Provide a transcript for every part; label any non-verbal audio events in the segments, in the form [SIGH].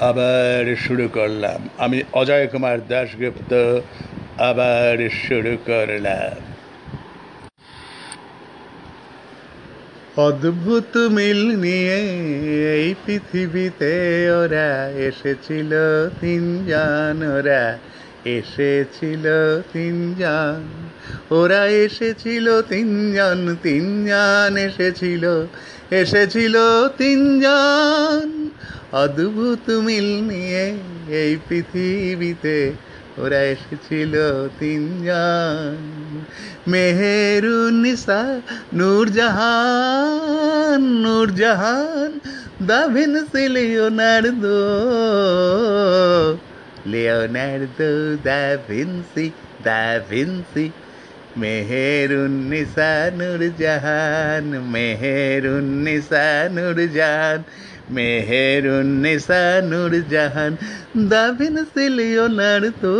আবার শুরু করলাম। আমি অজয় কুমার দাশগুপ্ত, আবার শুরু করলাম। অদ্ভুত মিল নিয়ে এই পৃথিবীতে ওরা এসেছিল তিনজন, ওরা এসেছিল তিনজন। ওরা এসেছিল তিনজন তিনজন এসেছিল এসেছিল তিনজন। অদ্ভুত মিল নিয়ে এই পৃথিবীতে ওরা এসেছিল তিনজন Mehrunnisa Nurjahan Nurjahan da Vinci Leonardo Leonardo da Vinci da Vinci Mehrunnisa Nurjahan Mehrunnisa Nurjahan Mehrunnisa Nurjahan da Vinci Leonardo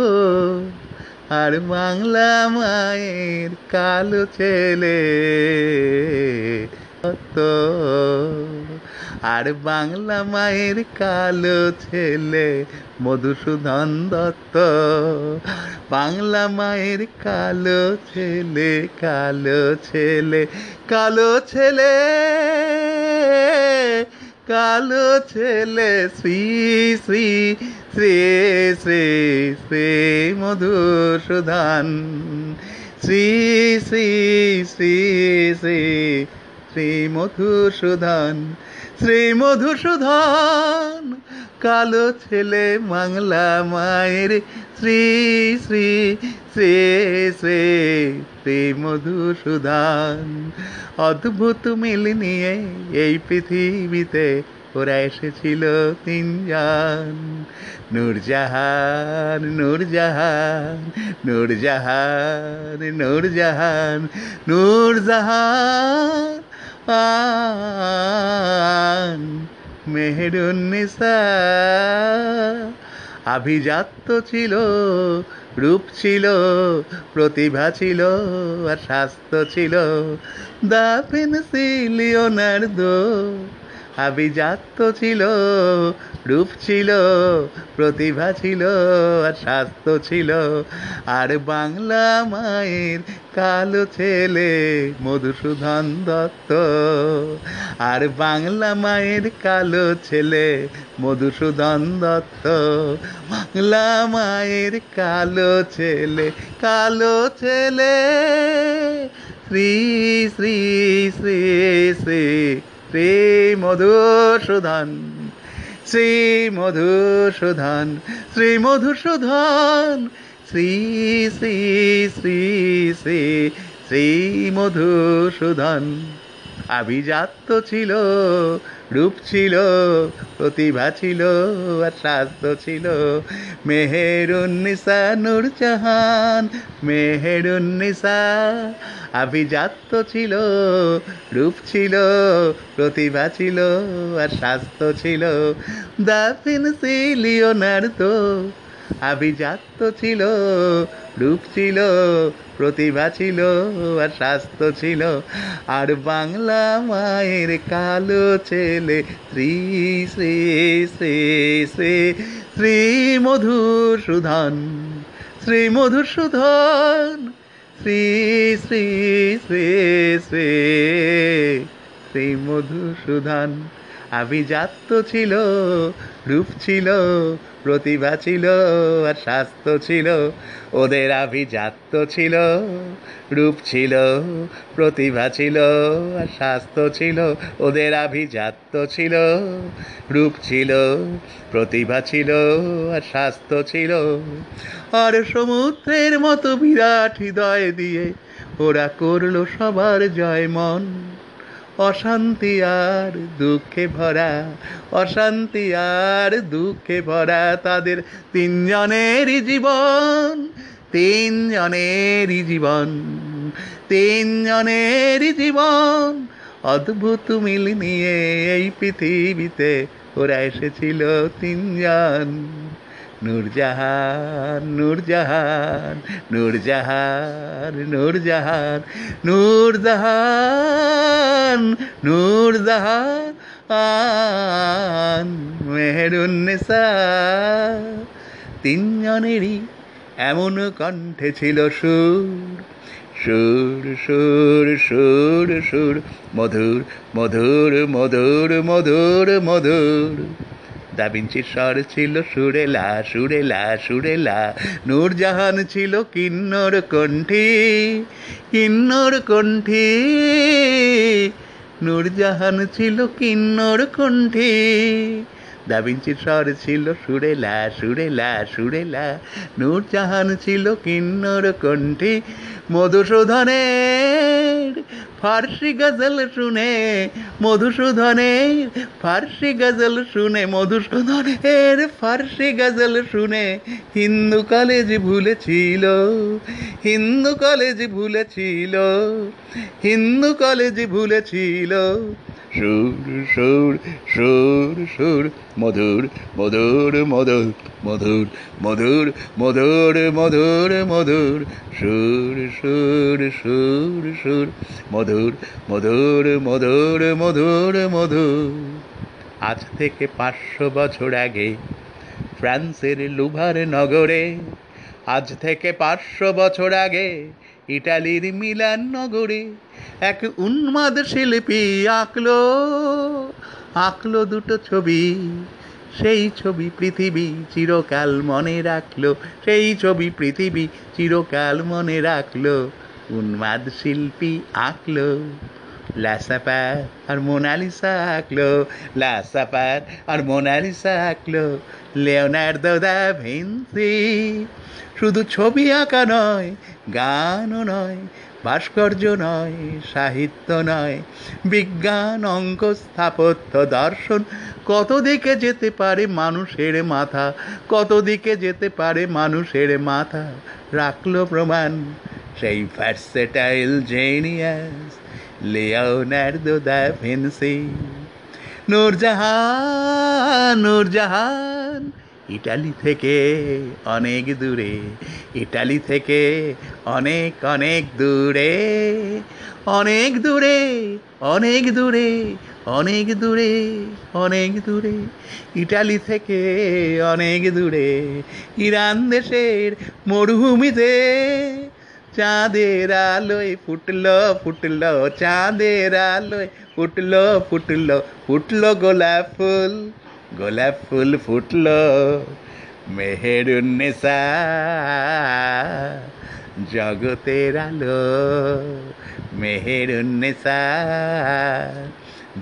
আর বাংলা মায়ের কালো ছেলে তো। আর বাংলা মায়ের কালো ছেলে মধুসূদন দত্ত। বাংলা মায়ের কালো ছেলে কালো ছেলে কালো ছেলে। কালো ছেলে শ্রী শ্রী শ্রী শ্রী শ্রী মধুসূদন। শ্রী শ্রী শ্রী শ্রী শ্রী মধুসূদন। শ্রী মধুসূদন, কালো ছেলে বাংলা মায়ের শ্রী শ্রী শ্রী শ্রী শ্রী মধুসূদন অদ্ভুত মিল নিয়ে এই পৃথিবীতে ওরা এসেছিল তিনজন নূরজাহান নূরজাহান নূরজাহান নূরজাহান নূরজাহান মেহেরুন্নিসা আভিজাত্য ছিল রূপ ছিল প্রতিভা ছিল আর স্বাস্থ্য ছিল। দা পেন্সি লিওনার্দো আভিজাত্য ছিল, রূপ ছিল, প্রতিভা ছিল আর স্বাস্থ্য ছিল। আর বাংলা মায়ের কালো ছেলে মধুসূদন দত্ত। আর বাংলা মায়ের কালো ছেলে মধুসূদন দত্ত। বাংলা মায়ের কালো ছেলে কালো ছেলে। শ্রী শ্রী শ্রী শ্রী শ্রী মধুসূধন শ্রী মধুসূধন শ্রী মধুসূদন শ্রী শ্রী শ্রী শ্রী শ্রী মধুসূদন আভিজাত্য ছিল রূপ ছিল, প্রতিভা ছিল, আর স্বাস্থ্য ছিল। মেহেরুন্নিসা নূরজাহান মেহেরুন্নিসা আভিজাত্য ছিল, রূপ ছিল, প্রতিভা ছিল, আর স্বাস্থ্য ছিল। দা ফিনসি লিওনার্দো আভিজাত্য ছিল, রূপ ছিল প্রতিভা ছিল আর স্বাস্থ্য ছিল। আর বাংলা মায়ের কালো ছেলে শ্রী শ্রী শ্রী শ্রী শ্রী মধুসূদন শ্রী মধুসূদন শ্রী শ্রী শ্রী শ্রী শ্রী মধুসূদন আভিজাত্য ছিল, রূপ ছিল প্রতিভা ছিল আর স্বাস্থ্য ছিল, ওদের আভিজাত্য ছিল, রূপ ছিল, প্রতিভা ছিল আর স্বাস্থ্য ছিল, ওদের আভিজাত্য ছিল, রূপ ছিল, প্রতিভা ছিল আর স্বাস্থ্য ছিল। আর সমুদ্রের মতো বিরাট হৃদয় দিয়ে ওরা করল সবার জয় মন। অশান্তি আর দুঃখে ভরা, অশান্তি আর দুঃখে ভরা তাদের তিনজনেরই জীবন তিনজনেরই জীবন তিনজনেরই জীবন। অদ্ভুত মিল নিয়ে এই পৃথিবীতে ওরা এসেছিল তিনজন। নূরজাহান নূরজাহান নূরজাহান নূরজাহান নূরজাহান নূরজাহান মেহেরুন্নেসা, তিনজনেরই এমন কণ্ঠে ছিল সুর। সুর সুর সুর সুর, মধুর মধুর মধুর মধুর মধুর। দাবিঞ্চির স্বর ছিল সুরেলা সুরেলা সুরেলা। নূরজাহান ছিল কিন্নর কণ্ঠী কিন্নর কণ্ঠী। নূরজাহান ছিল কিন্নর কণ্ঠী। দাবিঞ্চির স্বর ছিল, সুরেলা সুরেলা সুরেলা। নূরজাহান ছিল কিন্নর কণ্ঠী মধুসূদনের ফার্সি গজল শুনে, মধুসূদনের ফার্সি গজল শুনে, মধুসূদনের ফার্সি গজল শুনে হিন্দু কলেজ ভুলেছিল, হিন্দু কলেজ ভুলেছিল, হিন্দু কলেজ ভুলেছিল। সুর সুর সুর সুর মধুর মধুর মধুর মধুর মধুর মধুর মধুর মধুর সুর সুর সুর সুর মধুর মধুর মধুর মধুর মধুর আজ থেকে পাঁচশো বছর আগে ফ্রান্সের লুভার নগরে আজ থেকে পাঁচশো বছর আগে ইটালির মিলান নগরে এক উন্মাদ শিল্পী আঁকলো আঁকলো দুটো ছবি। সেই ছবি পৃথিবী চিরকাল মনে রাখল, সেই ছবি পৃথিবী চিরকাল মনে রাখল। উন্মাদ শিল্পী আঁকলো লাসাপার আর মোনালিসা আঁকলো লাসাপার আর মোনালিসা আঁকলো, লেওনার্দো দা ভিন্সি। শুধু ছবি আঁকা নয়, গানও নয় ভাস্কর্য নয়, সাহিত্য নয়, বিজ্ঞান, অঙ্ক, স্থাপত্য, দর্শন, কত দিকে যেতে পারে মানুষের মাথা, কত দিকে যেতে পারে মানুষের মাথা, রাখল প্রমাণ, সেই versatile genius Leonardo da Vinci Nurjahan Nurjahan, Italy থেকে অনেক দূরে ইটালি থেকে অনেক অনেক দূরে অনেক দূরে অনেক দূরে অনেক দূরে অনেক দূরে, ইটালি থেকে অনেক দূরে, ইরান দেশের মরুভূমিতে চাঁদের আলোয় ফুটলো ফুটলো, চাঁদের আলোয় ফুটলো ফুটলো ফুটলো গোলাপ ফুল গোলাপ ফুল ফুটলো। মেহেরুন্নেসা জগতের আলো মেহেরুন্নেসা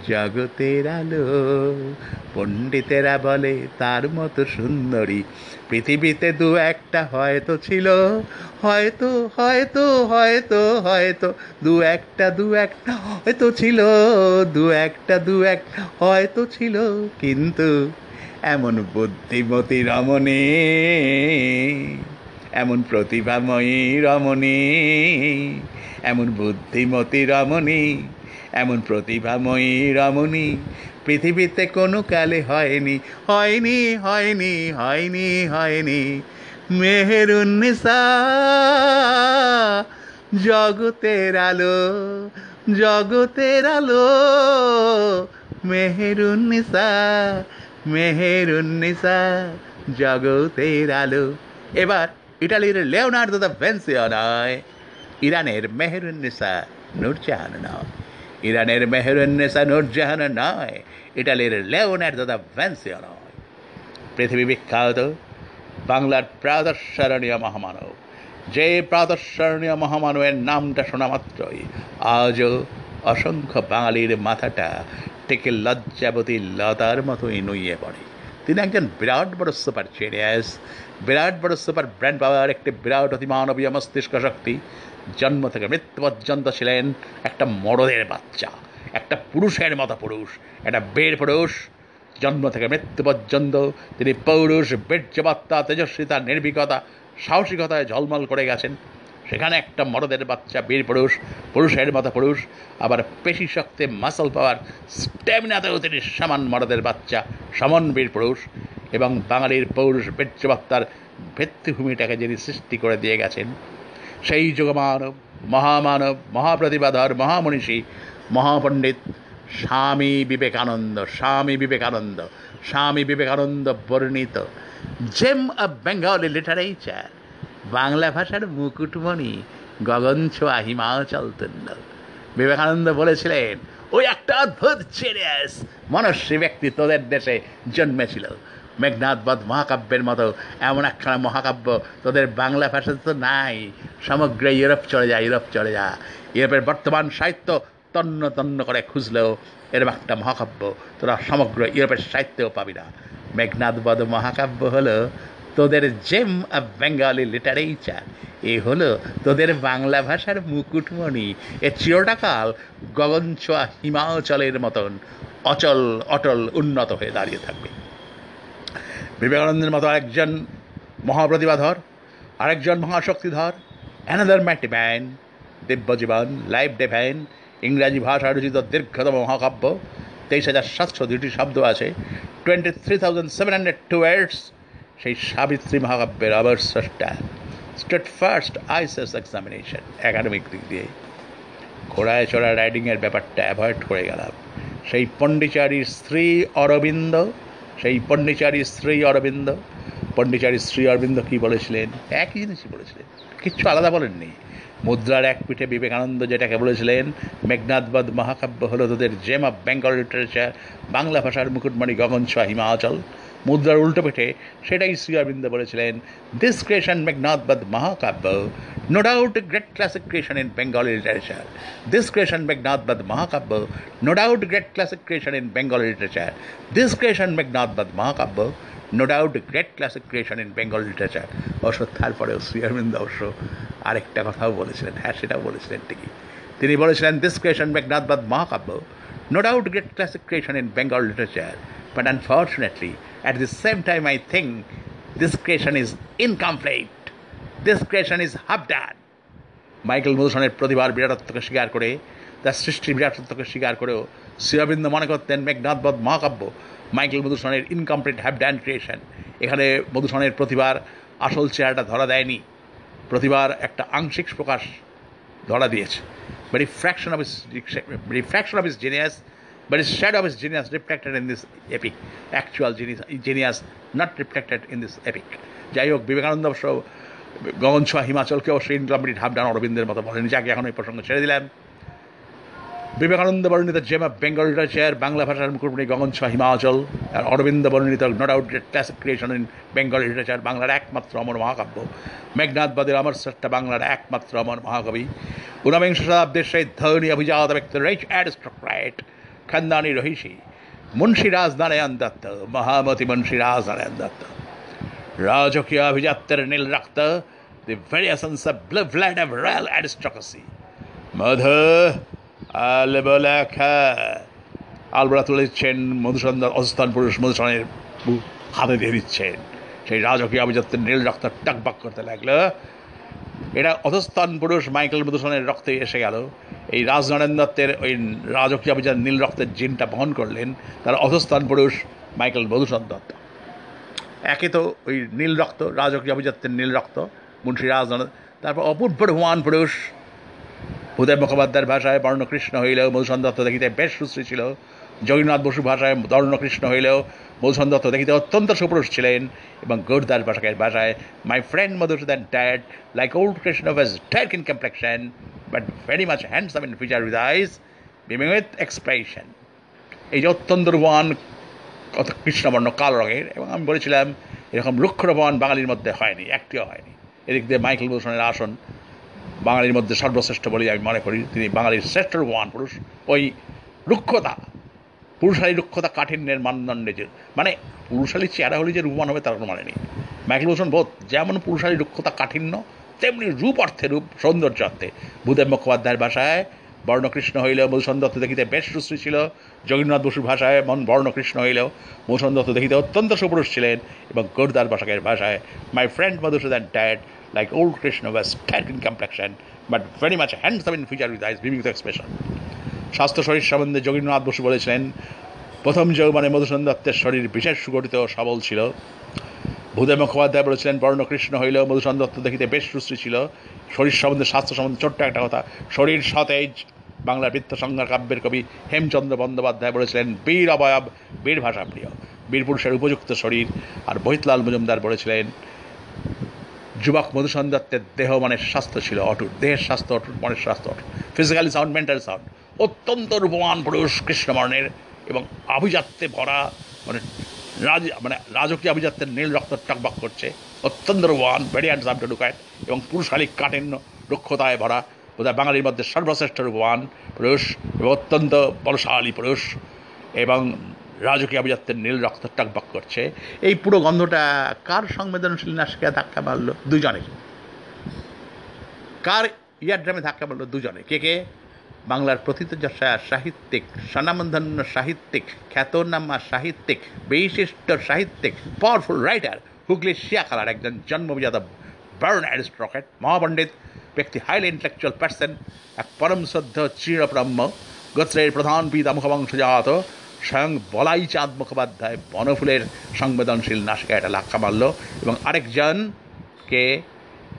জগতের আলো। পণ্ডিতেরা বলে, তার মতো সুন্দরী পৃথিবীতে দু একটা হয়তো ছিল, হয়তো হয়তো হয়তো হয়তো, দু একটা দু একটা হয়তো ছিল, দু একটা দু একটা হয়তো ছিল, কিন্তু এমন বুদ্ধিমতী রমণী, এমন প্রতিভাময়ী রমণী, এমন বুদ্ধিমতী রমণী, এমন প্রতিভাময়ী রমণী। পৃথিবীতে কোনো কালে হয়নি হয়নি হয়নি হয়নি হয়নি মেহেরুন্নিসা জগতের আলো জগতের আলো মেহেরুন্নিসা মেহেরুন্নিসা জগতের আলো এবার ইটালির লেওনার্দো দ্য ভেন্সিও নয় ইরানের মেহেরুন্নিসা নুরজাহান নয়। ইরানের মেহেরুন্নেসা নুরজাহান নয়, ইটালির লেওনার্দো দ্য ভেন্সিও নয় পৃথিবী বিখ্যাত, বাংলার প্রাদর্শরণীয় মহামানব। যে প্রাদর্শরণীয় মহামানবের নামটা শোনা মাত্রই আজও অসংখ্য বাঙালির মাথাটা টেকে লজ্জাবতী লতার মতোই নুইয়ে পড়ে। তিনি একজন বিরাট বড় সুপার জিনিয়াস বিরাট বড় সুপার ব্র্যান্ড পাওয়ার একটি বিরাট অতিমানবীয় মস্তিষ্ক শক্তি। জন্ম থেকে মৃত্যু পর্যন্ত ছিলেন একটা মরদের বাচ্চা, একটা পুরুষের মতো পুরুষ, একটা বের পুরুষ। জন্ম থেকে মৃত্যু পর্যন্ত তিনি পৌরুষ, বীর্যবাত্তা, তেজস্বিতা, নির্ভীকতা, সাহসিকতায় ঝলমল করে গেছেন। সেখানে একটা মরদের বাচ্চা, বীর পুরুষ, পুরুষের মতো পুরুষ, আবার পেশি শক্তি মাসল পাওয়ার স্ট্যামিনাতেও তিনি সমান মরদের বাচ্চা, সমান বীর পুরুষ এবং বাঙালির পৌরুষ বীর্যবাত্তার ভিত্তিভূমিটাকে যিনি সৃষ্টি করে দিয়ে গেছেন, সেই যুগমানব, মহামানব, মহাপ্রতিভাধর, মহামনীষী, মহাপণ্ডিত স্বামী বিবেকানন্দ স্বামী বিবেকানন্দ স্বামী বিবেকানন্দ বর্ণিত gem of Bengali literature Bangla ভাষার মুকুটমণি গগন ছোঁয়া হিমাচল তুল্য বিবেকানন্দ বলেছিলেন, ওই একটা অদ্ভুত জিনিয়াস মনস্বী ব্যক্তি তোদের দেশে জন্মেছিল। মেঘনাথবধ মহাকাব্যের মতো এমন একখানা মহাকাব্য তোদের বাংলা ভাষাতে তো নাই। সমগ্র ইউরোপ চলে যা, ইউরোপ চলে যা। ইউরোপের বর্তমান সাহিত্য তন্ন তন্ন করে খুঁজলেও এরকম একটা মহাকাব্য তোরা সমগ্র ইউরোপের সাহিত্যেও পাবি না। মেঘনাথবধ মহাকাব্য হলো তোদের জেম অফ বেঙ্গলি লিটারেচার এ হলো তোদের বাংলা ভাষার মুকুটমণি। এ চিরটাকাল গগন ছোঁয়া হিমাচলের মতন অচল, অটল, উন্নত হয়ে দাঁড়িয়ে থাকবে। বিবেকানন্দের মতো আরেকজন মহাপ্রতিভাধর, আরেকজন মহাশক্তিধর অ্যানাদার ম্যাটিম্যান দিব্যজীবন লাইফ ডেভেন ইংরাজি ভাষা রচিত দীর্ঘতম মহাকাব্য, তেইশ হাজার সাতশো দুটি শব্দ আছে twenty three thousand seven hundred two সেই সাবিত্রী মহাকাব্যের আবার স্রষ্টা state first ICS examination academic দিক দিয়ে। ঘোড়ায় চড়া রাইডিংয়ের ব্যাপারটা অ্যাভয়েড করে গেলাম। সেই পণ্ডিচারীর স্ত্রী অরবিন্দ, সেই পণ্ডিচারী স্ত্রী অরবিন্দ। পণ্ডিচারী শ্রী অরবিন্দ কী বলেছিলেন? একই জিনিসই বলেছিলেন। কিচ্ছু আলাদা বলেননি। মুদ্রার এক পিঠে বিবেকানন্দ যেটাকে বলেছিলেন মেঘনাথবধ মহাকাব্য হলো তোদের gem of Bengal literature Bangla ভাষার মুকুটমণি গগন ছোঁয়া হিমাচল। মুদ্রার উল্টো পিঠে সেটাই শ্রী অরবিন্দ বলেছিলেন দিস ক্রিয়েশন মেঘনাথবধ মহাকাব্য no doubt great classic creation in Bengali literature this creation বাদ মহাকাব্য no doubt great classic creation in Bengali literature this creation বাদ মহাকাব্য no doubt great classic creation in Bengal literature অবশ্য তারপরেও শ্রী অরবিন্দ অবশ্য আরেকটা কথাও বলেছিলেন হ্যাঁ সেটাও বলেছিলেন ঠিকই। তিনি বলেছিলেন দিস ক্রিয়েশন মেঘনাথবাদ মহাকাব্য no doubt great classic creation in Bengal literature but unfortunately at the same time I think this creation is incomplete this creation is half done Michael মধুসনের প্রতিভার বিরাটত্বকে স্বীকার করে তার সৃষ্টির বিরাটত্বকে স্বীকার করেও শ্রীঅরবিন্দ মনে করতেন মেঘনাথবধ মহাকাব্য মাইকেল মধুসনের ইনকমপ্লিট হ্যাভ ডান ক্রিয়েশন এখানে মধুসনের প্রতিভার আসল চেহারাটা ধরা দেয়নি প্রতিভার একটা আংশিক প্রকাশ ধরা দিয়েছে। Very fraction of his very fraction of his genius but shade of his genius reflected in this epic. Actual genius, genius not reflected in this epic. যাই হোক বিবেকানন্দ অবশ্য গগন ছোঁয়া হিমাচলকে অবশ্যই ইনকমপ্লিট ডান অরবিন্দের মতো বলেন যাকে এখন এই প্রসঙ্গ ছেড়ে দিলাম। বিবেকানন্দ বর্ণিত gem of Bengal literature Bangla ভাষার মুকুটমণি গগন ছোঁয়া হিমাচল আর অরবিন্দ বর্ণিত not out classic creation in Bengal literature বাংলার একমাত্র অমর মহাকাব্য। মেঘনাথবাদের অমর শ্রেষ্ঠ বাংলার একমাত্র অমর মহাকবি। ঊনবিংশ শতাব্দীর সেই ধনী অভিজাত ব্যক্তি রিচ অ্যারিস্টোক্র্যাট খানদানি রহিসি মুন্সী রাজনারায়ণ দত্ত, মহামতি মুন্সী রাজনারায়ণ দত্ত। রাজকীয় অভিজাত্যের নীল রক্ত the very essence of blood of royal aristocracy Madhu আলবলেখা আলবলা তুলে দিচ্ছেন মধুসূদন অস্থান পুরুষ মধুসূদনের হাতে দিয়ে দিচ্ছেন। সেই রাজকীয় অভিজাত্যের নীল রক্ত টাকবাক করতে লাগল। এটা অধস্থান পুরুষ মাইকেল মধুসূদনের রক্তে এসে গেল। এই রাজনারায়ণ দত্তের ওই রাজকীয় অভিযান নীল রক্তের জিনটা বহন করলেন তার অধস্থান পুরুষ মাইকেল মধুসূদন দত্ত। একে তো ওই নীল রক্ত, রাজকীয় অভিজাত্যের নীল রক্ত, মুন্সী রাজনারায়ণ তারপর অপূর্ব হুমান পুরুষ ভূদেব মুখোপাধ্যায়ের ভাষায় বর্ণকৃষ্ণ হইলেও মধুসূদন দত্ত দেখিতে বেশ সুশ্রী ছিল। জগন্নাথ বসু ভাষায় বর্ণকৃষ্ণ হইলেও মধুসূদন দত্ত দেখিতে অত্যন্ত সুপুরুষ ছিলেন এবং গোরদার ভাষাকের ভাষায় my friend Madhusudan Dutt like old Krishna was dark in complexion but very much handsome in feature with eyes beaming with expression এই যে অত্যন্ত রূপবান কত কৃষ্ণবর্ণ কালো রঙের, এবং আমি বলেছিলাম, এরকম রুক্ষরূপবান বাঙালির মধ্যে হয়নি, একটিও হয়নি। এদিক দিয়ে মাইকেল মধুসূদনের আসন বাঙালির মধ্যে সর্বশ্রেষ্ঠ বলেই আমি মনে করি। তিনি বাঙালির শ্রেষ্ঠ রূপবান পুরুষ। ওই রুক্ষতা, পুরুষালী রুক্ষতা কাঠিন্যের মানদণ্ডে যে মানে পুরুষালী চেহারা হলে যে রূপবান হবে তার কোনো মানে নেই। মাইকেল ভূষণ বোধ, যেমন পুরুষালী রুক্ষতা কাঠিন্য, তেমনি রূপ অর্থে, রূপ সৌন্দর্য অর্থে। ভূদেব মুখোপাধ্যায়ের ভাষায়, বর্ণকৃষ্ণ হইলেও মধুসূদন দত্ত দেখিতে বেশ সুশ্রী ছিল। জগন্নাথ বসুর ভাষায় মন বর্ণকৃষ্ণ হইলেও মধুসূদন দত্ত দেখিতে অত্যন্ত সুপুরুষ ছিলেন এবং গোরদার ভাষাকের ভাষায় my friend Madhusudan Dutt like old Krishna was dark in complexion, but very much handsome in feature with eyes beaming with expression. স্বাস্থ্য শরীর সম্বন্ধে যোগীন্দ্রনাথ বসু বলেছিলেন প্রথম যৌবনে মধুসূদন দত্তের শরীর বিশেষ সুগঠিত সবল ছিল। ভূদেব মুখোপাধ্যায় বলেছিলেন বর্ণকৃষ্ণ হইলেও মধুসূদন দত্ত দেখিতে বেশ সুশ্রী ছিল। শরীর সম্বন্ধে স্বাস্থ্য সম্বন্ধে ছোট্ট একটা কথা। শরীর সতেজ বাংলার বৃত্ত সংজ্ঞা কাব্যের কবি হেমচন্দ্র বন্দ্যোপাধ্যায় বলেছিলেন বীর অবয়ব বীর ভাষা প্রিয় বীরপুরুষের উপযুক্ত শরীর। আর বহিতলাল মজুমদার বলেছিলেন যুবক মধুসূদন দত্তের দেহ মনের স্বাস্থ্য ছিল অটুট। দেহের স্বাস্থ্য অটুট, মনের স্বাস্থ্য অটুট। ফিজিক্যালি সাউন্ড মেন্টাল সাউন্ড অত্যন্ত রূপমান পুরুষ কৃষ্ণবর্ণের এবং আভিজাত্যে ভরা মানে রাজ মানে রাজকীয় আভিজাত্যের নীল রক্ত টকবক করছে। অত্যন্ত রূপমান ভেরি হ্যান্ডসাম টু লুক এবং পুরুষালী কাঠিন্য রক্ষতায় ভরা। বোধহয় বাঙালির মধ্যে সর্বশ্রেষ্ঠ রূপবান পুরুষ এবং অত্যন্ত বলশালী পুরুষ এবং রাজকীয় আভিজাত্যের নীল রক্ত টকবক করছে। এই পুরো গন্ধটা কার সংবেদনশীল নাশকে ধাক্কা মারলো দুজনের। কার ইয়ারড্রামে ধাক্কা মারলো দুজনে কে কে? বাংলার প্রথিতযশা সাহিত্যিক, স্বনামধন্য সাহিত্যিক, খ্যাতনামা সাহিত্যিক বিশিষ্ট সাহিত্যিক পাওয়ারফুল রাইটার হুগলি শিয়াখালার একজন জন্মবিজাত বার্ন অ্যারিস্ট্রকেট মহাপণ্ডিত, ব্যক্তি হাইলি ইন্টেলেকচুয়াল পার্সন এক পরম শ্রদ্ধ চিরব্রহ্ম, গোত্রের প্রধান পিতা মুখবংশজাত স্বয়ং বলাই চাঁদ মুখোপাধ্যায় বনফুলের সংবেদনশীল নাশিকা এটা লাক্ষা মারল এবং আরেকজনকে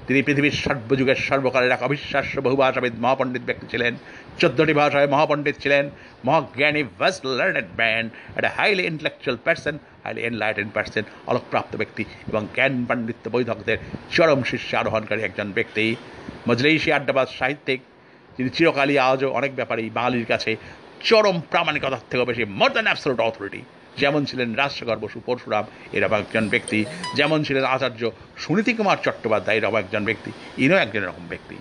তিনি পৃথিবীর সর্বযুগের সর্বকালের এক অবিশ্বাস্য বহুভাষাবিদ মহাপণ্ডিত ব্যক্তি ছিলেন, চোদ্দটি ভাষায় মহাপণ্ডিত ছিলেন, মহাজ্ঞানী ভেস্ট লার্নেড ব্যান্ড, একটা highly intellectual person highly enlighten person অলকপ্রাপ্ত ব্যক্তি এবং জ্ঞান পাণ্ডিত্য বৈধকদের চরম শীর্ষে আরোহণকারী একজন ব্যক্তি। মজলিশি আড্ডাবাদ সাহিত্যিক যিনি চিরকালই আজও অনেক ব্যাপারেই বাঙালির কাছে চরম প্রামাণিকতার থেকে বেশি মোর দ্যান অ্যাবসোলুট অথরিটি যেমন ছিলেন রাজশেখর বসু, পরশুরাম এরকম একজন ব্যক্তি। যেমন ছিলেন আচার্য সুনীতি কুমার চট্টোপাধ্যায় এরকম একজন ব্যক্তি। ইনও একজন এরকম ব্যক্তি।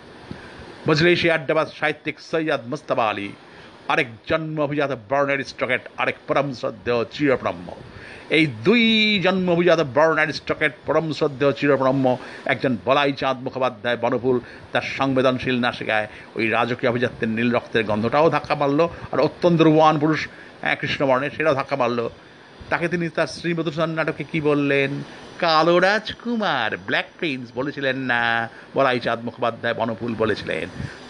মজলিশি আড্ডাবাদ সাহিত্যিক সৈয়দ মুস্তাবা আলী আরেক জন্ম অভিজাত বর্ণের স্টকেট আরেক পরম শ্রদ্ধেয় চিরব্রহ্ম। এই দুই জন্ম অভিজাত বর্ণের স্টকেট পরম শ্রদ্ধেয় চিরব্রহ্ম, একজন বলাই চাঁদ মুখোপাধ্যায় বনফুল, তার সংবেদনশীল নাসিকায় ওই রাজকীয় অভিজাতের নীল রক্তের গন্ধটাও ধাক্কা মারল, আর অত্যন্ত রূপবান পুরুষ হ্যাঁ কৃষ্ণবর্ণের সেটাও ধাক্কা মারল। তাকে তিনি তার শ্রীমধুসূদন নাটকে কি বললেন? কালো রাজকুমার ব্ল্যাক প্রিন্স বলেছিলেন না, বলাই চাঁদ মুখোপাধ্যায় বনফুল বলেছিলেন।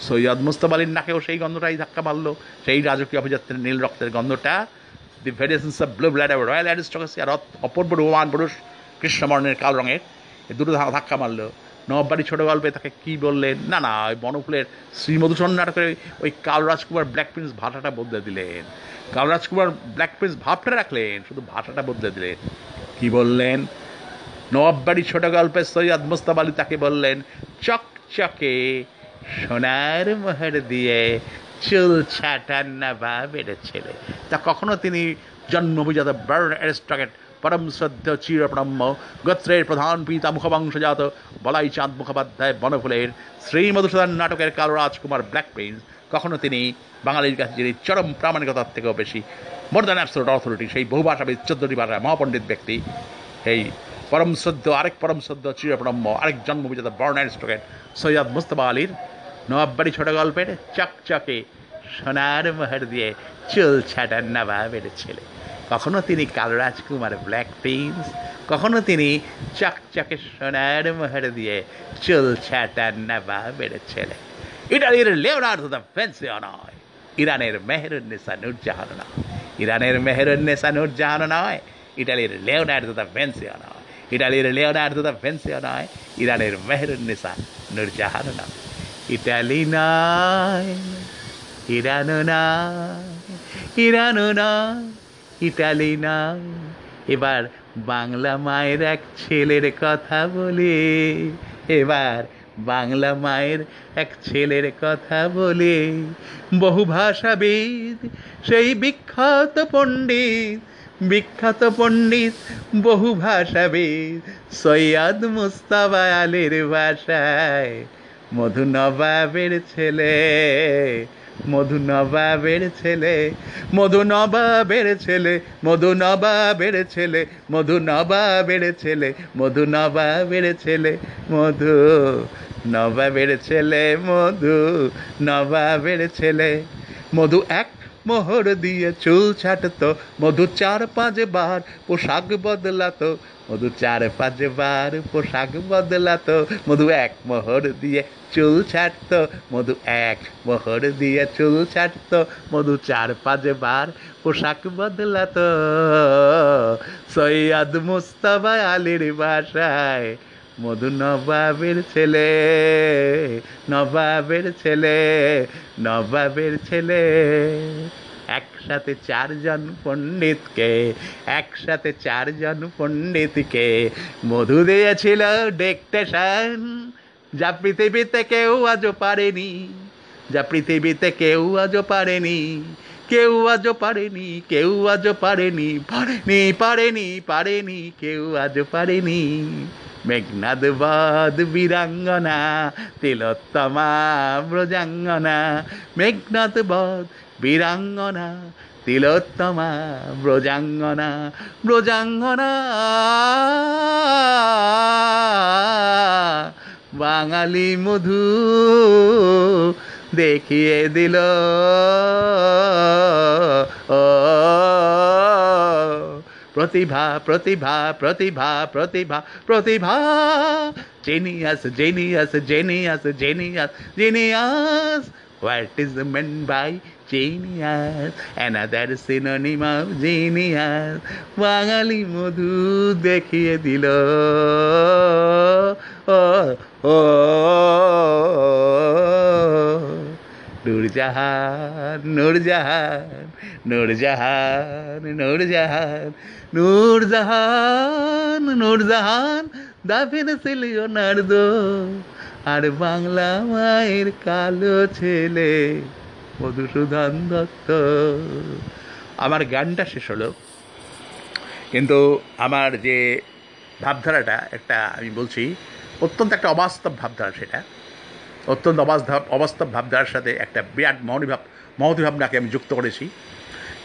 সৈয়দ মুস্তফা আলীর নাকেও সেই গন্ধটাই ধাক্কা মারলো। সেই রাজকীয় অভিযাত্রের নীল রক্তের গন্ধটা the variations of blue blood royal aristocracy আর অপূর্ব রোমান পুরুষ কৃষ্ণবর্ণের কাল রঙের দুটো ধাক্কা মারলো। নববাড়ি ছোটো গল্পে তাকে কি বললেন? না না, ওই বনফুলের শ্রীমধুসূদন নাটকের ওই- কাল রাজকুমার ব্ল্যাক প্রিন্স ভাষাটা বদলে দিলেন। কাল রাজকুমার ব্ল্যাক প্রিন্স ভাবটা রাখলেন, শুধু ভাষাটা বদলে দিলেন। কি বললেন? নবাববাড়ি ছোট গল্পের সৈয়দ মুস্তাফ আলী তাকে বললেন চকচকে সোনার মোহর দিয়ে চুল ছাটার নবাবের ছেলে। তা কখনো তিনি জন্মবিজাত বার্ন অ্যারিস্টকেট পরম শ্রদ্ধ চিরপ্রম্য গোত্রের প্রধান পিতা মুখবংশজাত বলাই চাঁদ মুখোপাধ্যায় বনফুলের শ্রী মধুসূদন নাটকের কালো রাজকুমার ব্ল্যাক প্রিন্স কখনো তিনি বাঙালির কাছে যিনি চরম প্রামাণিকতার থেকেও বেশি মোর দ্যান অ্যাবসোলুট অথরিটি সেই বহু ভাষাবিদ চোদ্দটি ভাষায় মহাপণ্ডিত ব্যক্তি, এই পরম শ্রদ্ধ, আরেক পরম শ্রদ্ধ চিরপ্রম্য আরেক জন্মবিজাত বর্ণার স্টকেট সৈয়দ মুস্তফা আলীর নবাববাড়ি ছোট গল্পের চকচকে সোনার মোহর দিয়ে চুল ছাটার নবাবের ছেলে। কখনো তিনি কাল রাজকুমার ব্ল্যাক প্রিন্স কখনো তিনি চকচকে সোনার মোহর দিয়ে চুল ছাটার নবাবের ছেলে। ইটালির লেওনার্দো দ্য ফেন্সিও নয় ইরানের মেহরুন্নেসা নুরজাহান নয় ইরানের মেহরুন্নেসা নুরজাহান নয় ইটালির লেওনার্দো দ্য ভেন্সিও নয় ইটালির লেওনার্দো দ্য ভেন্সিও নয় ইরানের মেহরুন্নেসা নুরজাহান নয় ইটালি নয় ইরানো নয় ইরানো নয়। ইটালি নয় এবার বাংলা মায়ের এক ছেলের কথা বলি। এবার বাংলা মায়ের এক ছেলের কথা বলি। বহু ভাষাবিদ, সেই বিখ্যাত পণ্ডিত বিখ্যাত পণ্ডিত, বহু ভাষাবিদ, সৈয়দ মুস্তাফা আলীর ভাষায় মধু নবাবের ছেলে। মধু নবাবের ছেলে মধু নবাবের ছেলে মধু নবাবের ছেলে মধু নবাবের ছেলে মধু নবাবের ছেলে মধু নবাবের ছেলে মধু নবাবের ছেলে। মধু এক মোহর দিয়ে চুল ছাটতো, মধু চার পাঁচ বার পোশাক বদলাতো মধু চার পাঁচ বার, পোশাক বদলাতো মধু এক মোহর দিয়ে চুল ছাটতো মধু এক মোহর দিয়ে চুল ছাটতো মধু চার পাঁচ বার, পোশাক বদলাতো সৈয়দ মুস্তফা আলীর বাসায় মধু নবাবের ছেলে নবাবের ছেলে নবাবের ছেলে। একসাথে চারজন পণ্ডিতকে, একসাথে চারজন পণ্ডিতকে। মধু দিয়েছিল ডেকটেশন যা পৃথিবীতে কেউ আজও পারেনি, যা পৃথিবীতে কেউ আজও পারেনি, কেউ আজও পারেনি, কেউ আজও পারেনি পারেনি পারেনি পারেনি, কেউ আজও পারেনি। মেঘনাদ বদ বীরাঙ্গনা, তিলোত্তমা ব্রজাঙ্গনা মেঘনাদ বদ বীরাঙ্গনা, তিলোত্তমা, ব্রজাঙ্গনা ব্রজাঙ্গনা। বাঙালি মধু দেখিয়ে দিল। ও, প্রতিভা প্রতিভা প্রতিভা প্রতিভা প্রতিভা। Genius genius genius genius genius What is meant by genius? Another synonym of genius. বাঙালি মধু দেখিয়ে দিল ও ও নূরজাহান নূরজাহান নূরজাহান নূরজাহান নূরজাহান নূরজাহান দাফিন সিলিওনার্দো আর বাংলা মায়ের কালো ছেলে মধুসূদন দত্ত আমার গানটা শেষ হলো। কিন্তু আমার যে ভাবধারাটা, একটা আমি বলছি, অত্যন্ত একটা অবাস্তব ভাবধারা সেটা। অত্যন্ত অবাস্তব অবাস্তব ভাবধারার সাথে একটা বিরাট মহনী ভাব মহতী ভাবনাকে আমি যুক্ত করেছি।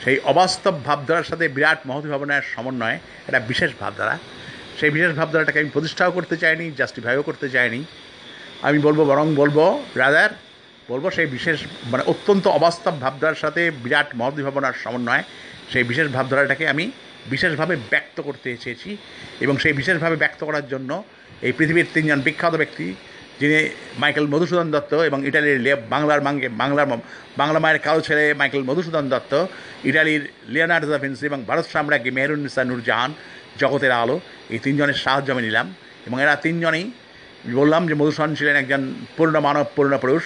সেই অবাস্তব ভাবধারার সাথে বিরাট মহতী ভাবনার সমন্বয়ে একটা বিশেষ ভাবধারা। সেই বিশেষ ভাবধারাটাকে আমি প্রতিষ্ঠাও করতে চাইনি জাস্টিফাইও করতে চাইনি। আমি বলব, বরং বলব রাদার বলব, সেই বিশেষ মানে অত্যন্ত অবাস্তব ভাবধারার সাথে বিরাট মহতী ভাবনার সমন্বয়ে, সেই বিশেষ ভাবধারাটাকে আমি বিশেষভাবে ব্যক্ত করতে চেয়েছি এবং সেই বিশেষভাবে ব্যক্ত করার জন্য এই পৃথিবীর তিনজন বিখ্যাত ব্যক্তি, যিনি মাইকেল মধুসূদন দত্ত এবং ইটালির বাংলার মাঙ্গে, বাংলার বাংলা মায়ের কালো ছেলে মাইকেল মধুসূদন দত্ত, ইটালির লিওনার্দো দা ভিন্সি এবং ভারত সাম্রাজ্ঞী মেহরুন্নিসা নূরজাহান, জগতের আলো, এই তিনজনের সাহায্য আমি নিলাম এবং এরা তিনজনেই বললাম যে মধুসূদন ছিলেন একজন পূর্ণ মানব পূর্ণ পুরুষ।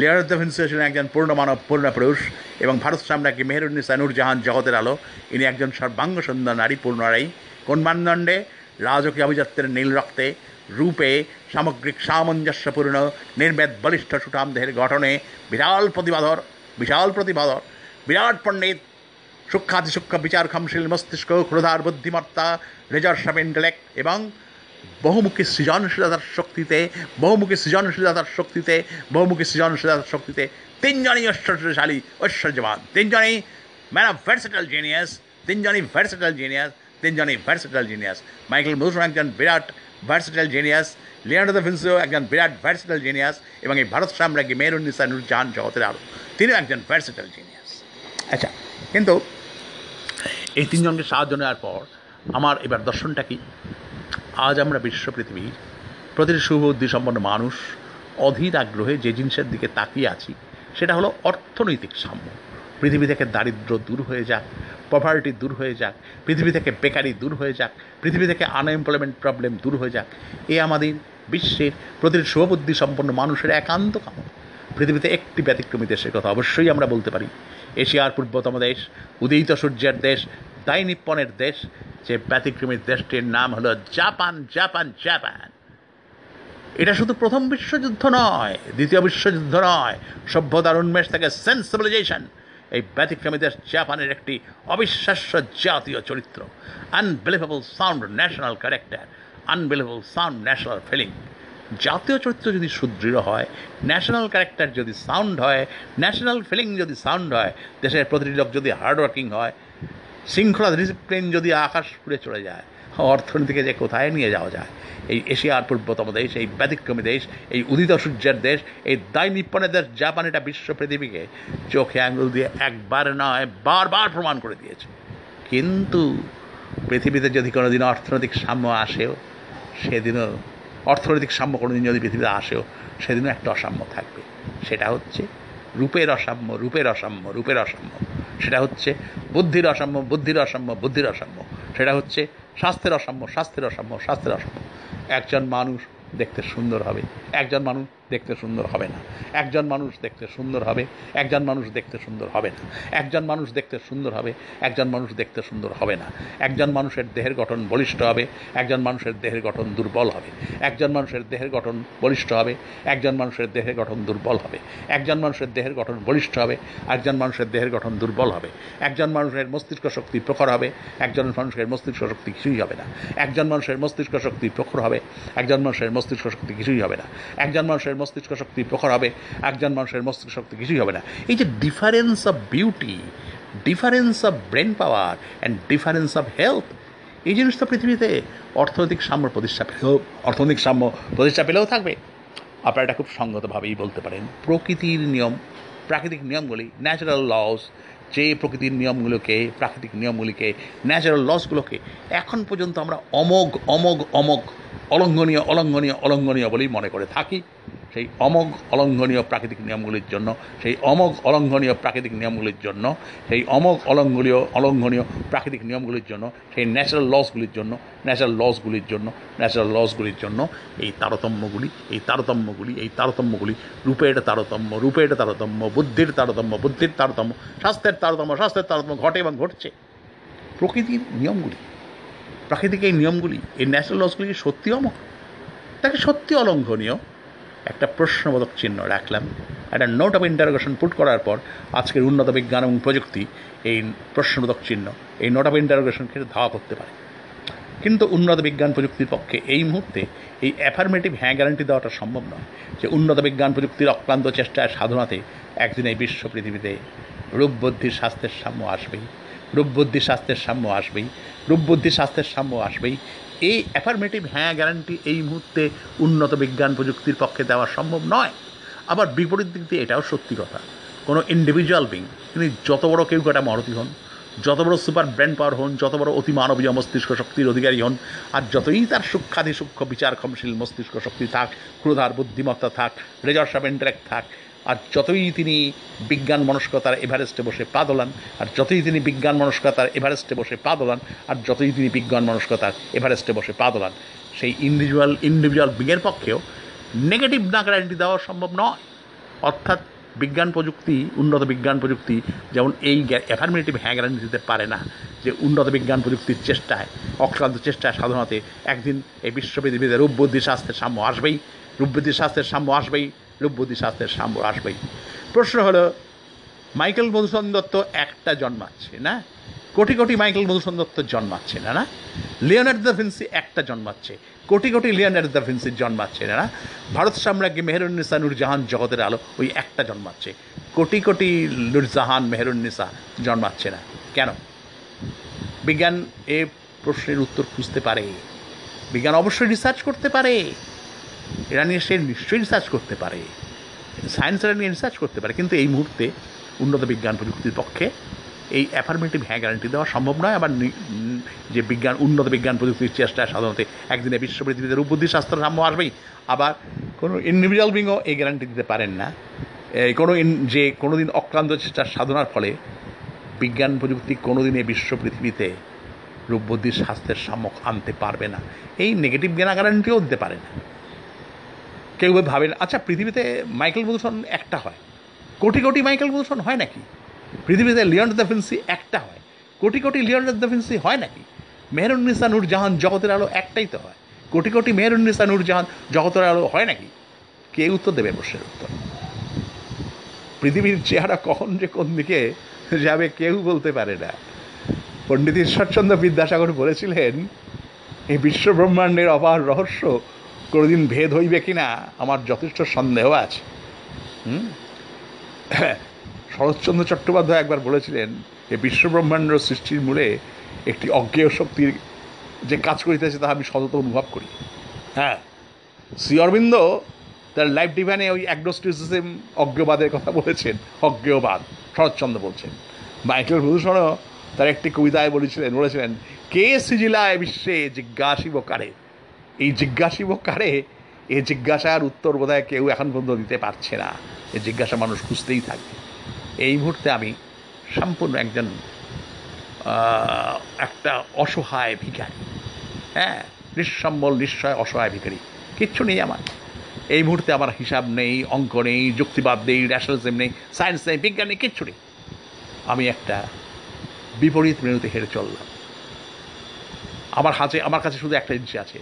লিওনার্দো দ্য ভিন্সি ছিলেন একজন পূর্ণ মানব পূর্ণ পুরুষ এবং ভারত সাম্রাজ্ঞী মেহরুন্নিসা নূরজাহান জগতের আলো। ইনি একজন সর্বাঙ্গ সুন্দর নারী পূর্ণ নারী কোন মানদণ্ডে রাজকীয় অভিজাত্যের নীল রক্তে, রূপে সামগ্রিক সামঞ্জস্যপূর্ণ নির্মেদ বলিষ্ঠ সুঠাম দেহের গঠনে বিরাল প্রতিবাদর, বিশাল প্রতিবাদর, বিরাট পণ্ডিত সূক্ষাতি সূক্ষ্ম বিচারক্ষমশীল মস্তিষ্ক ক্রোধার বুদ্ধিমত্তা রেজর্স অফ ইন্টেলেক্ট, এবং বহুমুখী সৃজনশীলতার শক্তিতে বহুমুখী সৃজনশীলতার শক্তিতে বহুমুখী সৃজনশীলতার শক্তিতে তিনজনই ঐশ্বর্যশালী ঐশ্বর্যবান। তিনজনই ম্যান অফ ভার্সেটাল জিনিয়াস তিনজনই ভার্সেটাল জিনিয়াস তিনজনই ভার্সেটাল জিনিয়াস মাইকেল মধুসূদন একজন বিরাট ভার্সেটাল জিনিয়াস লিওনার্দো দা ভিন্সিও একজন বিরাট ভার্সেটাল জিনিয়াস এবং এই ভারত সাম্রাজ্ঞী মেহরুন্নিসা নুরজাহান জগতের আলো তিনিও একজন ভার্সেটাল জিনিয়াস আচ্ছা। কিন্তু এই তিনজনকে সাহায্য নেওয়ার পর আমার এবার দর্শনটা কি? আজ আমরা বিশ্ব পৃথিবীর প্রতিটি শুভ উদ্দীসম্পন্ন মানুষ, অধীর আগ্রহে যে জিনিসের দিকে তাকিয়ে আছি, সেটা হলো অর্থনৈতিক সাম্য। পৃথিবী থেকে দারিদ্র দূর হয়ে যাক পভার্টি দূর হয়ে যাক, পৃথিবী থেকে বেকারি দূর হয়ে যাক, পৃথিবী থেকে আনএমপ্লয়মেন্ট প্রবলেম দূর হয়ে যাক, এ আমাদের বিশ্বের প্রতিটি শুভবুদ্ধি সম্পন্ন মানুষের একান্ত কামনা। পৃথিবীতে একটি ব্যতিক্রমী দেশের কথা অবশ্যই আমরা বলতে পারি। এশিয়ার পূর্বতম দেশ, উদিত সূর্যের দেশ দাই নিপ্পনের দেশ, যে ব্যতিক্রমী দেশটির নাম হলো জাপান জাপান জাপান। এটা শুধু প্রথম বিশ্বযুদ্ধ নয়, দ্বিতীয় বিশ্বযুদ্ধ নয়, সভ্যতার উন্মেষ থেকে সেন্সিবিলাইজেশন এই ব্যতিক্রমী দেশ জাপানের একটি অবিশ্বাস্য জাতীয় চরিত্র unbelievable sound national character unbelievable sound national feeling জাতীয় চরিত্র যদি সুদৃঢ় হয় ন্যাশনাল ক্যারেক্টার যদি সাউন্ড হয় ন্যাশনাল ফিলিং যদি সাউন্ড হয়, দেশের প্রতিটি লোক যদি হার্ডওয়ার্কিং হয় শৃঙ্খলা ডিসিপ্লিন যদি আকাশ ফুড়ে চলে যায়, অর্থনীতিকে যে কোথায় নিয়ে যাওয়া যায়, এই এশিয়ার পূর্বতম দেশ, এই ব্যতিক্রমী দেশ, এই উদিত সূর্যের দেশ, এই দায় নিপ্পনের দেশ, জাপান এটা বিশ্ব পৃথিবীকে চোখে আঙুল দিয়ে একবার নয়, বারবার প্রমাণ করে দিয়েছে। কিন্তু পৃথিবীতে যদি কোনো দিন অর্থনৈতিক সাম্য আসেও, সেদিনও, অর্থনৈতিক সাম্য কোনো দিন যদি পৃথিবীতে আসেও, সেদিনও একটা অসাম্য থাকবে। সেটা হচ্ছে রূপের অসাম্য রূপের অসাম্য রূপের অসাম্য। সেটা হচ্ছে বুদ্ধির অসাম্য বুদ্ধির অসাম্য বুদ্ধির অসাম্য। সেটা হচ্ছে স্বাস্থ্যের অসাম্য স্বাস্থ্যের অসাম্য স্বাস্থ্যের অসাম্য। একজন মানুষ দেখতে সুন্দর হবে, একজন মানুষ দেখতে সুন্দর হবে না একজন মানুষ দেখতে সুন্দর হবে একজন মানুষ দেখতে সুন্দর হবে না একজন মানুষ দেখতে সুন্দর হবে একজন মানুষ দেখতে সুন্দর হবে না একজন মানুষের দেহের গঠন বলিষ্ঠ হবে একজন মানুষের দেহের গঠন দুর্বল হবে একজন মানুষের দেহের গঠন বলিষ্ঠ হবে একজন মানুষের দেহের গঠন দুর্বল হবে একজন মানুষের দেহের গঠন বলিষ্ঠ হবে একজন মানুষের দেহের গঠন দুর্বল হবে একজন মানুষের মস্তিষ্ক শক্তি প্রখর হবে একজন মানুষের মস্তিষ্ক শক্তি কিছুই হবে না একজন মানুষের মস্তিষ্ক শক্তি প্রখর হবে একজন মানুষের মস্তিষ্ক শক্তি কিছুই হবে না একজন মানুষের মস্তিষ্ক শক্তি প্রখর হবে, একজন মানুষের মস্তিষ্ক শক্তি কিছুই হবে না। এই যে difference of beauty difference of brain power and difference of health এই জিনিসটা পৃথিবীতে অর্থনৈতিক সাম্য প্রতিষ্ঠা পেলেও, অর্থনৈতিক সাম্য প্রতিষ্ঠা পেলেও থাকবে। আপনারা এটা খুব সঙ্গতভাবেই বলতে পারেন। প্রকৃতির নিয়ম, প্রাকৃতিক নিয়মগুলি ন্যাচারাল লস যে প্রকৃতির নিয়মগুলোকে, প্রাকৃতিক নিয়মগুলিকে ন্যাচারাল লসগুলোকে এখন পর্যন্ত আমরা অমোঘ অমোঘ অমোঘ অলঙ্ঘনীয় অলঙ্ঘনীয় অলঙ্ঘনীয় বলেই মনে করে থাকি। সেই অমোঘ অলঙ্ঘনীয় প্রাকৃতিক নিয়মগুলির জন্য, সেই অমোঘ অলঙ্ঘনীয় প্রাকৃতিক নিয়মগুলির জন্য, সেই অমোঘ অলঙ্ঘনীয় অলঙ্ঘনীয় প্রাকৃতিক নিয়মগুলির জন্য, সেই ন্যাচারাল লসগুলির জন্য ন্যাচারাল লসগুলির জন্য ন্যাচারাল লসগুলির জন্য, এই তারতম্যগুলি এই তারতম্যগুলি এই তারতম্যগুলি, রূপের তারতম্য রূপের তারতম্য, বুদ্ধির তারতম্য বুদ্ধির তারতম্য স্বাস্থ্যের তারতম্য স্বাস্থ্যের তারতম্য ঘটে এবং ঘটছে। প্রকৃতির নিয়মগুলি, প্রাকৃতিক এই নিয়মগুলি, এই ন্যাচারাল লসগুলি সত্যি অমক তাকে সত্যি অলঙ্ঘনীয় একটা প্রশ্নবোধক চিহ্ন রাখলাম। একটা নোট অফ ইন্টারোগেশন পুট করার পর আজকের উন্নত বিজ্ঞান এবং প্রযুক্তি এই প্রশ্নবোধক চিহ্ন, এই নোট অফ ইন্টারোগেশনকে ধাওয়া করতে পারে। কিন্তু উন্নত বিজ্ঞান প্রযুক্তির পক্ষে এই মুহূর্তে এই অ্যাফার্মেটিভ হ্যাঁ গ্যারান্টি দেওয়াটা সম্ভব নয় যে উন্নত বিজ্ঞান প্রযুক্তির অক্লান্ত চেষ্টায় সাধনাতে একদিন এই বিশ্ব পৃথিবীতে রূপবুদ্ধি স্বাস্থ্যের সাম্য আসবেই। রূপবুদ্ধি স্বাস্থ্যের সাম্য আসবেই। রূপবুদ্ধি স্বাস্থ্যের সাম্য আসবেই। এই অ্যাফার্মেটিভ হ্যাঁ গ্যারান্টি এই মুহূর্তে উন্নত বিজ্ঞান প্রযুক্তির পক্ষে দেওয়া সম্ভব নয়। আবার বিপরীত দিক দিয়ে এটাও সত্যি কথা। কোনো ইন্ডিভিজুয়াল বিং তিনি যত বড় কেউ কটা মহতি হন, যত বড় সুপার ব্র্যান্ড পাওয়ার হন, যত বড় অতি মানবীয় মস্তিষ্ক শক্তির অধিকারী হন, আর যতই তার সূক্ষাধি সূক্ষ্ম বিচার ক্ষমশীল মস্তিষ্ক শক্তি থাক ক্রোধার বুদ্ধিমত্তা থাক রেজর্স অফ ইন্টারেক্ট থাক আর যতই তিনি বিজ্ঞান মনস্কতার এভারেস্টে বসে পা দোলান, আর যতই তিনি বিজ্ঞান মনস্কতার এভারেস্টে বসে পা দোলান, আর যতই তিনি বিজ্ঞান মনস্কতার এভারেস্টে বসে পা দোলান, সেই ইন্ডিভিজুয়াল ইন্ডিভিজুয়াল বিংয়ের পক্ষেও নেগেটিভ না গ্যারান্টি দেওয়া সম্ভব নয়। অর্থাৎ বিজ্ঞান প্রযুক্তি, উন্নত বিজ্ঞান প্রযুক্তি যেমন এই অ্যাফার্মেটিভ হ্যাঁ গ্যারান্টি দিতে পারে না, যে উন্নত বিজ্ঞান প্রযুক্তির চেষ্টায়, অক্লান্ত চেষ্টায় সাধনাতে একদিন এই বিশ্ব পৃথিবীতে রূপবুদ্ধি স্বাস্থ্যের সাম্য আসবেই রূপবুদ্ধি স্বাস্থ্যের সাম্য আসবেই। রূপবুদ্ধি শাস্ত্রের সাম্য আসবেই। প্রশ্ন হলো, মাইকেল মধুসূদন দত্ত একটা জন্মাচ্ছে না? কোটি কোটি মাইকেল মধুসূদন দত্ত জন্মাচ্ছে না না? লিওনার্ড দ্য ভিন্সি একটা জন্মাচ্ছে। কোটি কোটি লিওনার্ড দ্য ভিন্সির জন্মাচ্ছে না না? ভারত সাম্রাজ্ঞী মেহরুন্নিসা নুরজাহান জগতের আলো ওই একটা জন্মাচ্ছে। কোটি কোটি নূরজাহান মেহরুন্নিসা জন্মাচ্ছে না। কেন? বিজ্ঞান এ প্রশ্নের উত্তর খুঁজতে পারে। বিজ্ঞান অবশ্যই রিসার্চ করতে পারে। এরা নিয়ে সে নিশ্চয়ই রিসার্চ করতে পারে। সায়েন্স এরা নিয়ে রিসার্চ করতে পারে। কিন্তু এই মুহূর্তে উন্নত বিজ্ঞান প্রযুক্তির পক্ষে এই অ্যাফার্মেটিভ হ্যাঁ গ্যারান্টি দেওয়া সম্ভব নয়। আবার যে বিজ্ঞান, উন্নত বিজ্ঞান প্রযুক্তির চেষ্টায় সাধারণত একদিনে বিশ্ব পৃথিবীতে রূপবুদ্ধি শাস্ত্র সাম্য আসবেই। আবার কোনো ইন্ডিভিজুয়াল বিংও এই গ্যারান্টি দিতে পারেন না। কোনো যে কোনো দিন অক্লান্ত চেষ্টার সাধনার ফলে বিজ্ঞান প্রযুক্তি কোনো দিনে বিশ্ব পৃথিবীতে রূপবুদ্ধির স্বাস্থ্যের সম্মুখ আনতে পারবে না। এই নেগেটিভ জ্ঞান গ্যারান্টিও দিতে পারে না। কেউ ভাবেন আচ্ছা পৃথিবীতে মাইকেল মধুসন একটা হয়। কোটি কোটি মাইকেল মধুসন হয় নাকি? পৃথিবীতে লিওন দ্য ফিন্সি একটা হয়। কোটি কোটি লিওন দ্য ফিন্সি হয় নাকি? মেহরুন্নিসা নূরজাহান জগতের আলো একটাই তো হয়। কোটি কোটি মেহরুন্নিসা নূরজাহান জগতের আলো হয় নাকি? কে উত্তর দেবে প্রশ্নের উত্তর? পৃথিবীর চেহারা কখন যে কোন দিকে যাবে কেউ বলতে পারে না। পণ্ডিত ঈশ্বরচন্দ্র বিদ্যাসাগর বলেছিলেন, এই বিশ্ব ব্রহ্মাণ্ডের অপার রহস্য কোনোদিন ভেদ হইবে কিনা, আমার যথেষ্ট সন্দেহ আছে। হুম? শরৎচন্দ্র চট্টোপাধ্যায় একবার বলেছিলেন যে বিশ্বব্রহ্মাণ্ড সৃষ্টির মূলে একটি অজ্ঞেয় শক্তির যে কাজ করিতেছে তা আমি সতত অনুভব করি। হ্যাঁ শ্রী অরবিন্দ তার লাইফ ডিভাইনে ওই অ্যাগনোস্টিসিজম অজ্ঞবাদের কথা বলেছেন, অজ্ঞবাদ, শরৎচন্দ্র বলছেন। মাইকেল মধুসূদনও তার একটি কবিতায় বলেছিলেন বলেছিলেন, কে সিজিলায় বিশ্বে জিজ্ঞাসিব কারে? এই জিজ্ঞাসিব কারে এই জিজ্ঞাসার উত্তর বোধহয় কেউ এখন পর্যন্ত দিতে পারছে না। এই জিজ্ঞাসা মানুষ খুঁজতেই থাকবে এই মুহূর্তে আমি সম্পূর্ণ একজন একটা অসহায় ভিখারি। হ্যাঁ নিঃসম্বল নিশ্চয় অসহায় ভিখারি। কিচ্ছু নেই আমার। এই মুহূর্তে আমার হিসাব নেই, অঙ্ক নেই, যুক্তিবাদ নেই ন্যাশনালিজম নেই সায়েন্স নেই, বিজ্ঞান নেই, কিচ্ছু নেই। আমি একটা বিপরীত মেনুতে হেরে চললাম। আমার হাতে, আমার কাছে শুধু একটা জিনিস আছে।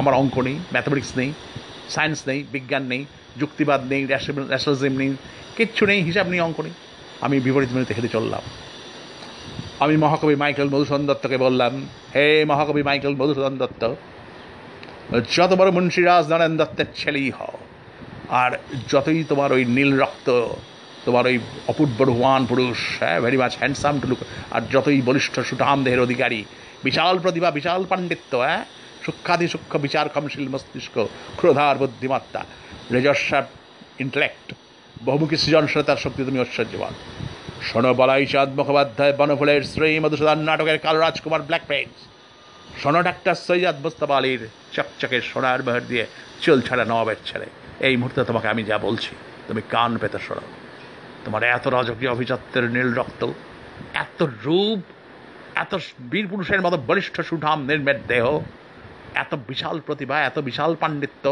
আমার অঙ্ক নেই ম্যাথামেটিক্স নেই সায়েন্স নেই, বিজ্ঞান নেই, যুক্তিবাদ নেই ন্যাশনালিজম নেই, কিচ্ছু নেই, হিসাব নেই, অঙ্ক নেই। আমি বিপরীত মেনুতে হেরে চললাম। আমি মহাকবি মাইকেল মধুসূদন দত্তকে বললাম, হে মহাকবি মাইকেল মধুসূদন দত্ত যত বড় মুন্সিরাজ নারায়ণ দত্তের ছেলেই হও, আর যতই তোমার ওই নীল রক্ত, তোমার ওই অপূর্ব রুহান পুরুষ হ্যাঁ very much handsome to look আর যতই বলিষ্ঠ সুঠাম দেহের অধিকারী বিশাল প্রতিভা, বিশাল পাণ্ডিত্য হ্যাঁ সূক্ষাদি সূক্ষ্ম বিচার ক্ষমশীল মস্তিষ্ক, ক্রোধার বুদ্ধিমত্তা রেজস্বার ইন্টেলেক্ট, বহুমুখী সৃজনশীলতার শক্তি তুমি ঐশ্বর্যবান। শোনো বলাই চাঁদ মুখোপাধ্যায়, বনফুলের শ্রী মধুসূদন নাটকের কাল রাজকুমার ব্ল্যাক পেন্স শোনো ডাক্তার সৈয়াদ মুস্তফা আলীর চকচকে সোনার মেহর দিয়ে চুল ছাড়া নবাবের ছেলে। এই মুহূর্তে তোমাকে আমি যা বলছি, তুমি কান পেতে শোনো তোমার এত রাজকীয় অভিজাত্যের নীল রক্ত, এত রূপ এত বীর পুরুষের মতো বলিষ্ঠ সুঠাম নির্মের দেহ, এত বিশাল প্রতিভা, এত বিশাল পাণ্ডিত্য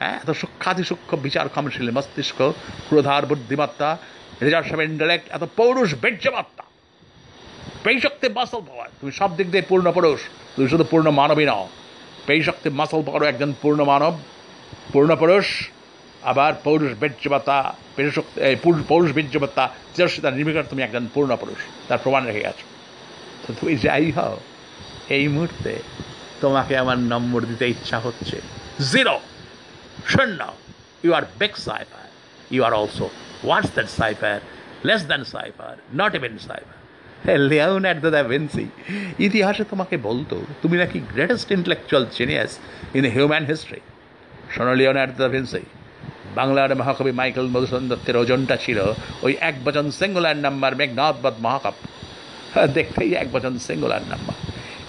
হ্যাঁ এত সূক্ষাতি সূক্ষ্ম বিচার ক্ষমশীল মস্তিষ্ক, ক্রোধার বুদ্ধিমত্তা, রেজার্ভ ইন্টালেক্ট, এত পৌরুষ বীর্যমত্তা পেই শক্তি মাসল পাওয়ার তুমি সব দিক দিয়ে পূর্ণ পুরুষ, তুমি শুধু পূর্ণ মানবই নাও। পেই শক্তি মাসল পাওয়ারও একজন পূর্ণ মানব, পূর্ণ পুরুষ, আবার পৌরুষ বীর্যবত্তা পেশক্তি পৌরুষ বীর্যবত্তা তেজস্বিতা নির্বিকার তুমি একজন পূর্ণ পুরুষ, তার প্রমাণ রেখে গেছো। তো তুমি যাই হও, এই মুহূর্তে তোমাকে আমার নম্বর দিতে ইচ্ছা হচ্ছে। জিরো, শূন্য you are big cipher you are also worse than cipher less than cipher not even cipher Leonardo da Vinci, ইতিহাসে তোমাকে বলতো, তুমি নাকি greatest intellectual genius in human history শোনো লিওন অ্যাট দ্য ভিন্সি, বাংলার মহাকবি মাইকেল মধুসূদন দত্তের ওজনটা ছিল ওই এক বচন সিঙ্গুলার নাম্বার মেঘনাথবদ মহাকাব্য। হ্যাঁ, দেখতেই এক বচন সিঙ্গুলার নাম্বার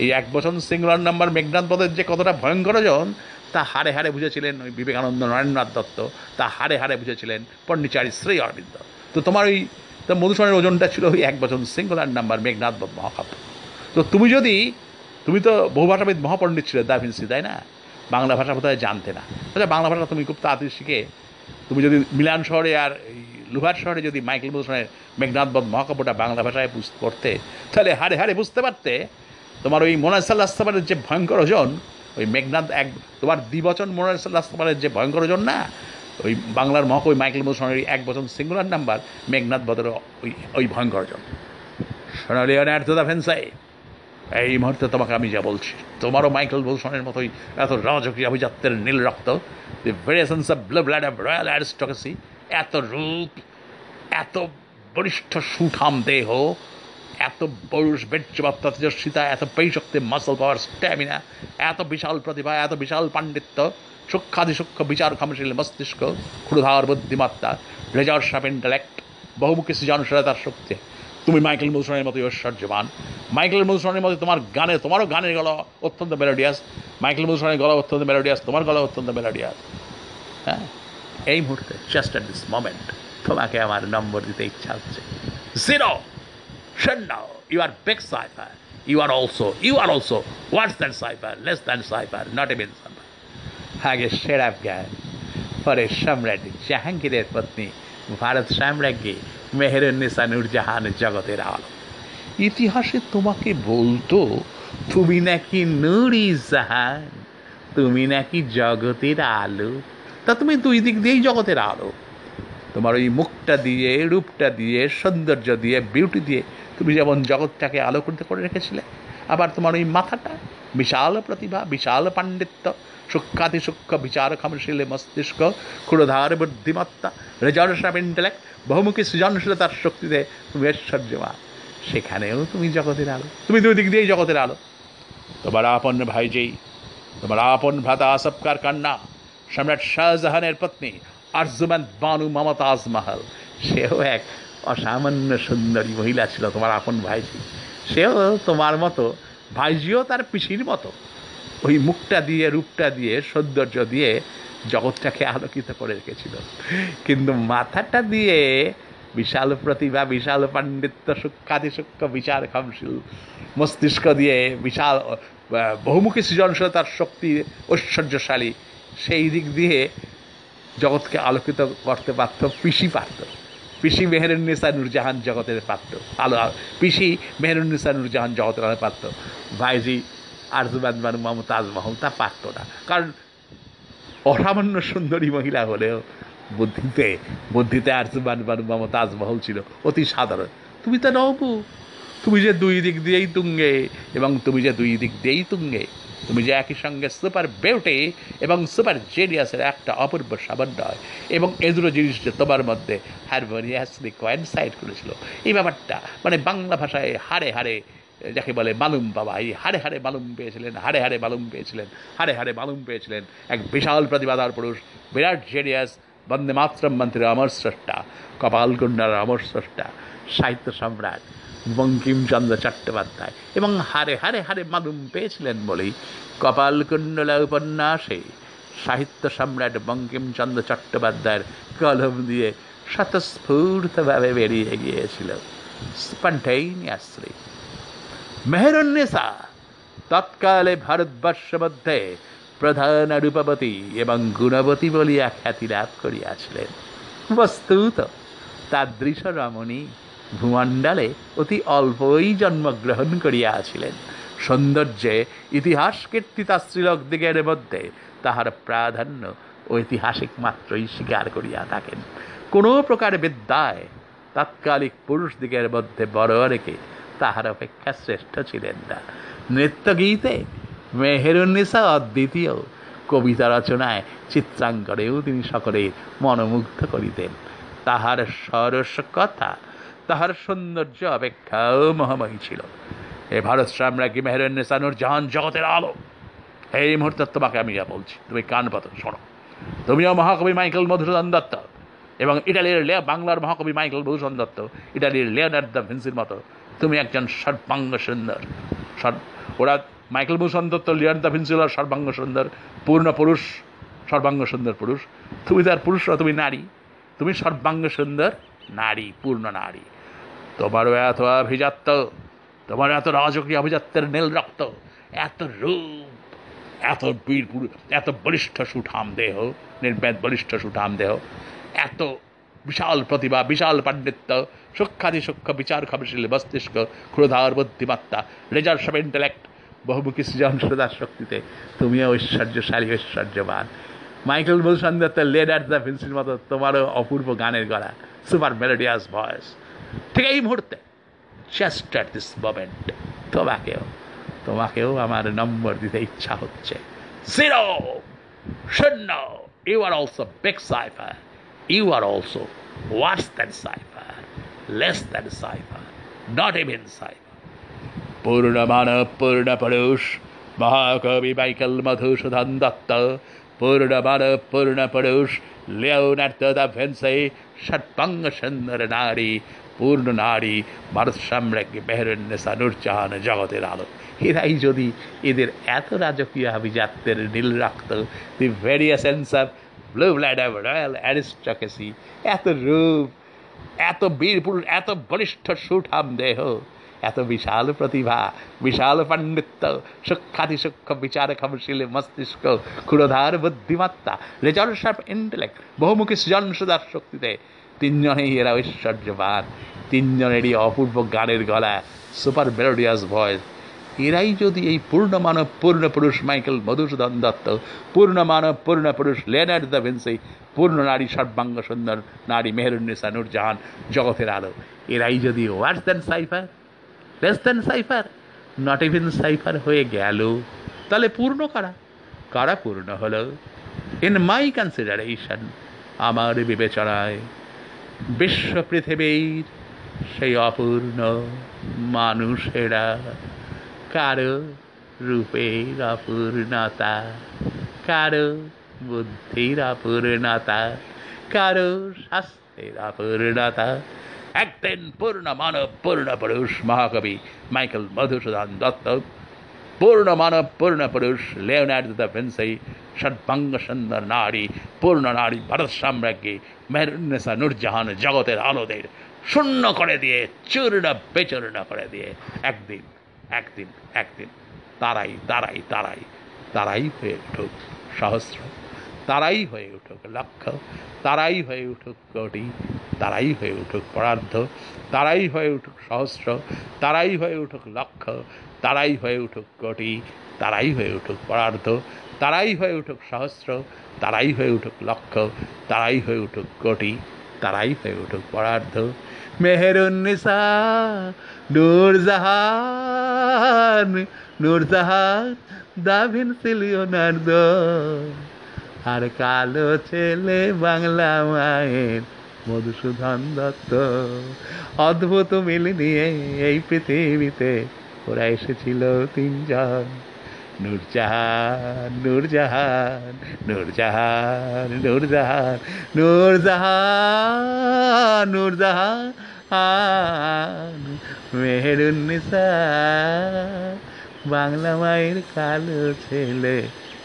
এই এক বচন সিঙ্গুলার নাম্বার মেঘনাথ পদের যে কতটা ভয়ঙ্কর ওজন তা হারে হারে বুঝেছিলেন ওই বিবেকানন্দ নরেন্দ্রনাথ দত্ত তা হারে হারে বুঝেছিলেন পণ্ডিচারী শ্রী অরবিন্দ। তো তোমার ওই তো মধুসূদনের ওজনটা ছিল ওই এক বচন সিঙ্গুলার নাম্বার মেঘনাথ বধ মহাকাব্য। তো তুমি যদি তুমি তো বহুভাষাবিদ মহাপণ্ডিত ছিলে দা ভিন্সি তাই না? বাংলা ভাষা কোথায় জানতে না। আচ্ছা বাংলা ভাষা তুমি খুব তাড়াতাড়ি শিখে তুমি যদি মিলান শহরে আর এই লুহার শহরে যদি মাইকেল মধুসূদনের মেঘনাথ বধ মহাকাব্যটা বাংলা ভাষায় পড়তে তাহলে হারে হারে বুঝতে পারতে, তোমার ওই মোনাসাল্লাহ আসলামের যে ভয়ঙ্কর ওজন, ওই মেঘনাথ এক তোমার দ্বিবচন মোনাসাল্লাহ আসলামের যে ভয়ঙ্কর ওজন না, ওই বাংলার মহাকবি মাইকেল মধুসূদনের এক বচন সিঙ্গুলার নাম্বার মেঘনাথ বদের ওই ওই ভয়ঙ্কর ওজন। সোনালি অনার্থ দা ফেন্সাই এই মুহূর্তে তোমাকে আমি যা বলছি, তোমারও মাইকেল মধুসূদনের মতোই এত রাজকীয় অভিজাত্যের নীল রক্ত the variations of blood of royal aristocracy এত রূপ, এত বলিষ্ঠ সুঠাম দেহ, এত পৌরুষ বেজ্যবাত্তা তেজস্বিতা, এত পেশক্তি মাসল পাওয়ার স্ট্যামিনা এত বিশাল প্রতিভা, এত বিশাল পাণ্ডিত্য সূক্ষাদি সূক্ষ্ম বিচার ক্ষমশীল মস্তিষ্ক, ক্ষুধার বুদ্ধিমত্তা রেজার সাপ ইন্টালেক্ট বহুমুখী সৃজনশীলতার শক্তি। তুমি মাইকেল মধুসূদনের মতো ঐশ্বর্যবান। মাইকেল মধুসূদনের মতো তোমার গানে, তোমারও গানের গলা অত্যন্ত মেলোডিয়াস মাইকেল মধুসূদনের গলা অত্যন্ত মেলোডিয়াস তোমার গলা অত্যন্ত মেলোডিয়াস হ্যাঁ? এই মুহূর্তে জাস্ট অ্যাট দিস মোমেন্ট তোমাকে আমার নম্বর দিতে ইচ্ছা হচ্ছে। জিরো শূন্য you are big cipher you are also you are also worse than cipher less than cipher not even cipher আগে সেরা জ্ঞান পরে সম্রাট জাহাঙ্গীরের পত্নী ভারত সাম্রাজ্ঞী মেহেরুন্নিসা নূরজাহান জগতের আলো ইতিহাসে তোমাকে বলতো, তুমি নাকি নুরি জাহান, তুমি নাকি জগতের আলো তা তুমি দুই দিক দিয়েই জগতের আলো। তোমার ওই মুখটা দিয়ে, রূপটা দিয়ে, সৌন্দর্য দিয়ে বিউটি দিয়ে তুমি যেমন জগৎটাকে আলোকিত করে রেখেছিলে, আবার তোমার ওই মাথাটা বিশাল প্রতিভা, বিশাল পাণ্ডিত্য সূক্ষাতি সূক্ষ্ম বিচার ক্ষমশীল মস্তিষ্ক, ক্ষুরধার বুদ্ধিমত্তা রেজার্ভ অফ ইন্টেলেক্ট বহুমুখী সৃজনশীলতার শক্তিতে তুমি ঐশ্বর্যবান সেখানেও তুমি জগতের আলো। তুমি দুই দিক দিয়েই জগতের আলো। তোমার আপন ভাইজেই, তোমার আপন ভ্রাতা আসবকার কন্যা সম্রাট শাহজাহানের পত্নী আরজুমান বানু মমতাজ মাহাল সেও এক অসামান্য সুন্দরী মহিলা ছিল তোমার আপন ভাইজি। সেও তোমার মতো, ভাইজিও তার পিসির মতো। ওই মুখটা দিয়ে, রূপটা দিয়ে, সৌন্দর্য দিয়ে জগৎটাকে আলোকিত করে রেখেছিল। কিন্তু মাথাটা দিয়ে বিশাল প্রতিভা, বিশাল পাণ্ডিত্য সূক্ষাতি সূক্ষ্ম বিচার ক্ষমশীল মস্তিষ্ক দিয়ে বিশাল বহুমুখী সৃজনশীলতার শক্তি ঐশ্বর্যশালী সেই দিক দিয়ে জগৎকে আলোকিত করতে পারত, পিসি পারত। পিসি মেহেরুন্নেসা নূরজাহান জগতের পারত আলো, পিসি মেহেরুন্নেসা নূরজাহান জগতের আলো পারত ভাইজি আরজুবান বানু মামু তাজমহল তা পারত না। কারণ অসামান্য সুন্দরী মহিলা হলেও বুদ্ধিতে বুদ্ধিতে আরজুবান বানু মামু তাজমহল ছিল। অতি সাধারণ। তুমি তো নবু। তুমি যে দুই দিক দিয়েই তুঙ্গে এবং তুমি যে দুই দিক দিয়েই তুঙ্গে। তুমি যে একই সঙ্গে সুপার বিউটি এবং সুপার জেনিয়াসের একটা অপূর্ব সমন্বয় এবং এ দুটো জিনিস যে তোমার মধ্যে হারমোনিয়াসলি কোয়েনসাইড করেছিল। এই ব্যাপারটা মানে বাংলা ভাষায় হাড়ে হাড়ে, যাকে বলে মালুম বাবা, এই হাড়ে হাড়ে মালুম পেয়েছিলেন, হাড়ে হাড়ে মালুম পেয়েছিলেন, হাড়ে হাড়ে মালুম পেয়েছিলেন এক বিশাল প্রতিবাদার পুরুষ, বিরাট জেনিয়াস, বন্দে মাতরম মন্ত্রীর অমর স্রষ্টা কপালকুণ্ডার অমর স্রষ্টা, সাহিত্য সম্রাট। বঙ্কিমচন্দ্র চট্টোপাধ্যায়। এবং হারে হারে হারে মালুম পেয়েছিলেন বলেই কপালকুণ্ডলা উপন্যাসে। সাহিত্য সম্রাট বঙ্কিমচন্দ্র চট্টোপাধ্যায়ের কলম দিয়ে স্বতঃস্ফূর্তভাবে বেরিয়ে গিয়েছিল। স্পন্টেনিয়াসলি। মেহরুন্নেসা, তৎকালে ভারতবর্ষ মধ্যে প্রধান রূপবতী এবং গুণবতী বলিয়া খ্যাতি লাভ করিয়াছিলেন। বস্তুত, তাদৃশ রমণী ভূমণ্ডলে অতি অল্পই জন্মগ্রহণ করিয়াছিলেন। সৌন্দর্যে ইতিহাস কীর্তিতা স্ত্রীলোক দিগের মধ্যে তাহার প্রাধান্য ঐতিহাসিক মাত্রই স্বীকার করিয়া থাকেন। কোনো প্রকার বিদ্যায় তাৎকালিক পুরুষ দিগের মধ্যে বড় রেখে তাহার অপেক্ষা শ্রেষ্ঠ ছিলেন না। নৃত্যগীতে মেহেরুন্নিসা অদ্বিতীয় কবিতা রচনায় চিত্রাঙ্কনেও তিনি সকলে মনোমুগ্ধ করিতেন। তাহার সরস কথা তাহার সৌন্দর্য অপেক্ষাও মহাময়ী ছিল। এ ভারত সাম্রাজ্ঞী মেহরুন্নেসা জাহান জগতের আলো, এই মুহূর্তে তোমাকে আমি যা বলছি, তুমি কান পাতো শোনো। তুমিও মহাকবি মাইকেল মধুসূদন দত্ত এবং ইটালির লে, বাংলার মহাকবি মাইকেল মধুসূদন দত্ত, ইটালির লিওনার্দ ভিন্সির মতো, তুমি একজন সর্বাঙ্গ সুন্দর। ওরা মাইকেল মধুসূদন দত্ত, লিওনার্দ ভিন্সিল সর্বাঙ্গ সুন্দর, পূর্ণ পুরুষ, সর্বাঙ্গ সুন্দর পুরুষ। তুমি তার পুরুষরা তুমি নারী। তুমি সর্বাঙ্গ সুন্দর নারী, পূর্ণ নারী। তোমারও এত অভিজাত্য তোমার এত রাজকীয় অভিজাত্যের নীল রক্ত, এত রূপ, এত বীর এত বলিষ্ঠ সুঠাম দেহ, নির্বেদ বলিষ্ঠ সুঠাম দেহ, এত বিশাল প্রতিভা, বিশাল পাণ্ডিত্য সূক্ষাতি সূক্ষ্ম বিচার ক্ষমশীল মস্তিষ্ক ক্রোধার বুদ্ধিমত্তা রেজার্স অফ ইন্টেলেক্ট বহুমুখী সৃজনশীলতার শক্তিতে, তুমিও ঐশ্বর্যশালী, ঐশ্বর্যবান। মাইকেল মধুসূদন দত্তের অ্যাট দ্য ভিন্সির মতো তোমারও অপূর্ব গানের গলা সুপার মেলোডিয়াস ভয়েস ঠিক এই মুহূর্তে জাস্ট অ্যাট দিস মোমেন্ট তোমাকেও তোমাকেও আমার নম্বর দিতে ইচ্ছা হচ্ছে। জিরো শূন্য you are also big cipher you are also worse than cipher less than cipher not even cipher পূর্ণ মানব পূর্ণ পুরুষ মহাকবি মাইকেল মধুসূদন দত্ত পূর্ণ মানব পূর্ণ পুরুষ লিওনার্দ দা ভেন্সে ষট্পঙ্গ সুন্দর নারী পূর্ণ নারী ভারত সাম্রাজ্ঞী মেহরুন্নেসা নুরজাহান জগতের আলো। এরাই যদি এদের এত রাজকীয় আভিজাত্যের নীল রক্ত the various sense of blue blood of royal aristocracy এত রূপ, এত বীর পুরুষ, এত বলিষ্ঠ সুঠাম দেহ, এত বিশাল প্রতিভা, বিশাল পাণ্ডিত্য সূক্ষাতি সূক্ষ্ম বিচার ক্ষমশীল মস্তিষ্ক, ক্ষুরধার বুদ্ধিমত্তা শার্প ইন্টেলেক্ট বহুমুখী সৃজনশীলার শক্তিতে তিনজনেই এরা ঐশ্বর্যবান। তিনজনেরই অপূর্ব গানের গলা, সুপার মেলোডিয়াস ভয়েস। এরাই যদি এই পূর্ণ মানব পূর্ণ পুরুষ মাইকেল মধুসূদন দত্ত পূর্ণ মানব পূর্ণ পুরুষ লেনার্ড দ্য ভিন্সি, পূর্ণ নারী সর্বাঙ্গ সুন্দর নারী মেহরুন্নেসা নূরজাহান, জগতের আলো। এরাই যদি worse than cipher less than cipher not even cipher হয়ে গেল। তাহলে পূর্ণ কারা? কারা পূর্ণ হলো? ইন মাই কনসিডারেশন আমার বিবেচনায় বিশ্ব পৃথিবীর সেই অপূর্ণ মানুষেরা। কারও রূপের অপূর্ণতা, কারও বুদ্ধির অপূর্ণতা, কারও স্বাস্থ্যের অপূর্ণতা। একদিন পূর্ণ মানব, পূর্ণ পুরুষ মহাকবি মাইকেল মধুসূদন দত্ত, পূর্ণ মানব, পূর্ণ পুরুষ লেওনার্দ দ্য ভিন্সি সর্বাঙ্গ সুন্দর নারী, পূর্ণ নারী, ভারত সাম্রাজ্ঞী মেহরুন্নেসা নূরজাহান জগতের আলোদের শূন্য করে দিয়ে, চূর্ণ বেচূর্ণ করে দিয়ে, একদিন একদিন একদিন, তারাই তারাই তারাই তারাই হয়ে উঠুক সহস্র, তারাই হয়ে উঠুক লক্ষ, তারাই হয়ে উঠুক কোটি, তারাই হয়ে উঠুক পরার্ধ তারাই হয়ে উঠুক সহস্র, তারাই হয়ে উঠুক লক্ষ, তারাই হয়ে উঠুক কোটি, তারাই হয়ে উঠুক পরার্ধ তারাই হয়ে উঠুক সহস্র, তারাই হয়ে উঠুক লক্ষ, তারাই হয়ে উঠুক কোটি, তারাই হয়ে উঠুক পরার্ধ মেহেরুন্নিসা, নূরজাহান নূরজাহান দাভিন সিলিওনার্দো আর কালো ছেলে বাংলা মায়ের মধুসূদন দত্ত। অদ্ভুত মিল নিয়ে এই পৃথিবীতে ওরা এসেছিল তিনজন। নূরজাহান নূরজাহান নূরজাহান নূরজাহান নূরজাহান নূরজাহান। মেহেরুন্নিসা, বাংলা মায়ের কালো ছেলে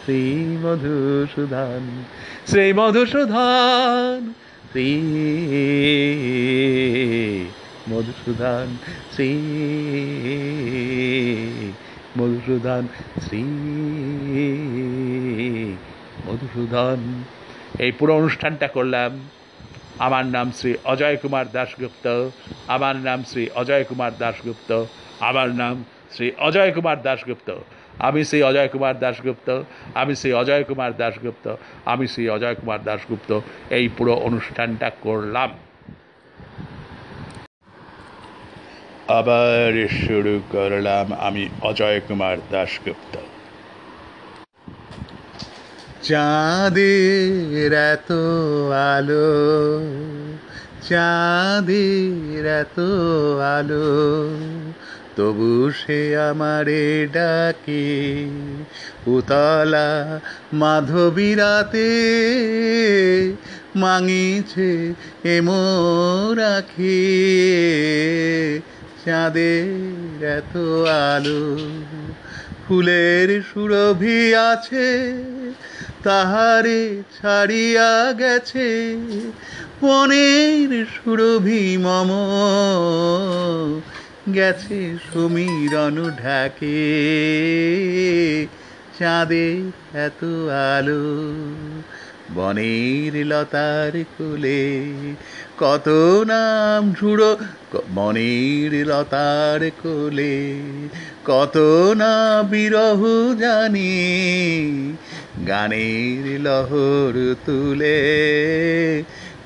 শ্রী মধুসূদন শ্রী মধুসূদন শ্রী মধুসূদন শ্রী মধুসূদন, শ্রী মধুসূদন। এই পুরো অনুষ্ঠানটা করলাম। আমার নাম শ্রী অজয় কুমার দাশগুপ্ত। আমার নাম শ্রী অজয় কুমার দাশগুপ্ত। আমার নাম শ্রী অজয় কুমার দাশগুপ্ত। আমি শ্রী অজয় কুমার দাশগুপ্ত। আমি শ্রী অজয় কুমার দাশগুপ্ত। আমি শ্রী অজয় কুমার দাশগুপ্ত। এই পুরো অনুষ্ঠানটা করলাম। আবার শুরু করলাম আমি অজয় কুমার দাশগুপ্ত। চাঁদের এত আলো, চাঁদের এত আলো, তবু সে আমারে ডাকে, উতলা মাধবীরাতে মাঙিছে এমো রাখি চাঁদের এত আলো, ফুলের সুরভি আছে, তাহারে ছাড়িয়া গেছে, বনের সুরভি মম, গেছে সমীরণ ঢাকে চাঁদের এত আলো, বনের লতার কোলে কত নাম ঝুড়ো বনের লতার কোলে। কত না বিরহ জানি, গানের লহর তুলে।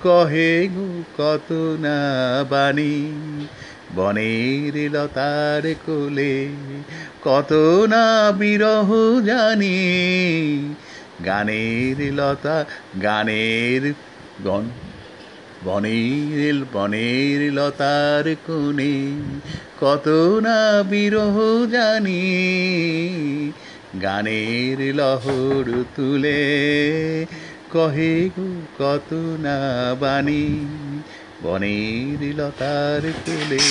কহে গো কত না বাণী, বনের লতার কোলে। কত না বিরহ জানি, গানের লতা, গানের গন বনের বনের লতার কোণে কত না বিরহ জানি, গানের লহর তুলে কহে গো কত না বাণী বনের লতার কোলে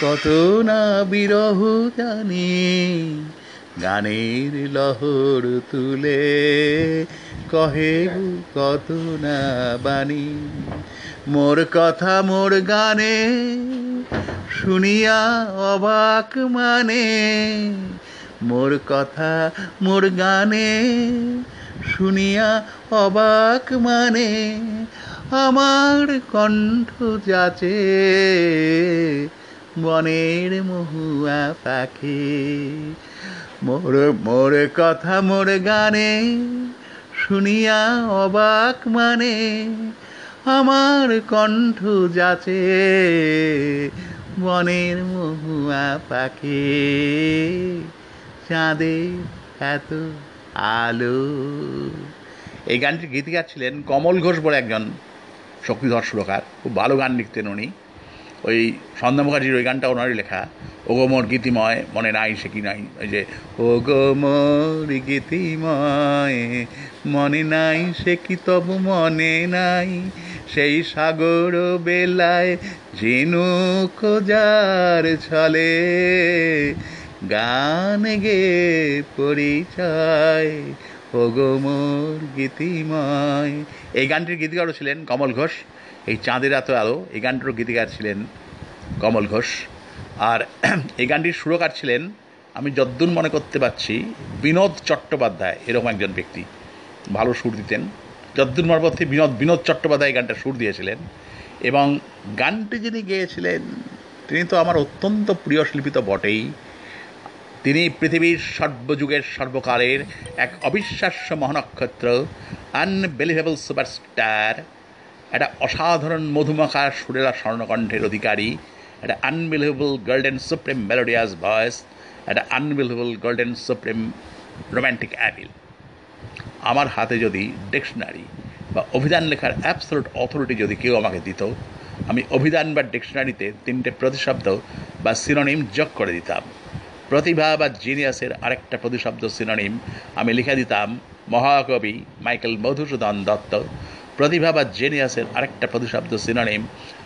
কত না বিরহ জানি, গানের লহর তুলে কহে কত না বাণী? মোর কথা মোর গানে শুনিয়া অবাক মানে। মোর কথা মোর গানে শুনিয়া অবাক মানে। আমার কণ্ঠ যাচে বনের মহুয়া পাখি। মোর মোর কথা মোর গানে শুনিয়া অবাক মানে আমার কণ্ঠ যাচে বনের মহুয়া পাখি। চাঁদে এত আলো। এই গানটির গীতিকার ছিলেন কমল ঘোষ বলে একজন শক্তিধর সুরকার। খুব ভালো গান লিখতেন উনি। ওই সন্ধ্যা মুখার্জির ওই গানটা ওনারই লেখা। ও গো মোর গীতিময়, মনে নাই সে কি নাই, ওই যে ও গো মোর গীতিময়, মনে নাই সে কি তবু মনে নাই, সেই সাগর বেলায় ঝিনুক যার ছলে, গান গে পরিচয় ও গো মোর গীতিময়। এই গানটির গীতিকারও ছিলেন কমল ঘোষ। এই চাঁদের এত আলো, এই গানটিরও গীতিকার ছিলেন কমল ঘোষ। আর [CLEARS THROAT] এই গানটির সুরকার ছিলেন, আমি যদ্দূর মনে করতে পারছি, বিনোদ চট্টোপাধ্যায়, এরকম একজন ব্যক্তি। ভালো সুর দিতেন। যদ্দূর মারপথে বিনোদ বিনোদ চট্টোপাধ্যায় গানটা সুর দিয়েছিলেন। এবং গানটি যিনি গেয়েছিলেন, তিনি তো আমার অত্যন্ত প্রিয় শিল্পী তো বটেই। তিনি পৃথিবীর সর্বযুগের সর্বকালের এক অবিশ্বাস্য মহানক্ষত্র আনবিলিভেবল সুপারস্টার একটা অসাধারণ মধুমাখা সুরেলা স্বর্ণকণ্ঠের অধিকারী, একটা unbelievable golden supreme melodious voice একটা unbelievable golden supreme romantic appeal আমার হাতে যদি ডিকশনারি বা অভিধান লেখার অ্যাবসলুট অথরিটি যদি কেউ আমাকে দিত, আমি অভিধান বা ডিকশনারিতে তিনটে প্রতিশব্দ বা সিনোনিম যোগ করে দিতাম। প্রতিভা বা জিনিয়াসের আরেকটা প্রতিশব্দ সিনোনিম আমি লিখে দিতাম, মহাকবি মাইকেল মধুসূদন দত্ত প্রতিভা বা জেনিয়াসের আরেকটা প্রতিশব্দ সিনোনিম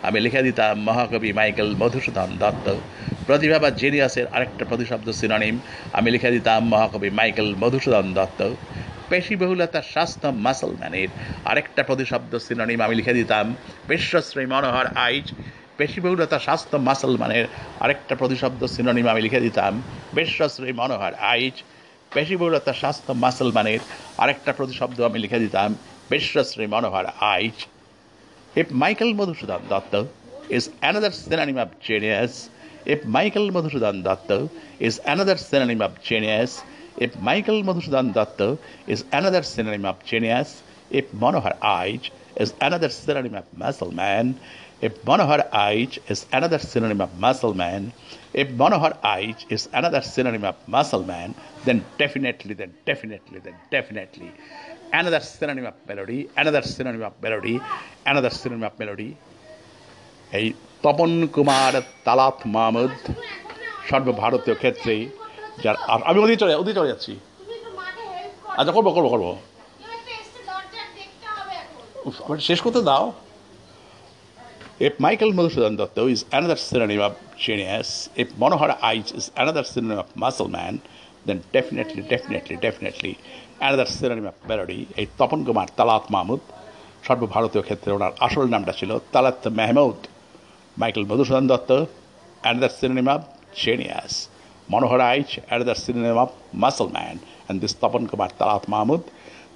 আমি লিখে দিতাম মহাকবি মাইকেল মধুসূদন দত্ত। প্রতিভা বা জেনিয়াসের আরেকটা প্রতিশব্দ সিনোনিম আমি লিখে দিতাম মহাকবি মাইকেল মধুসূদন দত্ত। পেশিবহুলতা, স্বাস্থ্য মাসলম্যানের আরেকটা প্রতিশব্দ সিনোনিম আমি লিখে দিতাম বিশ্বশ্রী মনোহর আইচ। পেশিবহুলতা, স্বাস্থ্য মাসলমানের আরেকটা প্রতিশব্দ সিনোনিম আমি লিখে দিতাম বিশ্বশ্রী মনোহর আইচ। পেশিবহুলতা, স্বাস্থ্য মাসলমানের আরেকটা প্রতিশব্দ আমি লিখে দিতাম Vishra Sri Manohar if Michael Madhusudan Datta is another synonym of genius, if Michael Madhusudan Datta is another synonym of genius, if Michael Madhusudan Datta is another synonym of genius, if Manohar Age is another synonym of muscle man, if Manohar Age is another synonym of muscle man, if Manohar Age is another synonym of muscle man, then definitely, then definitely, then definitely another synonym of melody, another synonym of melody, another synonym of melody. এই তপন কুমার তালাত মাহমুদ সর্বভারতীয় ক্ষেত্রে যার আমি ওদিকে চলে ওদিকে চলে যাচ্ছি আচ্ছা করব করব করব আমার শেষ করতে দাও If Michael Madhusudan Datta is another synonym of genius, if Manohar Aij is another synonym of muscle man, then definitely, definitely, definitely another synonym of melody, এই তপন কুমার তালাত মাহমুদ সর্বভারতীয় ক্ষেত্রে ওনার আসল নামটা ছিল Talat Mahmud Michael Madhusudan Dutt another synonym of genius. Manohar Aij, another synonym of muscle man. And this Tapan Kumar Talat Mahmud,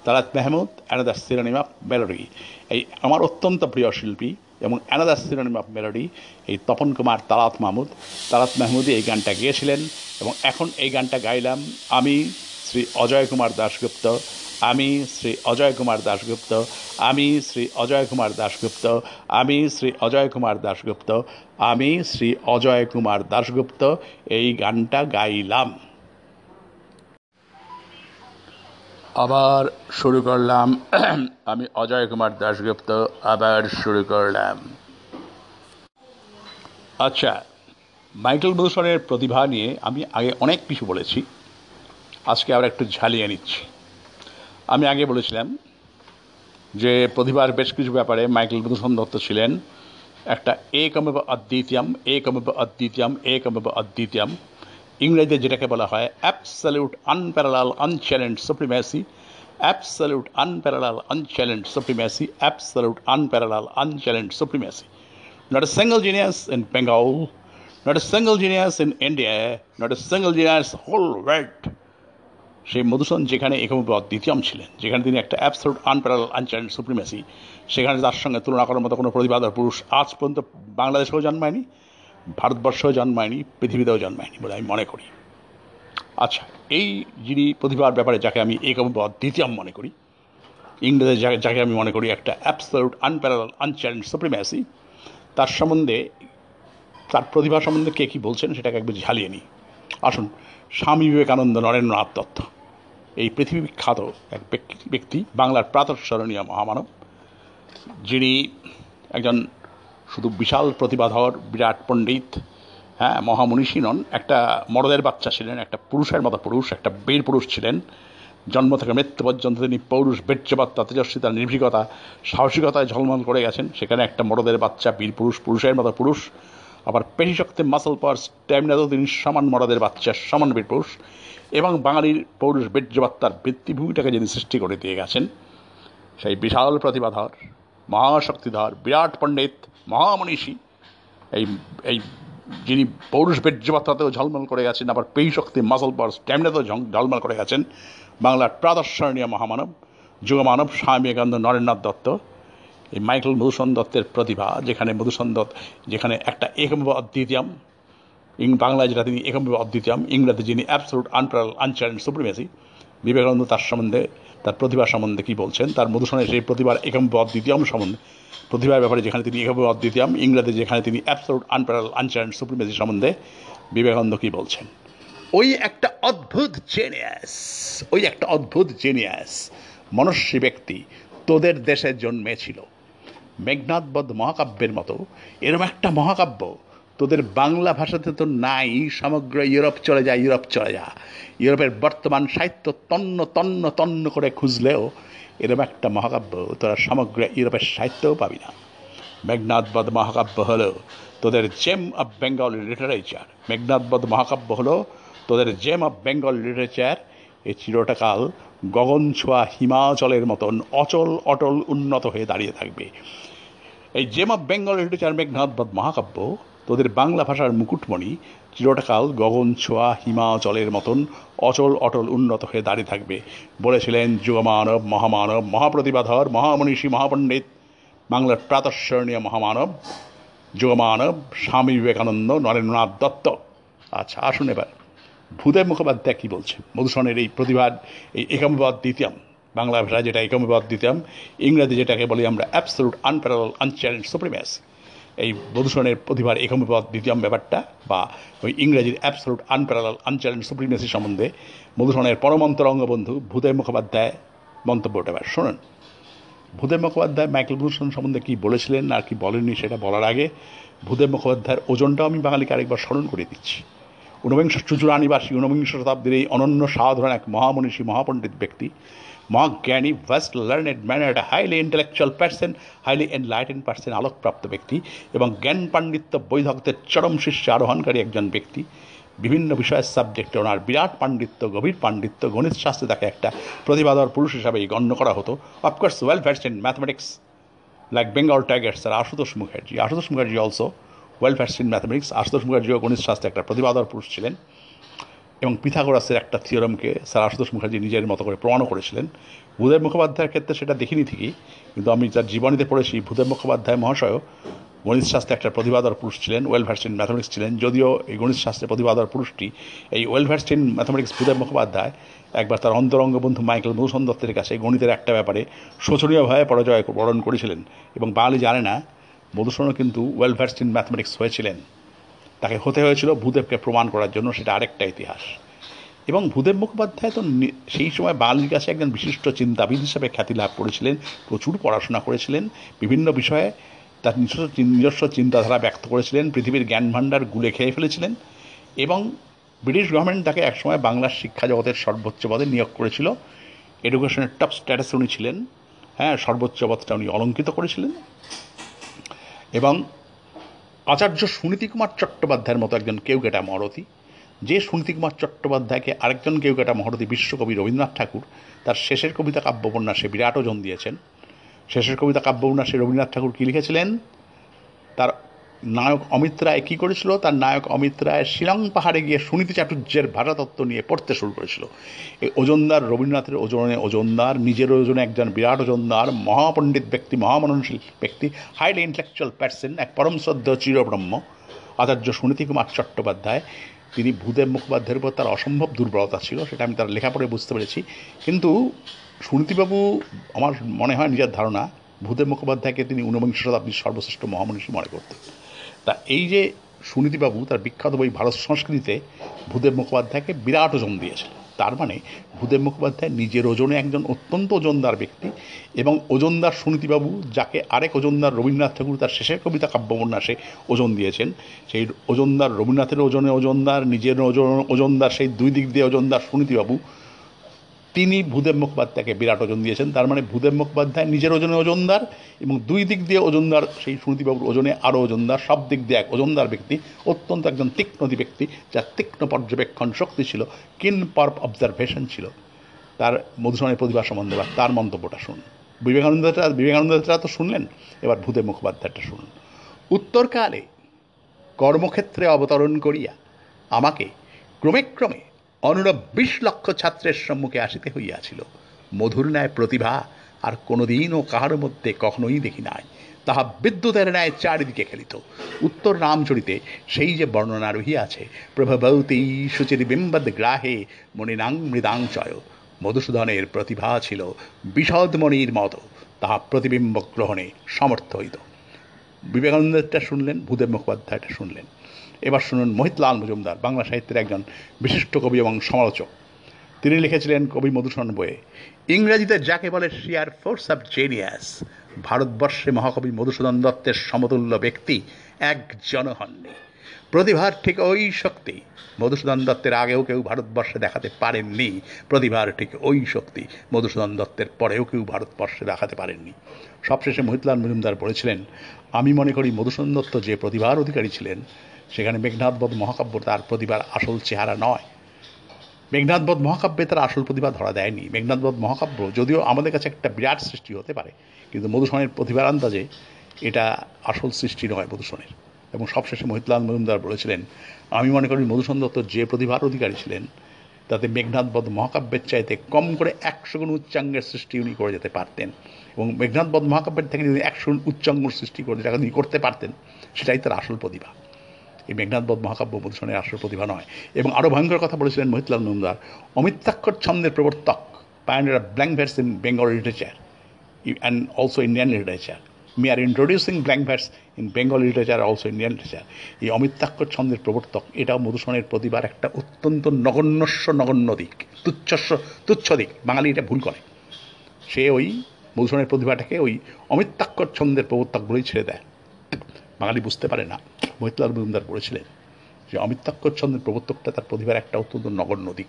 Talat Mahmud another synonym of melody এই আমার অত্যন্ত প্রিয় শিল্পী এবং অ্যানাদার সিনোনিম অফ মেলোডি এই তপন কুমার তালাত মাহমুদ তালাত মাহমুদি এই গানটা গেয়েছিলেন এবং এখন এই গানটা গাইলাম আমি শ্রী অজয় কুমার দাশগুপ্ত, আমি শ্রী অজয় কুমার দাশগুপ্ত, আমি শ্রী অজয় কুমার দাশগুপ্ত, আমি শ্রী অজয় কুমার দাশগুপ্ত, আমি শ্রী অজয় কুমার দাশগুপ্ত, এই গানটা গাইলাম। আবার শুরু করলাম, আমি অজয় কুমার দাশগুপ্ত, আবার শুরু করলাম। আচ্ছা মাইকেল মধুসনের প্রতিভা নিয়ে আমি আগে অনেক কিছু বলেছি। আজকে আবার একটু ঝালিয়ে নিচ্ছি। আমি আগে বলেছিলাম যে প্রতিভার বেশ কিছু ব্যাপারে মাইকেল মধুসূদন দত্ত ছিলেন। একটা একমেব অদ্বিতীয়ম একমেব অদ্বিতীয়ম একমেব অদ্বিতীয়ম। ইংরেজিতে যেটাকে বলা হয় absolute unparallel unchallenge supremacy absolute unparallel unchallenge supremacy absolute unparallel unchallenge supremacy not a single genius in Bengal, not a single genius in India, not a single genius whole world. সেই মধুসূদন যেখানে একমব দ্বিতীয়ম ছিলেন, যেখানে তিনি একটা অ্যাবসলুট আনপ্যারাল আনচ্যালেঞ্জ সুপ্রিমেসি সেখানে তার সঙ্গে তুলনা করার মতো কোনো প্রতিভাধর পুরুষ আজ পর্যন্ত বাংলাদেশেও জন্মায়নি, ভারতবর্ষেও জন্মায়নি, পৃথিবীতেও জন্মায়নি বলে আমি মনে করি। আচ্ছা এই যিনি প্রতিভার ব্যাপারে যাকে আমি একমব দ্বিতীয়ম মনে করি, ইংরেজি যাকে যাকে আমি মনে করি একটা অ্যাবসলুট আনপ্যারাল আনচ্যালেঞ্জ সুপ্রিমেসি তার সম্বন্ধে, তার প্রতিভা সম্বন্ধে কে কী বলছেন সেটাকে একবার ঝালিয়ে নিই। আসুন, স্বামী বিবেকানন্দ নরেন্দ্রনাথ দত্ত। এই পৃথিবী বিখ্যাত এক ব্যক্তি- বাংলার প্রাতঃস্মরণীয় মহামানব, যিনি একজন শুধু বিশাল প্রতিভাধর বিরাট পণ্ডিত হ্যাঁ মহামনীষী নন, একটা মরদের বাচ্চা ছিলেন, একটা পুরুষের মতো পুরুষ, একটা বীর পুরুষ ছিলেন। জন্ম থেকে মৃত্যু পর্যন্ত তিনি পৌরুষ বীর্যবত্তা তেজস্বিতা নির্ভীকতা, সাহসিকতায় ঝলমল করে গেছেন। সেখানে একটা মরদের বাচ্চা, বীর পুরুষ, পুরুষের মতো পুরুষ, আবার পেশি শক্তি মাসল পাওয়ার স্ট্যামিনাতেও তিনি সমান মরদের বাচ্চা, সমান বীর পুরুষ। এবং বাঙালির পৌরুষ বীর্যবত্তার ভিত্তিভূমিটাকে যিনি সৃষ্টি করে দিয়ে গেছেন, সেই বিশাল প্রতিভাধর, মহাশক্তিধর, বিরাট পণ্ডিত, মহামনীষী, এই এই যিনি পৌরুষ বীর্যবত্তাতেও ঝলমল করে গেছেন, আবার পেই শক্তি মাসল পাওয়ার স্ট্যামিনাতেও ঝলমল করে গেছেন, বাংলার প্রাদর্শনীয় মহামানব, যুগমানব স্বামী বিবেকানন্দ নরেন্দ্রনাথ দত্ত, এই মাইকেল মধুসূদন দত্তের প্রতিভা, যেখানে মধুসূদন দত্ত, যেখানে একটা একম অদ্বিতীয়াম ইং বাংলায় যেটা তিনি একম অদ্বিতীয়াম, ইংরেজি যিনি absolute unparalleled unchallenged supremacy Vivekananda তার সম্বন্ধে, তার প্রতিভা সম্বন্ধে কী বলছেন? তার মধুসূদনের সেই প্রতিভার একম অদ্বিতীয়ম সম্বন্ধে, প্রতিভার ব্যাপারে যেখানে তিনি একম অদ্বিতীয়াম, ইংরেজি যেখানে তিনি অ্যাবসলুট আনপ্যারাল আনচ্যালেঞ্জ সুপ্রিমেসি সম্বন্ধে বিবেকানন্দ কী বলছেন? ওই একটা অদ্ভুত জেনিয়াস ওই একটা অদ্ভুত জেনিয়াস মনস্বী ব্যক্তি তোদের দেশে জন্মেছিল। মেঘনাথবধ মহাকাব্যের মতো এরম একটা মহাকাব্য তোদের বাংলা ভাষাতে তো নাই, সমগ্র ইউরোপ চলে যা, ইউরোপ চলে যা। ইউরোপের বর্তমান সাহিত্য তন্ন তন্ন তন্ন করে খুঁজলেও এরম একটা মহাকাব্য তোরা সমগ্র ইউরোপের সাহিত্যও পাবি না। মেঘনাথবধ মহাকাব্য হলো তোদের gem of Bengal literature Meghnadbadh মহাকাব্য হলো তোদের জেম অফ বেঙ্গল লিটারেচার এই চিরটাকাল গগন ছোঁয়া হিমাচলের মতন অচল, অটল, উন্নত হয়ে দাঁড়িয়ে থাকবে। এই gem of Bengal literature Meghnadbadh মহাকাব্য তোদের বাংলা ভাষার মুকুটমণি চিরটাকাল গগন ছোঁয়া হিমাচলের মতন অচল অটল উন্নত হয়ে দাঁড়িয়ে থাকবে। বলেছিলেন যুগমানব, মহামানব, মহাপ্রতিভাধর, মহামনীষী, মহাপণ্ডিত, বাংলার প্রাতঃস্মরণীয় মহামানব, যুগমানব, স্বামী বিবেকানন্দ, নরেন্দ্রনাথ দত্ত। আচ্ছা আসুন এবার। ভূদেব মুখোপাধ্যায় কী বলছে মধুসূদনের এই প্রতিভার এই একমবাদ দ্বিতীয়াম, বাংলা ভাষায় যেটা একমবাদ দ্বিতীয়াম, ইংরেজি যেটাকে বলি আমরা অ্যাবসলুট আনপ্যারাল আনচ্যালেঞ্জ সুপ্রিমেস এই মধুসূদনের প্রতিভার একমবাদ দ্বিতীয়াম ব্যাপারটা বা ওই ইংরেজির অ্যাবসলুট আনপ্যারাল আনচ্যালেঞ্জ সুপ্রিমেসি সম্বন্ধে মধুসূদনের পরমন্তরঙ্গ বন্ধু ভূদেব মুখোপাধ্যায় মন্তব্যটা এবার শুনুন। ভূদেব মুখোপাধ্যায় মাইকেল মধুসূদন সম্বন্ধে কী বলেছিলেন আর কি বলেননি সেটা বলার আগে ভূদেব মুখোপাধ্যায়ের ওজনটাও আমি বাঙালিকে আরেকবার স্মরণ করে দিচ্ছি। ঊনবিংশ চুচুরানিবাসী ঊনবিংশ শতাব্দীর এই অনন্য সাধারণ এক মহামনীষী মহাপণ্ডিত ব্যক্তি মহাজ্ঞানী ওয়েস্ট লার্নেড ম্যান একটা highly intellectual person highly enlighten person আলোকপ্রাপ্ত ব্যক্তি এবং জ্ঞান পাণ্ডিত্য বৈধকদের চরম শীর্ষে আরোহণকারী একজন ব্যক্তি বিভিন্ন বিষয়ের সাবজেক্টে ওনার বিরাট পাণ্ডিত্য গভীর পাণ্ডিত্য গণিত শাস্ত্রে তাকে একটা প্রতিভাধর পুরুষ হিসাবে গণ্য করা হতো of course well versed in mathematics like Bengal tigers R Ashutosh Mukherjee Ashutosh Mukherjee also well versed in mathematics Ashutosh মুখার্জিও গণিত শাস্ত্রে একটা প্রতিভাধর পুরুষ ছিলেন এবং পিথাগোরাসের একটা থিওরমকে স্যার আশুতোষ মুখার্জি নিজের মতো করে প্রমাণও করেছিলেন। ভূদেব মুখোপাধ্যায়ের ক্ষেত্রে সেটা দেখিনি ঠিকই, কিন্তু আমি যার জীবনীতে পড়েছি ভূদেব মুখোপাধ্যায় মহাশয়ও গণিত শাস্ত্রে একটা প্রতিভাধর পুরুষ ছিলেন ওয়েল ভার্সড ইন ম্যাথমেটিক্স ছিলেন, যদিও এই গণিত শাস্ত্রে প্রতিভাধর পুরুষটি, এই well versed in mathematics Bhudev Mukhopadhyay, একবার তার অন্তরঙ্গ বন্ধু মাইকেল মধুসূদন দত্তের কাছে গণিতের একটা ব্যাপারে শোচনীয়ভাবে পরাজয় বরণ করেছিলেন এবং বাঙালি জানে না, মধুসূদনও কিন্তু ওয়েল ভার্সড ইন ম্যাথমেটিক্স হয়েছিলেন। তাকে হতে হয়েছিল ভূদেবকে প্রমাণ করার জন্য, সেটা আরেকটা ইতিহাস। এবং ভূদেব মুখোপাধ্যায় তো সেই সময় বাঙালির কাছে একজন বিশিষ্ট চিন্তাবিদ হিসেবে খ্যাতি লাভ করেছিলেন, প্রচুর পড়াশোনা করেছিলেন, বিভিন্ন বিষয়ে তার নিজস্ব নিজস্ব চিন্তাধারা ব্যক্ত করেছিলেন, পৃথিবীর জ্ঞান ভাণ্ডার গুলে খেয়ে ফেলেছিলেন এবং ব্রিটিশ গভর্নমেন্ট তাকে একসময় বাংলার শিক্ষা জগতের সর্বোচ্চ পদে নিয়োগ করেছিল। এডুকেশনের টপ স্ট্যাটাস উনি ছিলেন হ্যাঁ সর্বোচ্চ পদটা উনি অলঙ্কিত করেছিলেন। এবং আচার্য সুনীতি কুমার চট্টোপাধ্যায়ের মতো একজন কেউ কেউকেটা মহরতি যে সুনীতি কুমার চট্টোপাধ্যায়কে আরেকজন কেউ কেউকেটা মহরতি বিশ্বকবি রবীন্দ্রনাথ ঠাকুর, তার শেষের কবিতা কাব্যপন্যাসে বিরাট ওজন দিয়েছেন। শেষের কবিতা কাব্যপন্যাসে রবীন্দ্রনাথ ঠাকুর কী লিখেছিলেন? তার নায়ক অমিত রায় কী করেছিল? তার নায়ক অমিত রায় শিলং পাহাড়ে গিয়ে সুনীতি চাটুর্যের ভাষাতত্ত্ব নিয়ে পড়তে শুরু করেছিল। এই ওজনদার রবীন্দ্রনাথের ওজনে ওজনদার, নিজের ওজনে একজন বিরাট ওজনদার, মহাপণ্ডিত ব্যক্তি, মহামননশীল ব্যক্তি হাইলি ইন্টেলেকচুয়াল পার্সন এক পরম শ্রদ্ধ চিরব্রহ্ম। আচার্য সুনীতি কুমার চট্টোপাধ্যায়, তিনি ভূদেব মুখোপাধ্যায়ের উপর তার অসম্ভব দুর্বলতা ছিল, সেটা আমি তার লেখা পড়ে বুঝতে পেরেছি। কিন্তু সুনীতিবাবু আমার মনে হয় নিজের ধারণা ভূদেব মুখোপাধ্যায়কে তিনি ঊনবিংশ শতাব্দীর সর্বশ্রেষ্ঠ মহামনীষী মনে করতেন। তা এই যে সুনীতিবাবু তার বিখ্যাত বই ভারত সংস্কৃতিতে ভূদেব মুখোপাধ্যায়কে বিরাট ওজন দিয়েছিলেন তার মানে ভূদেব মুখোপাধ্যায় নিজের ওজনে একজন অত্যন্ত ওজনদার ব্যক্তি এবং ওজনদার সুনীতিবাবু যাকে আরেক ওজনদার রবীন্দ্রনাথ ঠাকুর তার শেষের কবিতা কাব্যবন্যাসে ওজন দিয়েছেন, সেই ওজনদার রবীন্দ্রনাথের ওজনে ওজনদার, নিজের ওজন, ওজনদার সেই দুই দিক দিয়ে ওজনদার সুনীতিবাবু তিনি ভূদেব মুখোপাধ্যায়কে বিরাট ওজন দিয়েছেন। তার মানে ভূদেব মুখোপাধ্যায় নিজের ওজনে ওজনদার এবং দুই দিক দিয়ে ওজনদার সেই সুনীতিবাবুর ওজনে আরও ওজনদার। সব দিক দিয়ে এক ওজনদার ব্যক্তি, অত্যন্ত একজন তীক্ষ্ণতি ব্যক্তি যার তীক্ষ্ণ পর্যবেক্ষণ শক্তি ছিল কিন পার্প অবজারভেশন ছিল। তার মধুসূদনের প্রতিভা সম্বন্ধে বা তার মন্তব্যটা শুনুন। বিবেকানন্দটা বিবেকানন্দটা তো শুনলেন? এবার ভূদেব মুখোপাধ্যায়টা শুনুন। উত্তরকালে কর্মক্ষেত্রে অবতরণ করিয়া আমাকে ক্রমে ক্রমে অনুরূপ বিশ লক্ষ ছাত্রের সম্মুখে আসিতে হইয়াছিল। মধুর ন্যায় প্রতিভা আর কোনোদিনও কাহার মধ্যে কখনোই দেখি নাই। তাহা বিদ্যুতের ন্যায় চারিদিকে খেলিত। উত্তর রামচরিতে সেই যে বর্ণনা রহিয়াছে, প্রভবতী সুচির বিম্বদ গ্রাহে মণিনাং মৃদাংচয়। মধুসূদনের প্রতিভা ছিল বিষদমণির মতো। তাহা প্রতিবিম্ব গ্রহণে সমর্থ হইত। বিবেকানন্দটা শুনলেন, ভূদেব মুখোপাধ্যায়টা শুনলেন। এবার শুনুন মোহিতলাল মজুমদার, বাংলা সাহিত্যের একজন বিশিষ্ট কবি এবং সমালোচক। তিনি লিখেছিলেন কবি মধুসূদন বইয়ে, ইংরেজিতে যাকে বলে শিয়ার ফোর্স অফ জেনিয়াস ভারতবর্ষে মহাকবি মধুসূদন দত্তের সমতুল্য ব্যক্তি একজন হননি প্রতিভার ঠিক ওই শক্তি, মধুসূদন দত্তের আগেও কেউ ভারতবর্ষে দেখাতে পারেননি। প্রতিভার ঠিক ওই শক্তি, মধুসূদন দত্তের পরেও কেউ ভারতবর্ষে দেখাতে পারেননি। সবশেষে মহিতলাল মজুমদার বলেছিলেন, আমি মনে করি মধুসূদন দত্ত যে প্রতিভার অধিকারী ছিলেন সেখানে মেঘনাথবধ মহাকাব্য তার প্রতিভার আসল চেহারা নয়। মেঘনাথবধ মহাকাব্যে তার আসল প্রতিভা ধরা দেয়নি। মেঘনাথবধ মহাকাব্য যদিও আমাদের কাছে একটা বিরাট সৃষ্টি হতে পারে, কিন্তু মধুসূদনের প্রতিভার আন্দাজে এটা আসল সৃষ্টি নয় মধুসূদনের। এবং সবশেষে মহিতলাল মজুমদার বলেছিলেন, আমি মনে করি মধুসূদন দত্ত যে প্রতিভার অধিকারী ছিলেন, তাতে মেঘনাথবধ মহাকাব্যের চাইতে কম করে একশো গুণ উচ্চাঙ্গের সৃষ্টি উনি করে যেতে পারতেন। এবং মেঘনাথবধ মহাকাব্যের থেকে যদি একশো উচ্চাঙ্গ সৃষ্টি করে যেটা তিনি করতে পারতেন, সেটাই তার আসল প্রতিভা। এই মেঘনাথবধ মহাকাব্য মধুসূদনের আসল প্রতিভা নয়। এবং আরও ভয়ঙ্কর কথা বলেছিলেন মহিতলাল মজুমদার অমিত্যাক্ষর ছন্দের প্রবর্তক, pioneer of blank verse in Bengal literature and also Indian literature. We are introducing blank verse in Bengal literature, also Indian. এই অমিত্যাক্ষর ছন্দের প্রবর্তক, এটাও মধুসূদনের প্রতিভার একটা অত্যন্ত নগণ্যস্য নগণ্য দিক তুচ্ছস্য তুচ্ছ দিক। বাঙালি এটা ভুল করে। সে ওই মধুসূদনের প্রতিভাটাকে ওই অমিত্যাক্ষর ছন্দের প্রবর্তক বলেই ছেড়ে দেয়। বাঙালি বুঝতে পারে না। মহিতলাল মজুমদার বলেছিলেন যে অমিত্যাক্ষর ছন্দের প্রবর্তকটা তার প্রতিভার একটা অত্যন্ত নগণ্য দিক।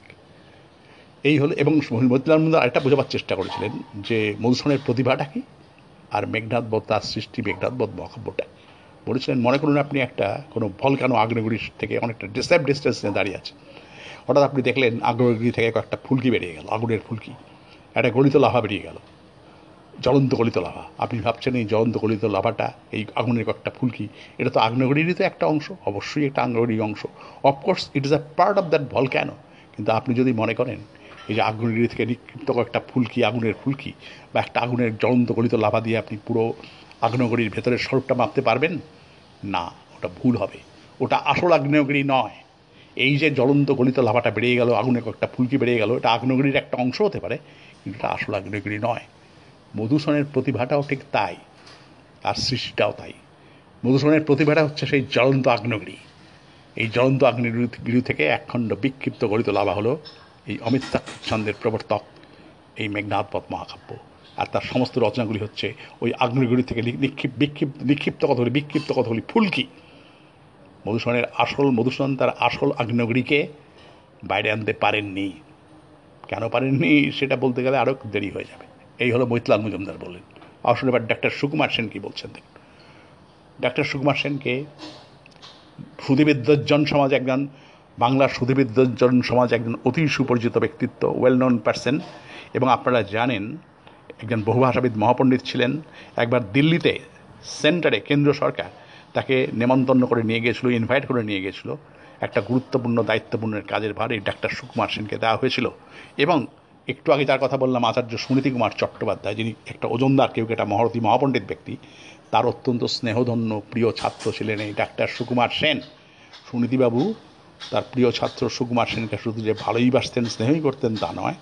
এই হলো, এবং মতিলাল মজুমদার আরেকটা বোঝাবার চেষ্টা করেছিলেন যে মধুসূদনের প্রতিভাটা কি আর মেঘনাথ বধ, তার সৃষ্টি মেঘনাথ বধ মহাকাব্যটা। বলেছিলেন, মনে করুন আপনি একটা কোনো ভলকানো আগ্নেয়গিরি থেকে অনেকটা ডিসেপ ডিস্টেন্সে দাঁড়িয়ে আছে হঠাৎ আপনি দেখলেন আগ্নেয়গিরি থেকে কয়েকটা ফুলকি বেরিয়ে গেল, আগুনের ফুলকি। একটা গলিত লাভা বেরিয়ে গেল। জ্বলন্ত গলিত লাভা। আপনি ভাবছেন এই জ্বলন্ত গলিত লাভাটা, এই আগুনের কয়েকটা ফুলকি, এটা তো আগ্নেয়গিরিরই তো একটা অংশ, অবশ্যই একটা আগ্নেয়গিরি অংশ। Of course it is a part of that volcano কিন্তু আপনি যদি মনে করেন, এই যে আগ্নেয়গিরি থেকে নিক্ষিপ্ত কয়েকটা ফুলকি, আগুনের ফুলকি, বা একটা আগুনের জ্বলন্ত গলিত লাভা দিয়ে আপনি পুরো আগ্নেয়গিরির ভেতরের স্বরূপটা মাপতে পারবেন? না, ওটা ভুল হবে। ওটা আসল আগ্নেয়গিরি নয়। এই যে জ্বলন্ত গলিত লাভাটা বেড়ে গেল আগুনে কয়েকটা ফুলকি বেড়ে গেল, এটা আগ্নেয়গিরির একটা অংশ হতে পারে, কিন্তু এটা আসল আগ্নেয়গিরি নয়। মধুসূদনের প্রতিভাটাও ঠিক তাই, আর সৃষ্টিটাও তাই। মধুসূদনের প্রতিভাটা হচ্ছে সেই জ্বলন্ত আগ্নেয়গিরি। এই জ্বলন্ত আগ্নেয়গিরি থেকে একখণ্ড বিক্ষিপ্ত গলিত লাভা হলো এই অমিতাভ ছন্দের প্রবর্তক, এই মেঘনাথপথ মহাকাব্য আর তার সমস্ত রচনাগুলি হচ্ছে ওই আগ্নেয়গিরি থেকে নিক্ষিপ, বিক্ষিপ্ত, নিক্ষিপ্ত কতগুলি বিক্ষিপ্ত কতগুলি ফুলকি। মধুসূদনের আসল, মধুসূদন তার আসল আগ্নেয়গিরিকে বাইরে আনতে পারেননি। কেন পারেননি সেটা বলতে গেলে আরও দেরি হয়ে যাবে। এই হলো মৈতলাল মজুমদার বলেন। আসলে এবার ডাক্তার সুকুমার সেন কি বলছেন দেখুন। ডাক্তার সুকুমার সেনকে সুদীবিদ্যজন সমাজ একজন বাংলার সুদীবিদ্যজন সমাজ একজন অতি সুপরিচিত ব্যক্তিত্ব ওয়েল নোন পার্সন এবং আপনারা জানেন একজন বহুভাষাবিদ মহাপণ্ডিত ছিলেন। একবার দিল্লিতে সেন্টারে কেন্দ্র সরকার তাকে নেমন্তন্ন করে নিয়ে গিয়েছিল ইনভাইট করে নিয়ে গিয়েছিল। একটা গুরুত্বপূর্ণ দায়িত্বপূর্ণের কাজের ভার এই ডাক্তার সুকুমার সেনকে দেওয়া হয়েছিল। এবং একটু আগে যার কথা বললাম আচার্য সুনীতি কুমার চট্টোপাধ্যায়, যিনি একটা ওজনদার, কেউ একটা মহারথী, মহাপণ্ডিত ব্যক্তি, তার অত্যন্ত স্নেহধন্য, প্রিয় ছাত্র ছিলেন এই ডাক্তার সুকুমার সেন। সুনীতিবাবু, তার প্রিয় ছাত্র সুকুমার সেনকে শুধু যে ভালোই বাসতেন, স্নেহই করতেন তা নয়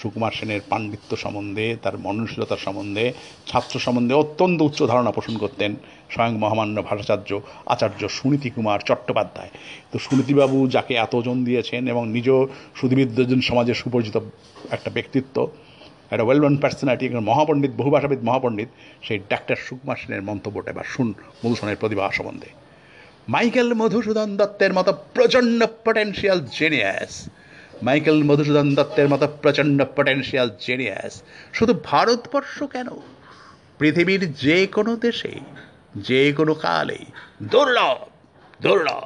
সুকুমার সেনের পাণ্ডিত্য সম্বন্ধে, তার মননশীলতার সম্বন্ধে, ছাত্র সম্বন্ধে অত্যন্ত উচ্চ ধারণা পোষণ করতেন স্বয়ং মহামান্য ভাষাচার্য আচার্য সুনীতি কুমার চট্টোপাধ্যায়। তো সুনীতিবাবু যাকে এত ওজন দিয়েছেন এবং নিজ সুদীবিদ্যজন সমাজের সুপরিচিত একটা ব্যক্তিত্ব একটা ওয়েল নোন পার্সোনালিটি একজন মহাপণ্ডিত, বহুভাষাবিদ মহাপণ্ডিত, সেই ডাক্তার সুকুমার সেনের মন্তব্যটা এবার শুন মধুসূদনের প্রতিভা সম্বন্ধে। মাইকেল মধুসূদন দত্তের মতো প্রচণ্ড পটেনশিয়াল জেনিয়াস মাইকেল মধুসূদন দত্তের মতো প্রচণ্ড পটেনশিয়াল জেনিয়াস শুধু ভারতবর্ষ কেন? পৃথিবীর যে কোনো দেশে, যে কোনো কালে দুর্লভ দুর্লভ।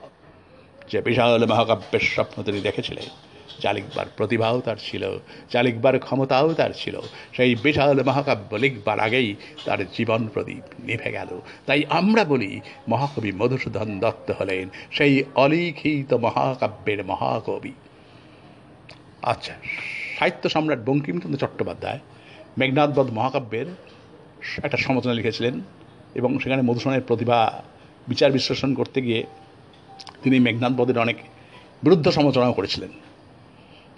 যে বিশাল মহাকাব্যের স্বপ্ন তিনি দেখেছিলেন চালিকবার প্রতিভাও তার ছিল চালিকবার ক্ষমতাও তার ছিল, সেই বিশাল মহাকাব্য লিখবার আগেই তার জীবন প্রদীপ নিভে গেল। তাই আমরা বলি, মহাকবি মধুসূদন দত্ত হলেন সেই অলিখিত মহাকাব্যের মহাকবি। আচ্ছা সাহিত্য সম্রাট বঙ্কিমচন্দ্র চট্টোপাধ্যায় মেঘনাথবধ মহাকাব্যের একটা সমালোচনা লিখেছিলেন এবং সেখানে মধুসূদনের প্রতিভা বিচার বিশ্লেষণ করতে গিয়ে তিনি মেঘনাথবধের অনেক বিরুদ্ধ সমালোচনাও করেছিলেন।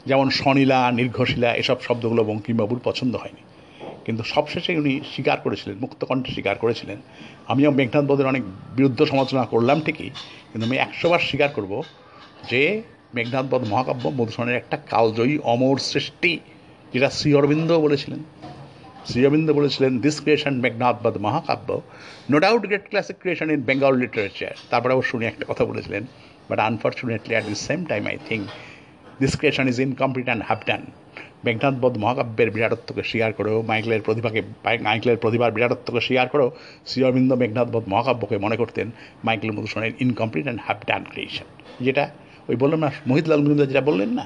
যেমন স্বনীলা নির্ঘশিলা এসব শব্দগুলো বঙ্কিমবাবুর পছন্দ হয়নি। কিন্তু সবশেষে উনি স্বীকার করেছিলেন, মুক্তকণ্ঠে স্বীকার করেছিলেন। আমিও মেঘনাথ বধের অনেক বিরুদ্ধ সমালোচনা করলাম ঠিকই, কিন্তু আমি একশোবার স্বীকার করব যে মেঘনাথ বধ মহাকাব্য মধুসূদনের একটা কালজয়ী অমর সৃষ্টি, যেটা শ্রী অরবিন্দ বলেছিলেন। শ্রী অরবিন্দ বলেছিলেন দিস ক্রিয়েশন মেঘনাথ বধ মহাকাব্য no doubt great classic creation in Bengal literature তারপরে অবশ্য উনি একটা কথা বলেছিলেন but unfortunately at the same time I think this creation is incomplete and have done Meghnadbadh মহাকাব্যের বিরাটত্বকে স্বীকার করেও, মাইকেলের প্রতিভাকে, মাইকেলের প্রতিভার বিরাটত্বকে স্বীকার করেও, শ্রী অরবিন্দ মেঘনাথবধ মহাকাব্যকে মনে করতেন, মাইকেল মধুসূদনের incomplete and have done creation যেটা ওই বললাম না মোহিতলাল মজুমদার যেটা বললেন না,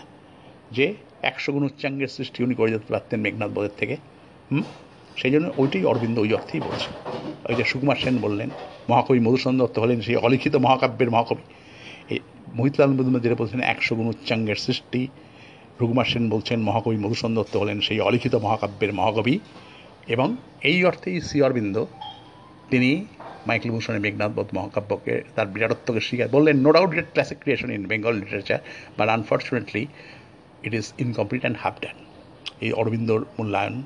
যে একশো গুণ উচ্চাঙ্গের সৃষ্টি উনি করে যেতে পারতেন মেঘনাথ বধের থেকে, হুম? সেই জন্য ওইটাই অরবিন্দ ওই অর্থেই বলছেন। ওই যে সুকুমার সেন বললেন, মহাকবি মধুসূদন দত্ত হলেন সেই অলিখিত মহাকাব্যের মহাকবি। এই মোহিতলাল মজুমদার যেটা বলছেন, একশো গুণ উচ্চাঙ্গের সৃষ্টি রঘুমার সেন বলছেন, মহাকবি মধুসূদন দত্ত হলেন সেই অলিখিত মহাকাব্যের মহাকবি। এবং এই অর্থেই শ্রী অরবিন্দ তিনি মাইকেল ভূষণের মেঘনাথবোধ মহাকাব্যকে তার বিরাটত্বকে স্বীকার বললেন no doubt great classic creation in Bengal literature but unfortunately it is incomplete and half done এই অরবিন্দর মূল্যায়ন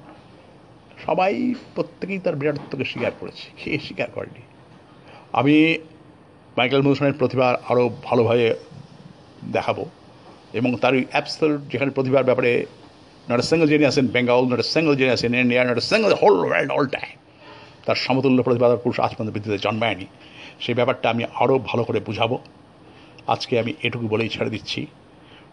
সবাই প্রত্যেকেই তার বিরাটত্বকে স্বীকার করেছে, কে স্বীকার করেনি? আমি মাইকেল মধুসূদনের প্রতিভা আরও ভালোভাবে দেখাবো এবং তার ওই অ্যাবসলুট যেখানে প্রতিভার ব্যাপারে not a single genius in Bengal not a single genius in India not a single whole world all time তার সমতুল্য প্রতিভা তার পুরুষ আজ পর্যন্ত পৃথিবীতে জন্মায়নি। সেই ব্যাপারটা আমি আরও ভালো করে বুঝাবো। আজকে আমি এটুকু বলেই ছেড়ে দিচ্ছি।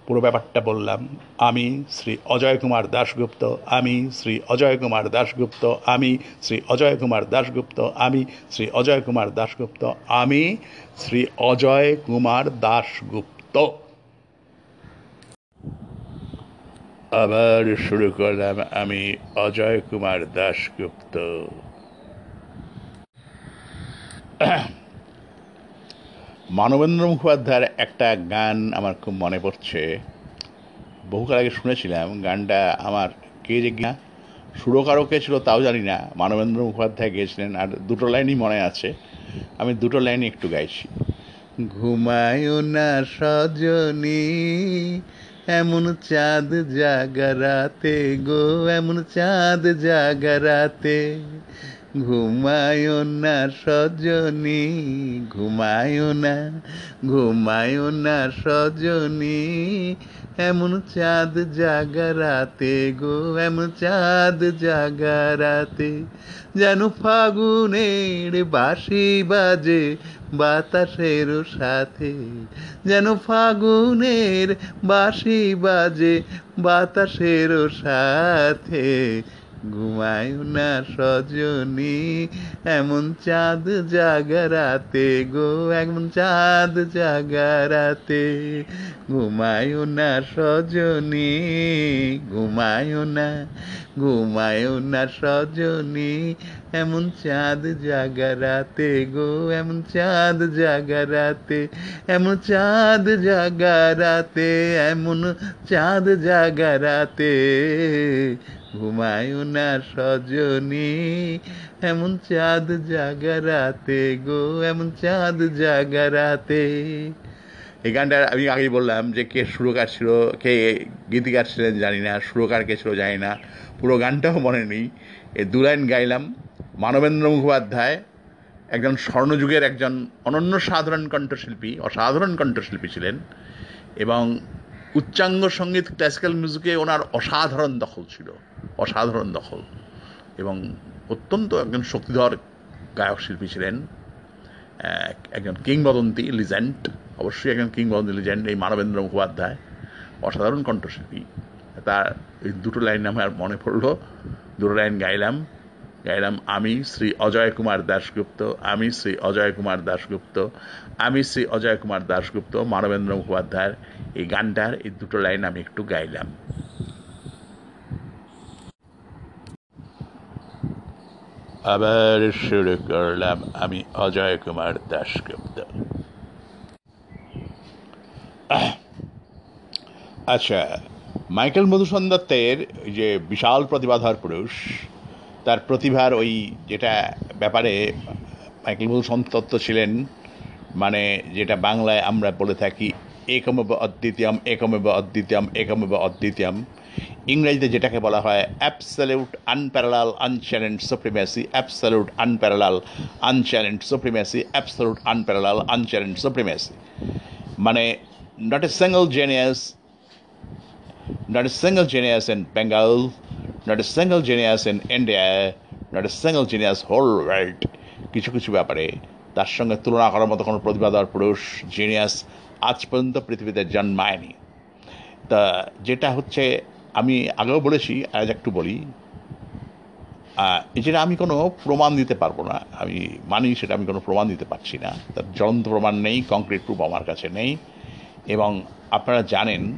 পুরো ব্যাপারটা বললাম, আমি শ্রী অজয় কুমার দাশগুপ্ত, আমি শ্রী অজয় কুমার দাশগুপ্ত, আমি শ্রী অজয় কুমার দাশগুপ্ত, আমি শ্রী অজয় কুমার দাশগুপ্ত, আমি শ্রী অজয় কুমার দাশগুপ্ত। আবার শুরু করলাম আমি অজয় কুমার দাশগুপ্ত। [COUGHS] মানবেন্দ্র মুখোপাধ্যায়ের একটা গান আমার খুব মনে পড়ছে। বহুকাল আগে শুনেছিলাম, গানটা আমার কে যে গা সুরকারও কে ছিল তাও জানি না, মানবেন্দ্র মুখোপাধ্যায় গিয়েছিলেন আর দুটো লাইনই মনে আছে, আমি দুটো লাইনই একটু গাইছি। ঘুমায় না সজনী, এমন চাঁদ জাগারাতে গো, এমন চাঁদ জাগারাতে ঘুমায় না সজনী, ঘুমায় না ঘুমায় না সজনী। এমন চাঁদ জাগারাতে গো, এমন চাঁদ জাগারাতে যেন ফাগুনের বাঁশি বাজে বাতাসের সাথে। যেন ফাগুনের বাঁশি বাজে বাতাসের সাথে। ঘুমায় না সজনী, এমন চাঁদ জাগারাতে গো, এমন চাঁদ জাগারাতে। ঘুমায় না সজনী, ঘুমায় না ঘুমায় না সজনী, এমন চাঁদ জাগারাতে গো, এমন চাঁদ জাগারাতে, এমন চাঁদ জাগারাতে, এমন চাঁদ জাগারাতে। ঘুমায় না সজনী, এমন চাঁদ জাগারাতে গো, এমন চাঁদ জাগারাতে। এই গানটা আমি আগেই বললাম যে কে সুরকার ছিল, কে গীতিকার ছিলেন জানি না, সুরকার কে ছিল জানি না, পুরো গানটাও মনে নেই। এই দু লাইন গাইলাম, মানবেন্দ্র মুখোপাধ্যায়, একজন স্বর্ণযুগের একজন অনন্য সাধারণ কণ্ঠশিল্পী, অসাধারণ কণ্ঠশিল্পী ছিলেন এবং উচ্চাঙ্গ সংগীত ক্লাসিক্যাল মিউজিকে ওনার অসাধারণ দখল ছিল, অসাধারণ দখল। এবং অত্যন্ত একজন শক্তিধর গায়ক শিল্পী ছিলেন একজন কিংবদন্তি লিজেন্ড অবশ্যই একজন কিংবদন্তি লিজেন্ড এই মানবেন্দ্র মুখোপাধ্যায়, অসাধারণ কণ্ঠশিল্পী। তার এই দুটো লাইন আমার মনে পড়ল, দুটো লাইন গাইলাম। গাইলাম, আমি শ্রী অজয় কুমার দাশগুপ্ত, আমি শ্রী অজয় কুমার দাশগুপ্ত আমি শ্রী অজয় কুমার দাশগুপ্ত, মানবেন্দ্র মুখোপাধ্যায়ের এই গানটার এই দুটো লাইন আমি একটু গাইলাম। আবার শুরু করলাম আমি অজয় কুমার দাশগুপ্ত। আচ্ছা মাইকেল মধুসূদন দত্তের যে বিশাল প্রতিভাধর পুরুষ, তার প্রতিভার ওই যেটা ব্যাপারে মাইকেল মধুসূদন দত্ত ছিলেন মানে যেটা বাংলায় আমরা বলে থাকি একমেব অদ্বিতীয়ম একমেব অদ্বিতীয়ম একমেব অদ্বিতীয়ম ইংরেজিতে যেটাকে বলা হয় absolute unparallel unchallenge supremacy absolute unparallel unchallenge supremacy absolute unparallel unchallenge supremacy মানে not a single genius not a single genius in Bengal, not a single genius in India, not a single genius whole world. কিছু কিছু ব্যাপারে তার সঙ্গে তুলনা করার মতো কোনো প্রতিভাধর পুরুষ জিনিয়াস আজ পর্যন্ত পৃথিবীতে জন্মায়নি। তা যেটা হচ্ছে, আমি আগেও বলেছি, আজ একটু বলি যেটা আমি কোনো প্রমাণ দিতে পারব না, আমি মানি সেটা আমি কোনো প্রমাণ দিতে পারছি না। তার জ্বলন্ত প্রমাণ নেই কংক্রিট প্রুফ আমার কাছে নেই। এবং আপনারা জানেন,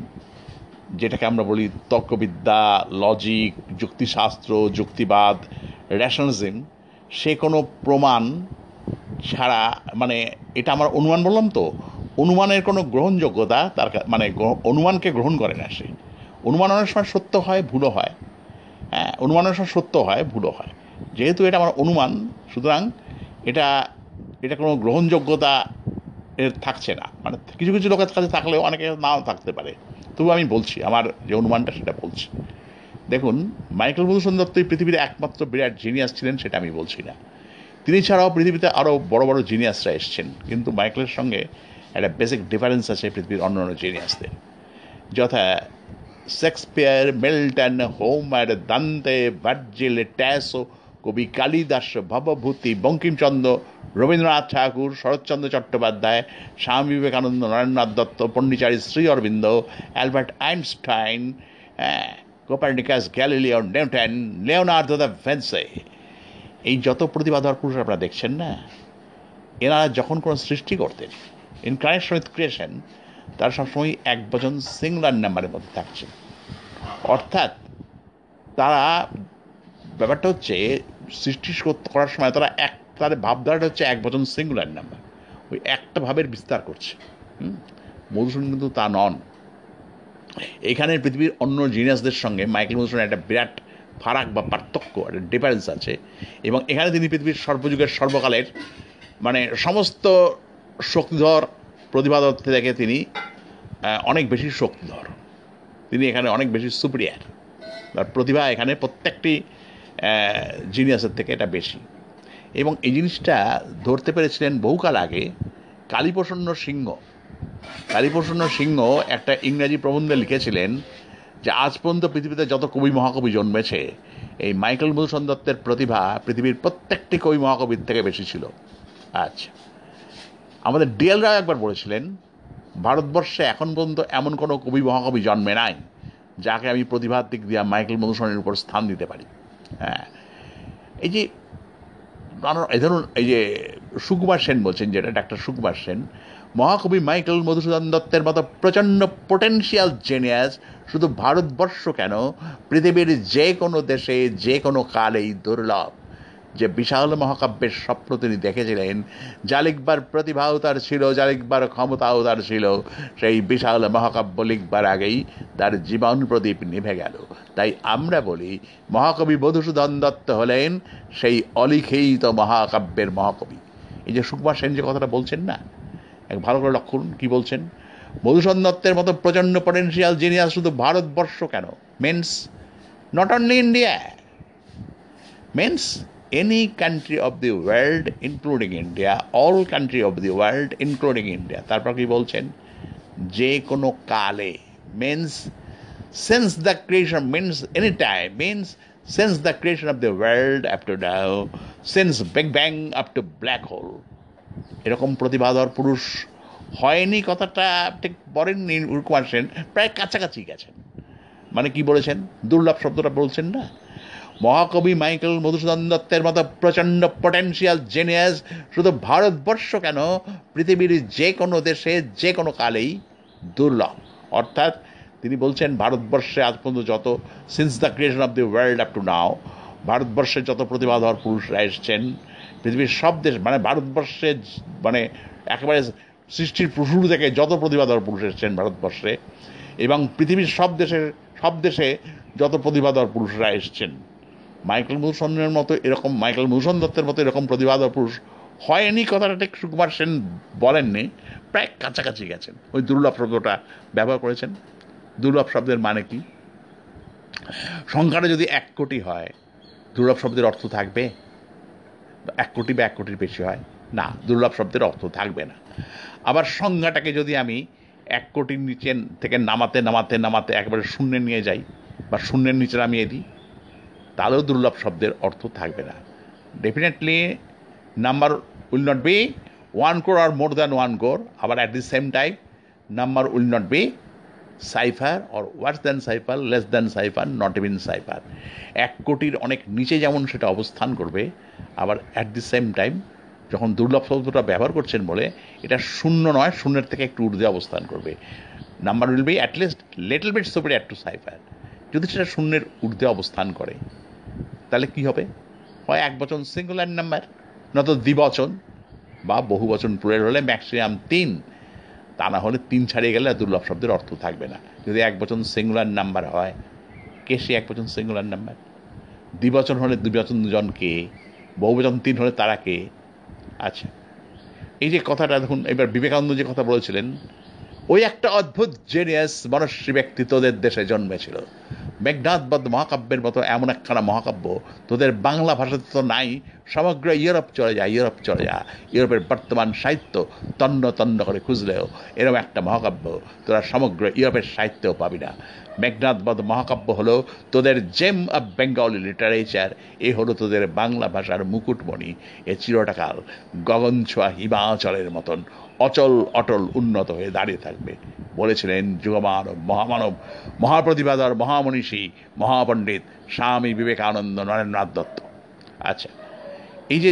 যেটাকে আমরা বলি তর্কবিদ্যা লজিক যুক্তিশাস্ত্র, যুক্তিবাদ রেশনালিজম সে কোনো প্রমাণ ছাড়া মানে এটা আমার অনুমান বললাম তো, অনুমানের কোনো গ্রহণযোগ্যতা তার মানে অনুমানকে গ্রহণ করে না সে। অনুমান অনেক সময় সত্য হয়, ভুলও হয়। হ্যাঁ অনুমান অনেক সময় সত্য হয়, ভুলও হয়। যেহেতু এটা আমার অনুমান, সুতরাং এটা এটা কোনো গ্রহণযোগ্যতা এর থাকছে না। মানে কিছু কিছু লোকের কাছে থাকলেও অনেকে নাও থাকতে পারে। তবু আমি বলছি, আমার যে অনুমানটা সেটা বলছি। দেখুন, মাইকেল মধুসূদন দত্ত পৃথিবীর একমাত্র বিরাট জিনিয়াস ছিলেন, সেটা আমি বলছি না। তিনি ছাড়াও পৃথিবীতে আরও বড় বড় জিনিয়াসরা এসছেন। কিন্তু মাইকেলের সঙ্গে একটা বেসিক ডিফারেন্স আছে পৃথিবীর অন্য অন্য জিনিয়াসদের যথা Shakespeare, Milton, Homer, Dante, Virgil, Tasso, কবি Kalidasa, Bhavabhuti, Bankimchandra, Rabindranath Tagore, Saratchandra Chattopadhyay, Swami Vivekananda, Narendranath Dutta, Pondicherry Shri Aurobindo, Albert Einstein Copernicus Galileo, Newton, Leonardo da Vinci. এই যত প্রতিভাধর পুরুষ আপনারা দেখছেন না, এনারা যখন কোনো সৃষ্টি করতেন ইন কানেকশন উইথ ক্রিয়েশন তারা সবসময় এক বচন সিঙ্গুলার নাম্বারের মধ্যে থাকছে অর্থাৎ তারা, ব্যাপারটা হচ্ছে, সৃষ্টি করার সময় তারা এক তাদের ভাবধারাটা হচ্ছে এক বচন সিঙ্গুলার নাম্বার ওই একটা ভাবের বিস্তার করছে? মধুসূদন কিন্তু তা নন। এখানে পৃথিবীর অন্য জিনিয়াসদের সঙ্গে মাইকেল মধুসূদন একটা বিরাট ফারাক বা পার্থক্য, একটা ডিফারেন্স আছে। এবং এখানে তিনি পৃথিবীর সর্বযুগের সর্বকালের মানে সমস্ত শক্তিধর প্রতিভাধর থেকে তিনি অনেক বেশি শক্তিধর। তিনি এখানে অনেক বেশি সুপ্রিয়ার তার প্রতিভা এখানে প্রত্যেকটি জিনিয়াসের থেকে এটা বেশি। এবং এই জিনিসটা ধরতে পেরেছিলেন বহুকাল আগে কালীপ্রসন্ন সিংহ। কালীপ্রসন্ন সিংহ একটা ইংরাজি প্রবন্ধে লিখেছিলেন যে আজ পর্যন্ত পৃথিবীতে যত কবি মহাকবি জন্মেছে, এই মাইকেল মধুসূদন দত্তের প্রতিভা পৃথিবীর প্রত্যেকটি কবি মহাকবির থেকে বেশি ছিল। আচ্ছা আমাদের ডিএল রায় একবার বলেছিলেন, ভারতবর্ষে এখন পর্যন্ত এমন কোনো কবি মহাকবি জন্মে নাই, যাকে আমি প্রতিভার দিক দিয়ে মাইকেল মধুসূদনের উপর স্থান দিতে পারি। হ্যাঁ। এই যে এই ধরুন, এই যে সুকুমার সেন বলছেন, যেটা ডাক্তার সুকুমার সেন মহাকবি মাইকেল মধুসূদন দত্তের মতো প্রচণ্ড পোটেনশিয়াল জেনিয়াস শুধু ভারতবর্ষ কেন? পৃথিবীর যে কোনো দেশে যে কোনো কালেই দুর্লভ। যে বিশাল মহাকাব্যের স্বপ্ন তিনি দেখেছিলেন যা লিখবার প্রতিভাও তার ছিল যা লিখবার ক্ষমতাও তার ছিল, সেই বিশাল মহাকাব্য লিখবার আগেই তার জীবন প্রদীপ নিভে গেল। তাই আমরা বলি, মহাকবি মধুসূদন দত্ত হলেন সেই অলিখিত মহাকাব্যের মহাকবি। এই যে সুকুমার সেন যে কথাটা বলছেন না ভালো করে লক্ষ্য করুন, কী বলছেন? মধুসন দত্তের মতো প্রচণ্ড পটেন্সিয়াল জিনিয়াস শুধু ভারতবর্ষ কেন? Means not only India means any country of the world including India all country of the world including India তারপর কি বলছেন? যে কোনো কালে means since the creation means any time means since the creation of the world up to Dao since big bang up to black hole এরকম প্রতিভাধর পুরুষ হয়নি, কথাটা ঠিক বলেননি কুমার সেন, প্রায় কাছাকাছি গেছেন। মানে কি বলেছেন? দুর্লভ শব্দটা বলছেন না? মহাকবি মাইকেল মধুসূদন দত্তের মতো প্রচণ্ড পটেনশিয়াল জেনিয়াস শুধু ভারতবর্ষ কেন, পৃথিবীর যে কোনো দেশে, যে কোনো কালেই দুর্লভ। অর্থাৎ তিনি বলছেন, ভারতবর্ষে আজ পর্যন্ত যত since the creation of the world up to now ভারতবর্ষের যত প্রতিভাধর পুরুষরা এসছেন পৃথিবীর সব দেশ মানে ভারতবর্ষে মানে একেবারে সৃষ্টির শুরু থেকে যত প্রতিভাধর পুরুষ এসছেন ভারতবর্ষে, এবং পৃথিবীর সব দেশের, সব দেশে যত প্রতিভাধর পুরুষরা এসছেন। মাইকেল মধুসূদনের মতো এরকম, মাইকেল মধুসূদন দত্তের মতো এরকম প্রতিভাধর পুরুষ হয়নি, কথাটা ঠিক সুকুমার সেন বলেননি, প্রায় কাছাকাছি গেছেন। ওই দুর্লভ শব্দটা ব্যবহার করেছেন। দুর্লভ শব্দের মানে কি? সংখ্যাটা যদি এক কোটি হয়, দুর্লভ শব্দের অর্থ থাকবে? এক কোটি বা এক কোটির বেশি হয়। না, দুর্লভ শব্দের অর্থ থাকবে না। আবার সংজ্ঞাটাকে যদি আমি এক কোটির নিচে থেকে নামাতে নামাতে নামাতে একবারে শূন্যে নিয়ে যাই বা শূন্যের নিচে নামিয়ে দিই, তাহলেও দুর্লভ শব্দের অর্থ থাকবে না। Definitely number will not be one crore or more than one crore আবার at the same time number will not be cipher or worse than cipher less than cipher not even cipher. এক কোটির অনেক নিচে যেমন সেটা অবস্থান করবে, আবার অ্যাট দি সেম টাইম যখন দুর্লভ শব্দটা ব্যবহার করছেন বলে, এটা শূন্য নয়, শূন্যের থেকে একটু ঊর্ধ্বে অবস্থান করবে। Number will be at least little bit superior to cipher. যদি সেটা শূন্যের ঊর্ধ্বে অবস্থান করে, তাহলে কি হবে? হয় এক বচন সিঙ্গুলার নাম্বার নয়তো দ্বিবচন বা বহু বচন প্লুরাল হলে ম্যাক্সিমাম তিন। তা না হলে তিন ছাড়িয়ে গেলে দুর্লভ শব্দের অর্থ থাকবে না। যদি এক বচন সিঙ্গুলার নাম্বার হয়, কে সে এক বচন সিঙ্গুলার নাম্বার দ্বিবচন হলে দুবচন দুজন কে? বহুবচন তিন হলে তারা কে? আচ্ছা। এই যে কথাটা, দেখুন, এবার বিবেকানন্দ যে কথা বলেছিলেন ওই একটা অদ্ভুত জেনিয়াস মনস্বী ব্যক্তি তোদের দেশে জন্মেছিল। মেঘনাথবদ্ধ মহাকাব্যের মতো এমন একখানা মহাকাব্য তোদের বাংলা ভাষাতে তো নাই, সমগ্র ইউরোপ চলে যায় ইউরোপ চলে যায় ইউরোপের বর্তমান সাহিত্য তন্ন তন্ন করে খুঁজলেও এরকম একটা মহাকাব্য তোরা সমগ্র ইউরোপের সাহিত্যেও পাবি না। মেঘনাথবধ মহাকাব্য হলো তোদের জেম অফ বেঙ্গলি লিটারেচার এ হলো তোদের বাংলা ভাষার মুকুটমণি, এ চিরটাকাল গগন ছোঁয়া হিমাচলের মতন অচল, অটল, উন্নত হয়ে দাঁড়িয়ে থাকবে। বলেছিলেন যুগমানব মহামানব, মহাপ্রতিভাধর মহামনীষী, মহাপণ্ডিত স্বামী বিবেকানন্দ নরেন্দ্রনাথ দত্ত। আচ্ছা এই যে,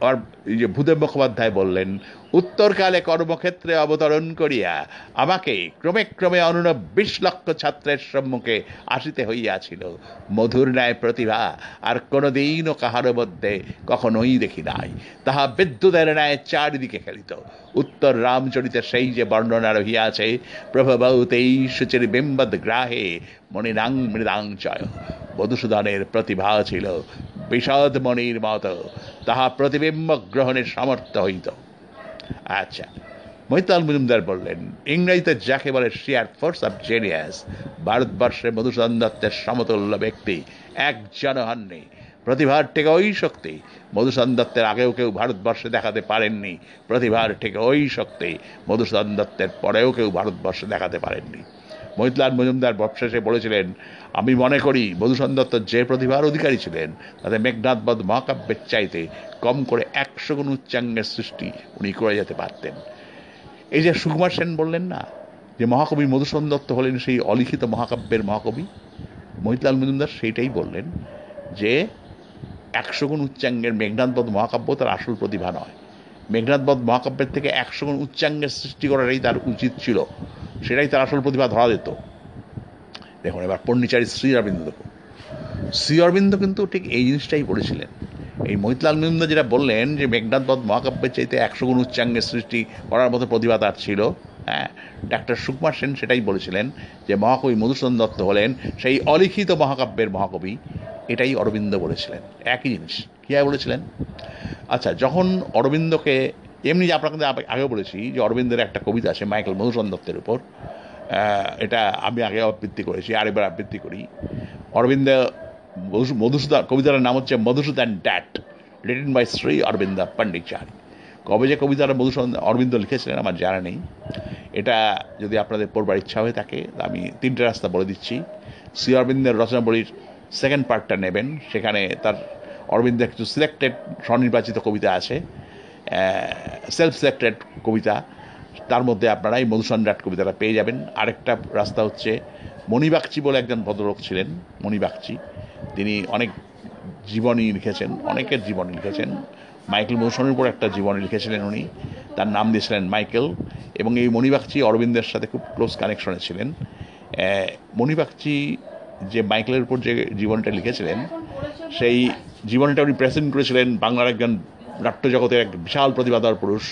আর এই যে ভূদেব মুখোপাধ্যায় বললেন উত্তরকালে কর্মক্ষেত্রে অবতরণ করিয়া আমাকে ক্রমে ক্রমে অনুরূপ বিশ লক্ষ ছাত্রের সম্মুখে আসিতে হইয়াছিল। মধুর ন্যায় প্রতিভা আর কোনোদিনও কাহার মধ্যে কখনোই দেখি নাই। তাহা বিদ্যুতের ন্যায় চারিদিকে খেলিত। উত্তর রামচরিতে সেই যে বর্ণনা রহিয়াছে, প্রভবতেই সুচির বিম্বদ গ্রাহে মণিরাং মৃদাংচয় মধুসূদনের প্রতিভা ছিল বিষাদ মণির মতো। তাহা প্রতিবিম্ব গ্রহণের সামর্থ্য হইত। আচ্ছা। মৈতাল মজুমদার বললেন, ইংরেজিতে যাকে বলে শেয়ার ফোর্স অফ জেনিয়াস ভারতবর্ষে মধুসূদন দত্তের সমতুল্য ব্যক্তি একজন হননি। প্রতিভার থেকে ওই শক্তি মধুসূদন দত্তের আগেও কেউ ভারতবর্ষে দেখাতে পারেননি। প্রতিভার থেকে ওই শক্তি মধুসূদন দত্তের পরেও কেউ ভারতবর্ষে দেখাতে পারেননি। মহিতলাল মজুমদার বৎসেসে বলেছিলেন আমি মনে করি মধুসূদন দত্ত যে প্রতিভার অধিকারী ছিলেন, তাতে মেঘনাথবধ মহাকাব্যের চাইতে কম করে একশো গুণ উচ্চাঙ্গের সৃষ্টি উনি করে যেতে পারতেন। এই যে সুকুমার সেন বললেন না, যে মহাকবি মধুসূদন দত্ত হলেন সেই অলিখিত মহাকাব্যের মহাকবি, মহিতলাল মজুমদার সেইটাই বললেন যে একশো গুণ উচ্চাঙ্গের মেঘনাথবধ মহাকাব্য তার আসল প্রতিভা নয়। মেঘনাথবধ মহাকাব্যের থেকে একশো গুণ উচ্চাঙ্গের সৃষ্টি করাটাই তার উচিত ছিল। সেটাই তার আসল প্রতিভা ধরা দিত। দেখুন, এবার পণ্ডিচারী শ্রী অরবিন্দ দেখুন। শ্রী অরবিন্দ কিন্তু ঠিক এই জিনিসটাই বলেছিলেন এই মহিতলাল মজুমদার যেটা বললেন যে মেঘনাথবধ মহাকাব্যের চাইতে একশো গুণ উচ্চাঙ্গের সৃষ্টি করার মতো প্রতিভা তার ছিল হ্যাঁ? ডাক্তার সুকুমার সেন সেটাই বলেছিলেন যে মহাকবি মধুসূদন দত্ত হলেন সেই অলিখিত মহাকাব্যের মহাকবি, এটাই অরবিন্দ বলেছিলেন। একই জিনিস, কীভাবে বলেছিলেন? আচ্ছা যখন অরবিন্দকে, এমনি যে আপনাকে আগেও বলেছি যে অরবিন্দের একটা কবিতা আছে মাইকেল মধুসূদন দত্তের উপর এটা আমি আগে আবৃত্তি করেছি আরেকবার আবৃত্তি করি। অরবিন্দ মধুসূ- মধুসূদন কবিতার নাম হচ্ছে মধুসূদন ড্যাট রিটেন বাই শ্রী অরবিন্দ পণ্ডিচারী কবে যে কবিতাটা মধুসূদন অরবিন্দ লিখেছিলেন আমার জানা নেই। এটা যদি আপনাদের পড়বার ইচ্ছা হয়ে থাকে, আমি তিনটে রাস্তা বলে দিচ্ছি। শ্রী অরবিন্দের রচনাবলীর সেকেন্ড পার্টটা নেবেন, সেখানে তার অরবিন্দের কিছু সিলেক্টেড স্বনির্বাচিত কবিতা আছে। সেলফ সিলেক্টেড কবিতা। তার মধ্যে আপনারা এই মধুসূদন ডাট কবিতাটা পেয়ে যাবেন। আরেকটা রাস্তা হচ্ছে মণিবাগচি বলে একজন ভদ্রলোক ছিলেন, মণিবাগচি। তিনি অনেক জীবনী লিখেছেন, অনেকের জীবনী লিখেছেন। মাইকেল মধুসূদনের উপর একটা জীবনী লিখেছিলেন উনি। তার নাম দিয়েছিলেন মাইকেল। এবং এই মণিবাগচি অরবিন্দের সাথে খুব ক্লোজ কানেকশনে ছিলেন। মণিবাগচি যে মাইকেলের উপর যে জীবনটা লিখেছিলেন, সেই জীবনটা উনি প্রেজেন্ট করেছিলেন বাংলার একজন নাট্যজগতের এক বিশাল প্রতিভাধর পুরুষ।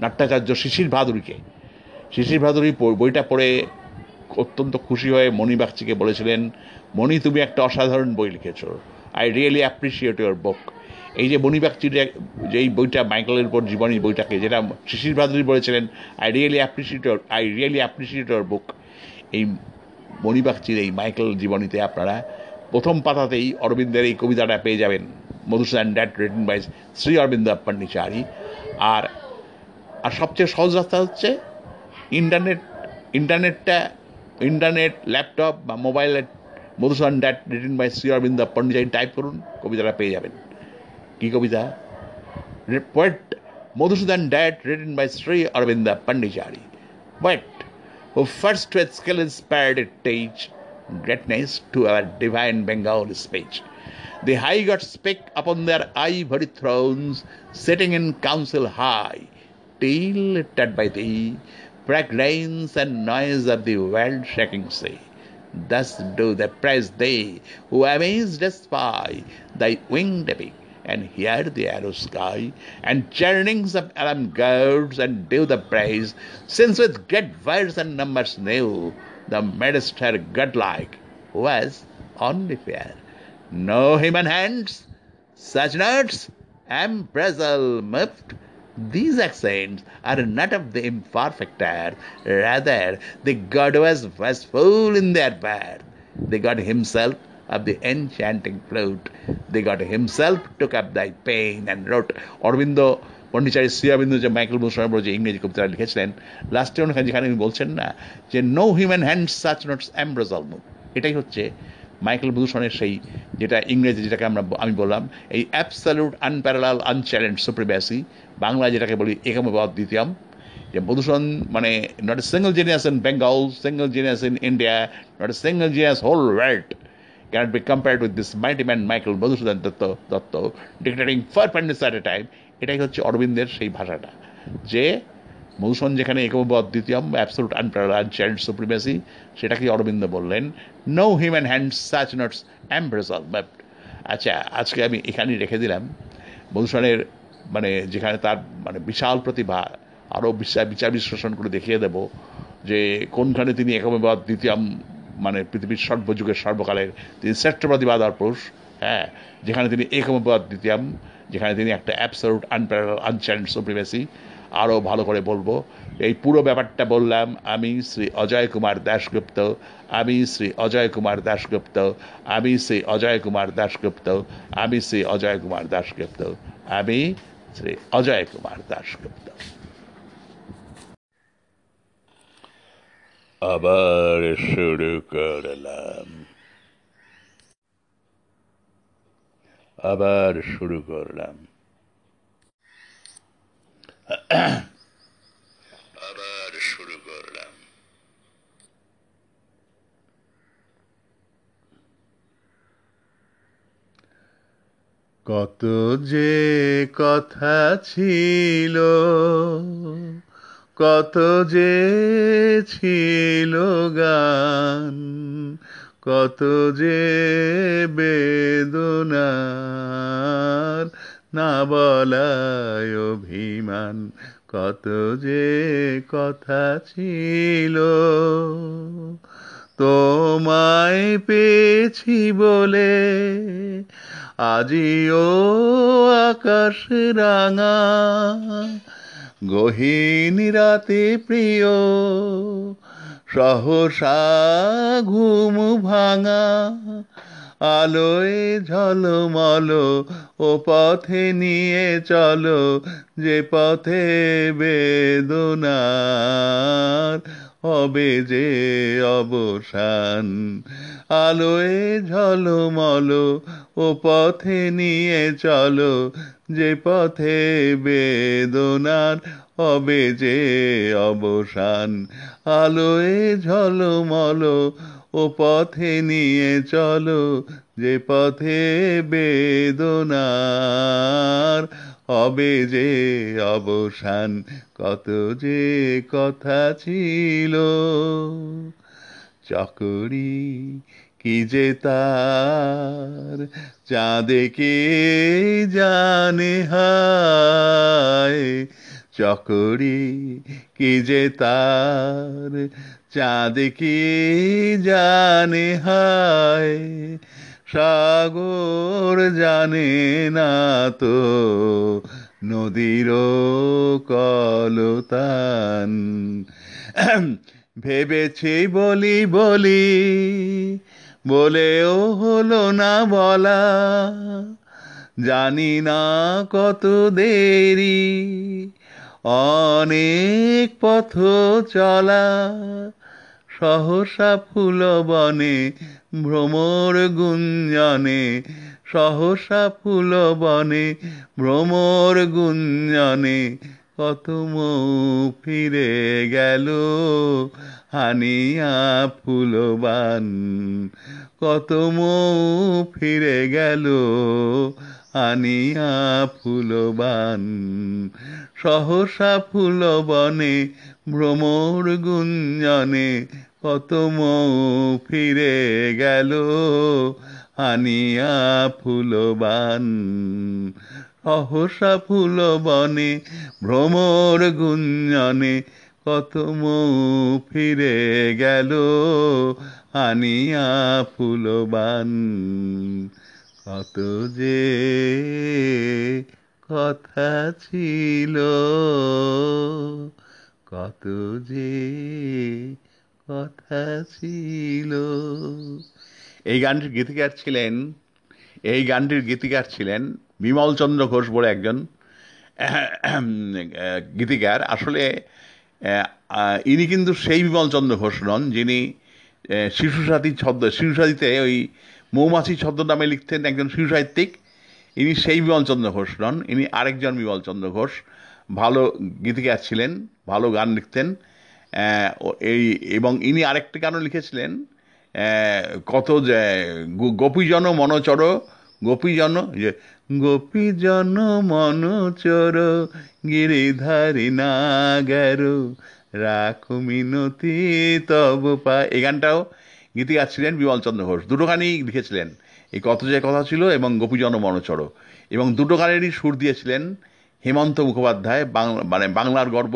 নাট্যাচার্য শিশির ভাদুরীকে। শিশির ভাদুরী বইটা পড়ে অত্যন্ত খুশি হয়ে মণি বাগচিকে বলেছিলেন, মণি, তুমি একটা অসাধারণ বই লিখেছো। I really appreciate your book এই যে মণি বাগচির এক- যে এই বইটা, মাইকেলের উপর জীবনী বইটাকে, যেটা শিশির ভাদুরী বলেছিলেন I really appreciate your I really appreciate your book এই মণিবাগচির এই মাইকেল জীবনীতে আপনারা প্রথম পাতাতেই অরবিন্দের এই কবিতাটা পেয়ে যাবেন। মধুসূদন ড্যাট রিটেন বাই শ্রী অরবিন্দ পন্ডিচারি আর আর সবচেয়ে সহজ রাস্তা হচ্ছে ইন্টারনেট, ইন্টারনেটটা, ইন্টারনেট, ল্যাপটপ বা মোবাইলে Madhusudan Dutt written by Shri Aurobindo Pondicherry type করুন, কবিতাটা পেয়ে যাবেন। কী কবিতা? Poet Madhusudan Dutt written by Shri Aurobindo Pondicherry poet who first to skill is parade teach greatness to our divine Bengal speech the high gods spake upon their ivory thrones sitting in council high till lifted by thee, fragrance and noise of the world shaking sea. Thus do they praise thee, who amazed us by thy winged epic, and hear the arrow sky, and churnings of alarm gods, and do the praise, since with great words and numbers new, the madest her godlike was only fair. No human hands, such notes, embrazel moved. These accents are not of the imperfect air, rather, the God was full in their birth. The God himself of the enchanting flute. The God himself took up thy pain and wrote Aurobindo Pondicherry Aurobindo যে মাইকেল উপর যে ইংরেজি কবিতা লিখেছিলেন লাস্টে ওখানে যেখানে উনি বলছেন না যে no human hand such notes ambrosial move এটাই হচ্ছে মাইকেল ভূষণের সেই যেটা ইংরেজি যেটাকে আমরা আমি বললাম এই absolute unparalleled unchallenged supremacy Bangla যেটাকে বলি একমবাদ দ্বিতীয়ম যে মধুসূদন মানে not a single genius in Bengal single genius in India not a single genius whole world cannot be compared with this mighty man Michael Madhusudan Dutt Dutt dictating four pundits at a time এটাই হচ্ছে অরবিন্দের সেই ভাষাটা। যে মধুসূদন যেখানে একমবদ দ্বিতীয়ম absolute unparalleled child supremacy সেটাকে অরবিন্দ বললেন। No human hand such notes ambrosial but আচ্ছা আজকে আমি এখানেই রেখে দিলাম। মধুসূদনের মানে যেখানে তার মানে বিশাল প্রতিভা, আরও বিচার বিচার বিশ্লেষণ করে দেখিয়ে দেব যে কোনখানে তিনি একমবাদ দ্বিতীয়ম মানে পৃথিবীর সর্বযুগের সর্বকালের তিনি শ্রেষ্ঠবাদীবাদ আর পুরুষ হ্যাঁ যেখানে তিনি একমবাদ দ্বিতীয়ম, যেখানে তিনি একটা অ্যাবসলুট আনপ্যারাল আনচ্যালেঞ্জ সুপ্রিমেসি আরও ভালো করে বলব। এই পুরো ব্যাপারটা বললাম আমি শ্রী অজয় কুমার দাশগুপ্ত, আমি শ্রী অজয় কুমার দাশগুপ্ত, আমি শ্রী অজয় কুমার দাশগুপ্ত, আমি শ্রী অজয় কুমার দাশগুপ্ত, আমি অজয় কুমার দাশগুপ্ত। আবার শুরু করলাম। আবার শুরু করলাম আবার শুরু করলাম কত যে কথা ছিল, কত যে ছিল গান, কত যে বেদনার, না বলায় অভিমান, কত যে কথা ছিল। তোমায় পেয়েছি বলে আজিও আকাশ রাঙা, গহীন রাতে প্রিয়, সহসা ঘুম ভাঙা, আলোয় ঝলমল, ও পথে নিয়ে চলো যে পথে বেদনার হবে যে অবসান। আলোয় ঝলমল ও পথে নিয়ে চলো, যে পথে বেদনার হবে যে অবসান। আলোয় ঝলমল ও পথে নিয়ে চলো, যে পথে বেদনার হবে যে অবসান, কত যে কথা ছিল। চকরি কি যে তার, চাঁদে কে জানে হায়। চকরি কি যে তার, চাঁদ কি জানে হায়। সাগর জানে না তো নদীর কলতান ভেবেছি বলি বলি বলেও হলো না বলা। জানি না কত দেরি, অনেক পথ চলা। সহসা ফুল বনে ভ্রমর গুঞ্জনে, সহসা ফুল বনে, ভ্রমর গুঞ্জনে কত মৌ ফিরে গেল, হানিয়া ফুলবান কত মৌ ফিরে গেল আনিয়া ফুলবান সহসা ফুল বনে, ভ্রমর গুঞ্জনে কত মৌ ফিরে গেল আনিয়া ফুলবান। সহসা ফুল বনে ভ্রমর গুঞ্জনে, কত মৌ ফিরে গেল আনিয়া ফুলবান। কত যে কথা ছিল, কত যে কথা ছিল। এই গানটির গীতিকার ছিলেন, এই গানটির গীতিকার ছিলেন বিমল চন্দ্র ঘোষ বলে একজন, গীতিকার। আসলে ইনি কিন্তু সেই বিমল চন্দ্র ঘোষ নন, যিনি শিশুসাথী ছদ্ম, শিশুসাথীতে ওই মৌমাছি ছদ্ম নামে লিখতেন একজন শিশু সাহিত্যিক। ইনি সেই বিমল চন্দ্র ঘোষ নন, ইনি আরেকজন বিমল চন্দ্র ঘোষ। ভালো গীতিকার ছিলেন, ভালো গান লিখতেন। এই, এবং ইনি আরেকটি গানও লিখেছিলেন কত যে গোপীজন মনচর, গোপীজন যে, গোপীজন মনচর, গিরিধারী নাগার, রাখ মিনতি তব পা, এই গানটাও গীতিকার ছিলেন বিমল চন্দ্র ঘোষ। দুটো গানই লিখেছিলেন। এই কত যে কথা ছিল এবং গোপীজন মনচর। এবং দুটো গানেরই সুর দিয়েছিলেন হেমন্ত মুখোপাধ্যায় বাংলা মানে বাংলার গর্ব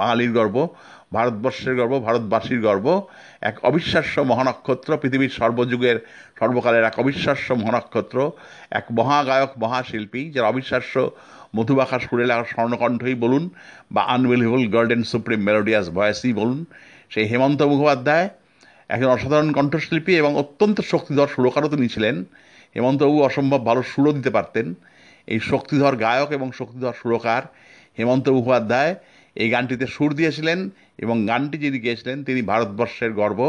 বাঙালির গর্ব ভারতবর্ষের গর্ব, ভারতবাসীর গর্ব, এক অবিশ্বাস্য মহানক্ষত্র, পৃথিবীর সর্বযুগের, সর্বকালের এক অবিশ্বাস্য মহানক্ষত্র, এক মহাগায়ক, মহাশিল্পী, যার অবিশ্বাস্য মধুবাখা সুরে লাগা স্বর্ণকণ্ঠই বলুন বা আনবিলিভেবল গোল্ডেন সুপ্রিম মেলোডিয়াস ভয়েসই বলুন। সেই হেমন্ত মুখোপাধ্যায় একজন অসাধারণ কণ্ঠশিল্পী এবং অত্যন্ত শক্তিধর সুরকারও তিনি ছিলেন। হেমন্তবাবু অসম্ভব ভালো সুরও দিতে পারতেন। এই শক্তিধর গায়ক এবং শক্তিধর সুরকার হেমন্ত মুখোপাধ্যায় এই গানটিতে সুর দিয়েছিলেন। এবং গানটি যিনি গেয়েছিলেন, তিনি ভারতবর্ষের গর্ব।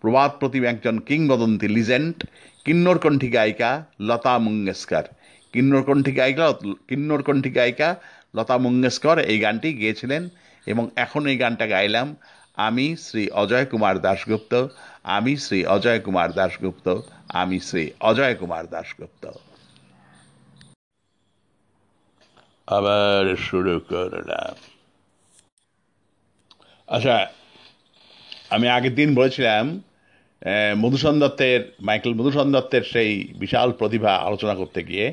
প্রবাদ প্রতিম একজন কিংবদন্তি লিজেন্ড, কিন্নরকণ্ঠী গায়িকা লতা মঙ্গেশকর। কিন্নরকণ্ঠী গায়িকা কিন্নরকণ্ঠী গায়িকা লতা মঙ্গেশকর এই গানটি গেয়েছিলেন এবং এখন এই গানটা গাইলাম আমি শ্রী অজয় কুমার দাশগুপ্ত, আমি শ্রী অজয় কুমার দাশগুপ্ত, আমি শ্রী অজয় কুমার দাশগুপ্ত। আবার শুরু করলাম। আচ্ছা আমি আগের দিন বলেছিলাম মধুসন দত্তের, মাইকেল মধুসন দত্তের সেই বিশাল প্রতিভা আলোচনা করতে গিয়ে,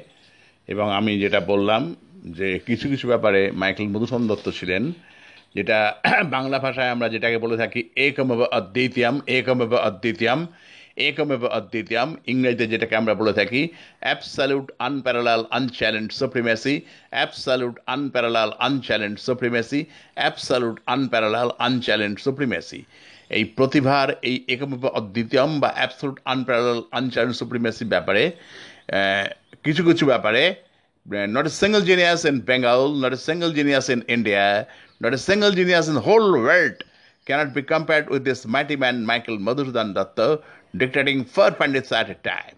এবং আমি যেটা বললাম যে কিছু কিছু ব্যাপারে মাইকেল মধুসন দত্ত ছিলেন, যেটা বাংলা ভাষায় আমরা যেটাকে বলে থাকি, একমেব অদ্বিতীয়াম, একমেব অদ্বিতীয়ম একমেব অদ্বিতীয়ম ইংরেজিতে যেটাকে আমরা বলে থাকি absolute unparalleled unchallenged supremacy absolute unparalleled unchallenged supremacy absolute unparalleled unchallenged supremacy এই প্রতিভার এই একমেব অদ্বিতীয়ম বা অ্যাবসলুট আনপ্যারালাল আনচ্যালেঞ্জ সুপ্রিমেসি ব্যাপারে কিছু কিছু ব্যাপারে a single genius in Bengal, not a single genius in India, not a single genius in the whole world cannot be compared with this mighty man, Michael Madhusudan Datta dictating four pandits at a time.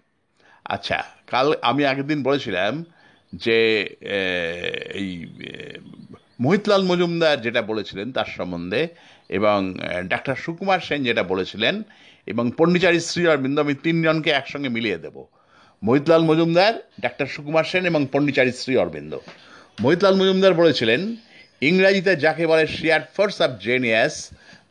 আচ্ছা কাল আমি আগের দিন বলেছিলাম যে এই মোহিতলাল মজুমদার যেটা বলেছিলেন তার সম্বন্ধে, এবং ডাক্তার সুকুমার সেন যেটা বলেছিলেন, এবং পণ্ডিচারী শ্রী অরবিন্দ, আমি তিনজনকে একসঙ্গে মিলিয়ে দেবো মোহিতলাল মজুমদার, ডাক্তার সুকুমার সেন এবং পণ্ডিচারী শ্রী অরবিন্দ মোহিতলাল মজুমদার বলেছিলেন, ইংরাজিতে যাকে বলে শেয়ার ফোর্স অফ জেনিয়াস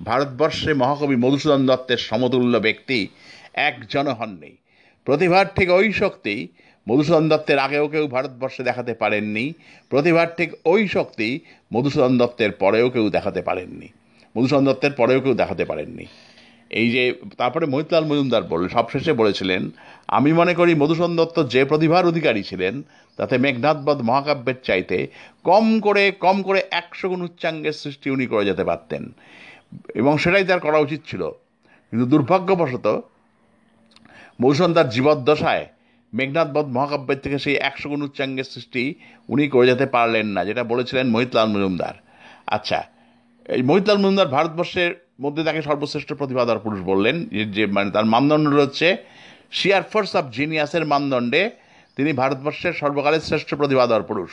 ভারতবর্ষে মহাকবি মধুসূদন দত্তের সমতুল্য ব্যক্তি একজনও হননি। প্রতিভার ঠিক ওই শক্তি মধুসূদন দত্তের আগেও কেউ ভারতবর্ষে দেখাতে পারেননি। প্রতিভার ঠিক ওই শক্তি মধুসূদন দত্তের পরেও কেউ দেখাতে পারেননি। মধুসূদন দত্তের পরেও কেউ দেখাতে পারেননি। এই যে, তারপরে মহিতলাল মজুমদার বললেন, সবশেষে বলেছিলেন, আমি মনে করি মধুসূদন দত্ত যে প্রতিভার অধিকারী ছিলেন, তাতে মেঘনাথবধ মহাকাব্যের চাইতে কম করে কম করে একশো গুণ উচ্চাঙ্গের সৃষ্টি উনি করে যেতে পারতেন। এবং সেটাই তার করা উচিত ছিল। কিন্তু দুর্ভাগ্যবশত মধুসূদন তার জীবদ্দশায় মেঘনাথবধ মহাকাব্যের থেকে সেই একশো গুণ উচ্চাঙ্গের সৃষ্টি উনি করে যেতে পারলেন না, যেটা বলেছিলেন মহিতলাল মজুমদার। আচ্ছা এই মহিতলাল মজুমদার ভারতবর্ষের মধ্যে তাকে সর্বশ্রেষ্ঠ প্রতিভাধর পুরুষ বললেন, যে- মানে তার মানদণ্ড হচ্ছে শিয়ার ফোর্স অফ জিনিয়াসের মানদণ্ডে তিনি ভারতবর্ষের সর্বকালের শ্রেষ্ঠ প্রতিভাধর পুরুষ।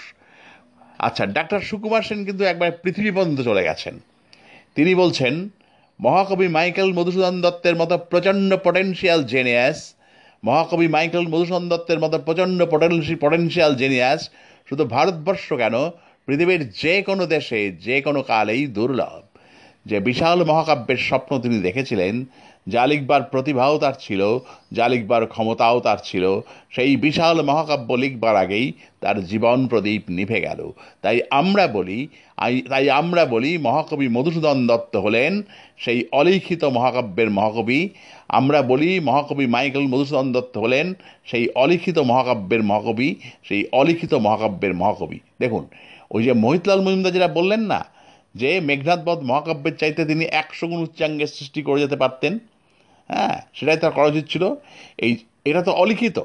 আচ্ছা ডাক্তার সুকুমার সেন কিন্তু একবার পৃথিবী পর্যন্ত চলে গেছেন। তিনি বলছেন, মহাকবি মাইকেল মধুসূদন দত্তের মতো প্রচণ্ড পটেনশিয়াল জেনিয়াস মহাকবি মাইকেল মধুসূদন দত্তের মতো প্রচণ্ড পটেনশি পটেনশিয়াল জেনিয়াস শুধু ভারতবর্ষ কেন, পৃথিবীর যে কোনো দেশে, যে কোনো কালেই দুর্লভ। যে বিশাল মহাকাব্যের স্বপ্ন তিনি দেখেছিলেন যা লিখবার প্রতিভাও তার ছিল যা লিখবার ক্ষমতাও তার ছিল, সেই বিশাল মহাকাব্য লিখবার আগেই তার জীবন প্রদীপ নিভে গেল। তাই আমরা বলি তাই আমরা বলি মহাকবি মধুসূদন দত্ত হলেন সেই অলিখিত মহাকাব্যের মহাকবি। আমরা বলি মহাকবি মাইকেল মধুসূদন দত্ত হলেন সেই অলিখিত মহাকাব্যের মহাকবি, সেই অলিখিত মহাকাব্যের মহাকবি। দেখুন, ওই যে মহিতলাল মজুমদার যেটা বললেন না, যে মেঘনাথবধ মহাকাব্যের চাইতে তিনি একশো গুণ উচ্চাঙ্গের সৃষ্টি করে যেতে পারতেন হ্যাঁ সেটাই তার করা উচিত ছিল। এই, এটা তো অলিখিত।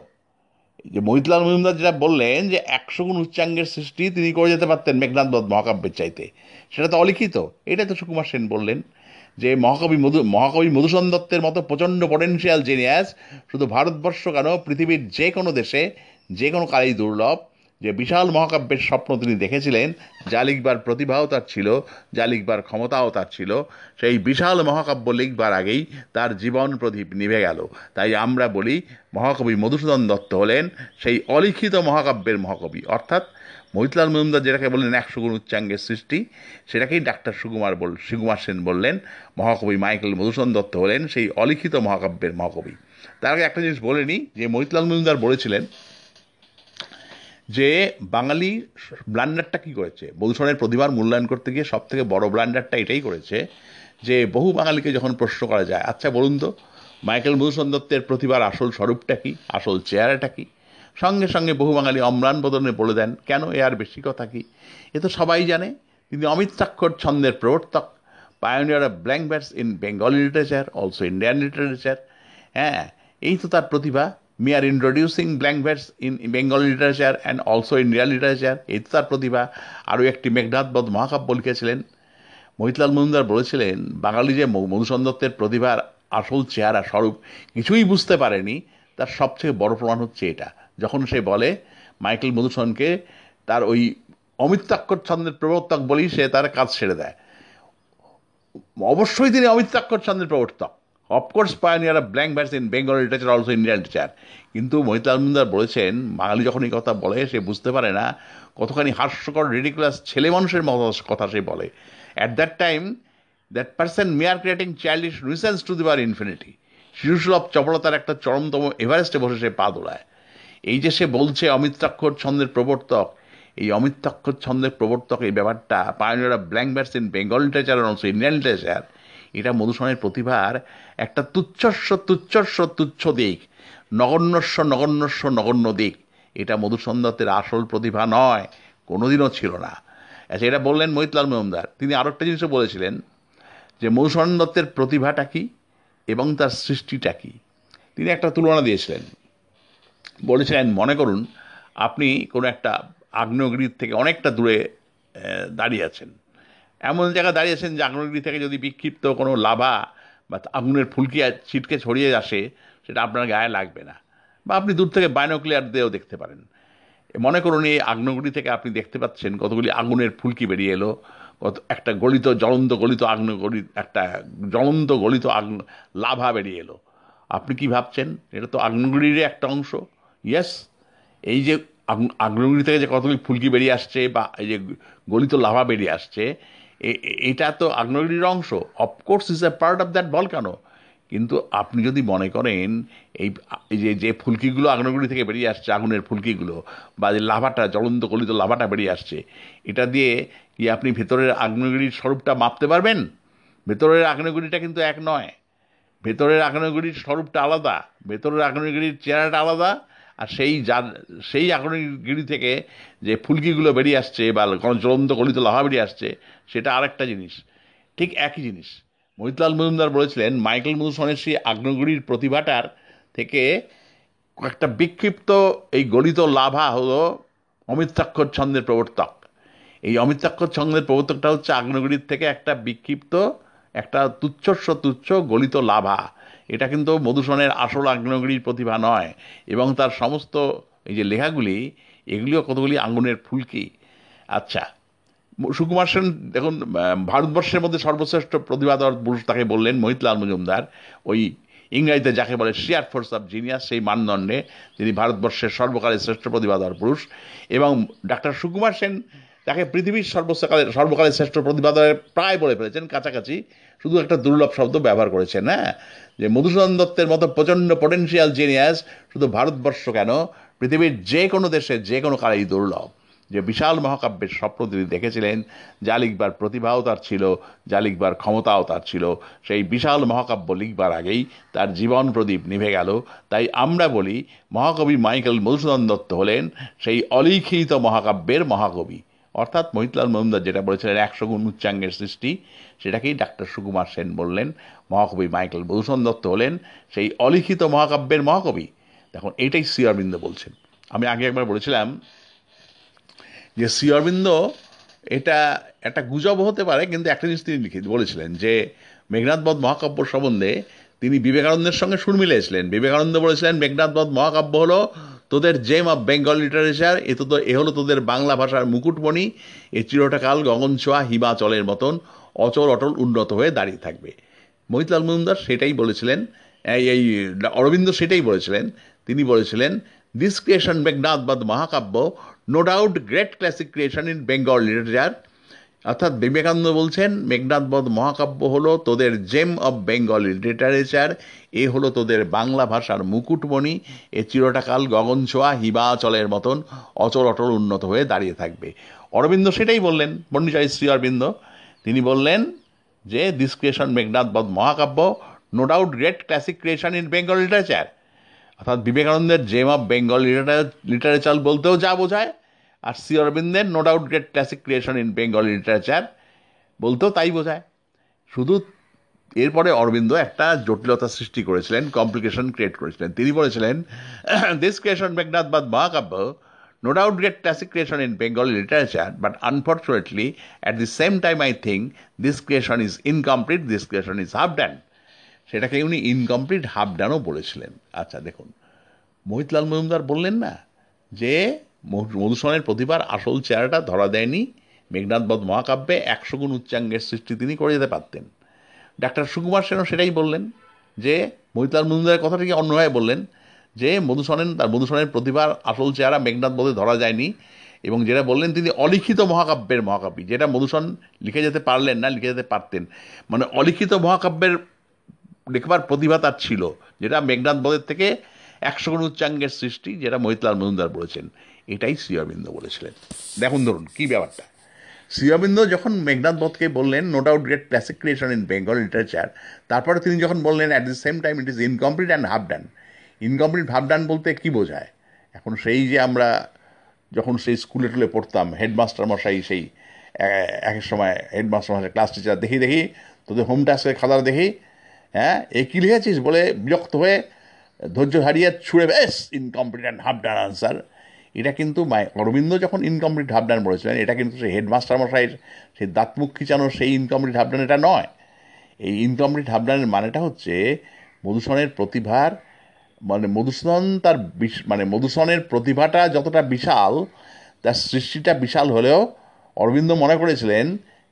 যে মহিতলাল মজুমদার যেটা বললেন যে একশো গুণ উচ্চাঙ্গের সৃষ্টি তিনি করে যেতে পারতেন মেঘনাথবধ মহাকাব্যের চাইতে। সেটা তো অলিখিত। এটাই তো সুকুমার সেন বললেন যে মহাকবি মধু, মহাকবি মধুসূদন দত্তের মতো প্রচণ্ড পটেনশিয়াল জেনিয়াস শুধু ভারতবর্ষ কেন পৃথিবীর যে কোনো দেশে যে কোনো কালেই দুর্লভ। যে বিশাল মহাকাব্যের স্বপ্ন তিনি দেখেছিলেন যা লিখবার প্রতিভাও তার ছিল যা লিখবার ক্ষমতাও তার ছিল, সেই বিশাল মহাকাব্য লিখবার আগেই তার জীবন প্রদীপ নিভে গেল। তাই আমরা বলি, মহাকবি মধুসূদন দত্ত হলেন সেই অলিখিত মহাকাব্যের মহাকবি। অর্থাৎ মহিতলাল মজুমদার যেটাকে বললেন একশো গুণ উচ্চাঙ্গের সৃষ্টি, সেটাকেই ডাক্তার সুকুমার বল, সুকুমার সেন বললেন। মহাকবি মাইকেল মধুসূদন দত্ত হলেন সেই অলিখিত মহাকাব্যের মহাকবি। তার আগে একটা জিনিস বলে নিই, যে মহিতলাল মজুমদার বলেছিলেন যে বাঙালি ব্লান্ডারটা কী করেছে? মধুসূদনের প্রতিভার মূল্যায়ন করতে গিয়ে সব থেকে বড় ব্লান্ডারটা এটাই করেছে যে বহু বাঙালিকে যখন প্রশ্ন করা যায় আচ্ছা বলুন তো, মাইকেল মধুসূদন দত্তের প্রতিভার আসল স্বরূপটা কি? আসল চেহারাটা কি? সঙ্গে সঙ্গে বহু বাঙালি অম্লান বদনে বলে দেন, কেন এ আর বেশি কথা কি? এ তো সবাই জানে তিনি অমিত স্বাক্ষর ছন্দের প্রবর্তক pioneer of blank bats in Bengali literature also Indian literature হ্যাঁ এই তো তার প্রতিভা। Me R introducing blank bats in Bengal literature and also Indian literature এই তো তার প্রতিভা আরও একটি মেঘনাথবধ মহাকাব্য লিখেছিলেন। মহিতলাল মজুমদার বলেছিলেন, বাঙালি যে মধু- মধুসূদন দত্তের প্রতিভার আসল চেহারা স্বরূপ কিছুই বুঝতে পারেনি, তার সবচেয়ে বড় প্রমাণ হচ্ছে এটা। যখন সে বলে, মাইকেল মধুসূদনকে তার ওই অমিত্যাক্ষর ছন্দের প্রবর্তক বলেই সে তার কাজ ছেড়ে দেয়। অবশ্যই তিনি অমিত্যাক্ষর ছন্দের প্রবর্তক। Of course pioneer blank bats in Bengal literature also Indian literature কিন্তু মহিতাল মুন্দার বলেছেন, বাঙালি যখন এই কথা বলে, সে বুঝতে পারে না কতখানি হাস্যকর রেডিকুলাস ছেলে মানুষের মতো কথা সে বলে। At that time that person may are creating childish nuisance to দিবার ইনফিনিটি শিশুসুলভ চপলতার একটা চরমতম এভারেস্টে বসে সে পা দোলায়। এই যে সে বলছে অমিত্রাক্ষর ছন্দের প্রবর্তক, এই অমিত্রাক্ষর ছন্দের প্রবর্তক এই ব্যাপারটা pioneer blank bats in Bengal literature also Indian literature এটা মধুসূদনের প্রতিভার একটা তুচ্ছস্ব তুচ্ছস্ব, তুচ্ছ দিক। নগণ্যস্ব নগণ্যস্ব, নগণ্য দিক। এটা মধুসূদন দত্তের আসল প্রতিভা নয়, কোনোদিনও ছিল না। আচ্ছা এটা বললেন মহিতলাল মজুমদার। তিনি আরও একটা জিনিসও বলেছিলেন যে মধুসূদন দত্তের প্রতিভাটা কী এবং তার সৃষ্টিটা কী। তিনি একটা তুলনা দিয়েছিলেন। বলেছিলেন, মনে করুন, আপনি কোনো একটা আগ্নেয়গিরির থেকে অনেকটা দূরে দাঁড়িয়ে আছেন। এমন জায়গায় দাঁড়িয়েছেন যে আগ্নেয়গিরি থেকে যদি বিক্ষিপ্ত কোনো লাভা বা আগুনের ফুলকি ছিটকে ছড়িয়ে আসে, সেটা আপনার গায়ে লাগবে না। বা আপনি দূর থেকে বাইনোক্লিয়ার দিয়েও দেখতে পারেন। মনে করুন এই আগ্নেয়গিরি থেকে আপনি দেখতে পাচ্ছেন কতগুলি আগুনের ফুলকি বেরিয়ে এলো, কত একটা গলিত, জ্বলন্ত গলিত আগ্নেয়গিরি, একটা জ্বলন্ত গলিত আগ্ন, লাভা বেরিয়ে এলো। আপনি কি ভাবছেন? এটা তো আগ্নেয়গিরির একটা অংশ। ইয়েস, এই যে আগ্ন- আগ্নেয়গিরি থেকে যে কতগুলি ফুলকি বেরিয়ে আসছে বা এই যে গলিত লাভা বেরিয়ে আসছে এটা তো আগ্নেয়গিরির অংশ। Of course is a part of that volcano কিন্তু আপনি যদি মনে করেন, এই এই যে যে ফুলকিগুলো আগ্নেয়গিরি থেকে বেরিয়ে আসছে, আগুনের ফুলকিগুলো, বা যে লাভাটা, জ্বলন্ত কলিত লাভাটা বেরিয়ে আসছে, এটা দিয়ে কি আপনি ভেতরের আগ্নেয়গিরির স্বরূপটা মাপতে পারবেন? ভেতরের আগ্নেয়গিরিটা কিন্তু এক নয়। ভেতরের আগ্নেয়গিরির স্বরূপটা আলাদা। ভেতরের আগ্নেয়গিরির চেহারাটা আলাদা। আর সেই যার, সেই আগ্নেয়গিরি থেকে যে ফুলকিগুলো বেরিয়ে আসছে, বা জ্বলন্ত কলিত লাভা বেরিয়ে আসছে সেটা আরেকটা জিনিস। ঠিক একই জিনিস। মহিতলাল মজুমদার বলেছিলেন, মাইকেল মধুসনের সেই আগ্নেয়গিরির প্রতিভাটার থেকে একটা বিক্ষিপ্ত এই গলিত লাভা হলো অমিত্রাক্ষর ছন্দের প্রবর্তক। এই অমিত্রাক্ষর ছন্দের প্রবর্তকটা হচ্ছে আগ্নেয়গিরির থেকে একটা বিক্ষিপ্ত, একটা তুচ্ছস্ব তুচ্ছ গলিত লাভা। এটা কিন্তু মধুসনের আসল আগ্নেয়গিরির প্রতিভা নয় এবং তার সমস্ত এই যে লেখাগুলি, এগুলিও কতগুলি আঙ্গুনের ফুলকি। আচ্ছা সুকুমার সেন, দেখুন ভারতবর্ষের মধ্যে সর্বশ্রেষ্ঠ প্রতিভাধর পুরুষ তাকে বললেন মহিতলাল মজুমদার। ওই ইংরাজিতে যাকে বলে শিয়ার ফোর্স অফ জিনিয়াস সেই মানদণ্ডে তিনি ভারতবর্ষের সর্বকালের শ্রেষ্ঠ প্রতিভাধর পুরুষ। এবং ডাক্তার সুকুমার সেন তাকে পৃথিবীর সর্বকালের সর্বকালের শ্রেষ্ঠ প্রতিভাধরের প্রায় বলে ফেলেছেন, কাছাকাছি। শুধু একটা দুর্লভ শব্দ ব্যবহার করেছেন হ্যাঁ? যে মধুসূদন দত্তের মতো প্রচণ্ড পটেনশিয়াল জিনিয়াস শুধু ভারতবর্ষ কেন, পৃথিবীর যে কোনো দেশে যে কোনো কালেই দুর্লভ। যে বিশাল মহাকাব্যের স্বপ্ন তিনি দেখেছিলেন যা লিখবার প্রতিভাও তার ছিল যা লিখবার ক্ষমতাও তার ছিল। সেই বিশাল মহাকাব্য লিখবার আগেই তার জীবন প্রদীপ নিভে গেল। তাই আমরা বলি, মহাকবি মাইকেল মধুসূদন দত্ত হলেন সেই অলিখিত মহাকাব্যের মহাকবি। অর্থাৎ মহিতলাল মজুমদার যেটা বলেছিলেন, একশো গুণ উচ্চাঙ্গের সৃষ্টি, সেটাকেই ডাক্তার সুকুমার সেন বললেন। মহাকবি মাইকেল মধুসূদন দত্ত হলেন সেই অলিখিত মহাকাব্যের মহাকবি। দেখুন, এটাই শ্রী অরবিন্দ বলছেন। আমি আগে একবার বলেছিলাম যে শ্রী অরবিন্দ, এটা একটা গুজব হতে পারে, কিন্তু একটা জিনিস তিনি লিখে বলেছিলেন যে মেঘনাথবধ মহাকাব্য সম্বন্ধে তিনি বিবেকানন্দের সঙ্গে সুর মিলিয়েছিলেন। বিবেকানন্দ বলেছিলেন মেঘনাথবধ মহাকাব্য হলো তোদের জেম অফ বেঙ্গল লিটারেচার এ তো এ হলো তোদের বাংলা ভাষার মুকুটমণি, এ চিরটাকাল গগন ছোঁয়া হিমাচলের মতন অচল অটল উন্নত হয়ে দাঁড়িয়ে থাকবে। মহিতলাল মজুমদার সেটাই বলেছিলেন, এই এই অরবিন্দ সেটাই বলেছিলেন। তিনি বলেছিলেন দিস ক্রিয়েশন বাদ মহাকাব্য no doubt great classic creation in Bengal literature অর্থাৎ বিবেকানন্দ বলছেন মেঘনাথবধ মহাকাব্য হলো তোদের জেম অব বেঙ্গল লিটারেচার এ হলো তোদের বাংলা ভাষার মুকুটমণি, এ চিরটাকাল গগন ছোঁয়া হিমাচলের মতন অচল অটল উন্নত হয়ে দাঁড়িয়ে থাকবে। অরবিন্দ সেটাই বললেন পণ্ডিচারী শ্রী অরবিন্দ। তিনি বললেন যে দিস ক্রিয়েশন মেঘনাথবধ মহাকাব্য no doubt great classic creation in Bengal literature অর্থাৎ বিবেকানন্দের জেম অফ বেঙ্গল লিটারেচার বলতেও যা বোঝায়। আর শ্রী অরবিন্দের no doubt great classic creation in Bengal literature বলতেও তাই বোঝায়। শুধু এরপরে অরবিন্দ একটা জটিলতা সৃষ্টি করেছিলেন কমপ্লিকেশন ক্রিয়েট করেছিলেন। তিনি বলেছিলেন দিস ক্রিয়েশন মেঘনাথ বাদ মহাকাব্য no doubt great classic creation in Bengal literature but unfortunately at the same time I think this creation is incomplete this creation is half done সেটাকে উনি ইনকমপ্লিট হাফ ডানও বলেছিলেন। আচ্ছা দেখুন, মোহিতলাল মজুমদার বললেন না যে মধুসূদনের প্রতিভার আসল চেহারাটা ধরা দেয়নি মেঘনাথবধ মহাকাব্যে একশো গুণ উচ্চাঙ্গের সৃষ্টি তিনি করে যেতে পারতেন। ডাক্তার সুকুমার সেনও সেটাই বললেন যে মহিতলাল মজুমদারের কথাটিকে অন্যভাবে বললেন যে, মধুসূদন তার মধুসূদনের প্রতিভার আসল চেহারা মেঘনাথ বধে ধরা যায়নি এবং যেটা বললেন তিনি অলিখিত মহাকাব্যের মহাকাব্যী যেটা মধুসূদন লিখে যেতে পারলেন না, লিখে যেতে পারতেন। মানে অলিখিত মহাকাব্যের লেখবার প্রতিভা তার ছিল, যেটা মেঘনাথ বধের থেকে একশো গুণ উচ্চাঙ্গের সৃষ্টি, যেটা মহিতলাল মজুমদার বলেছেন। এটাই শ্রী অরবিন্দ বলেছিলেন। দেখুন, ধরুন, কী ব্যাপারটা? শ্রী অরবিন্দ যখন মেঘনাথ বধকে বললেন no doubt great classic creation in Bengal literature তারপরে তিনি যখন বললেন at the same time it is incomplete and half done incomplete half done বলতে কী বোঝায়? এখন সেই যে আমরা যখন সেই স্কুলে টুলে পড়তাম হেডমাস্টার মশাই সেই এক সময় হেডমাস্টার মশাই ক্লাস টিচার দেখি দেখি, তোদের হোম টাস্কের খাতার দেখি হ্যাঁ এ কী লিখেছিস? বলে বিরক্ত হয়ে ধৈর্য হারিয়ে ছুঁড়ে, বেশ incomplete and half done answer এটা কিন্তু অরবিন্দ যখন ইনকমপ্লিট হাফ ডান বলেছিলেন, এটা কিন্তু সেই হেডমাস্টার মশাইয়ের সেই দাঁত মুখ খিচানো সেই ইনকমপ্লিট হাফ ডান এটা নয়। এই ইনকমপ্লিট হাফ ডানের মানেটা হচ্ছে মধুসূদনের প্রতিভার মানে মধুসূদন তার মানে মধুসূদনের প্রতিভাটা যতটা বিশাল, তার সৃষ্টিটা বিশাল হলেও অরবিন্দ মনে করেছিলেন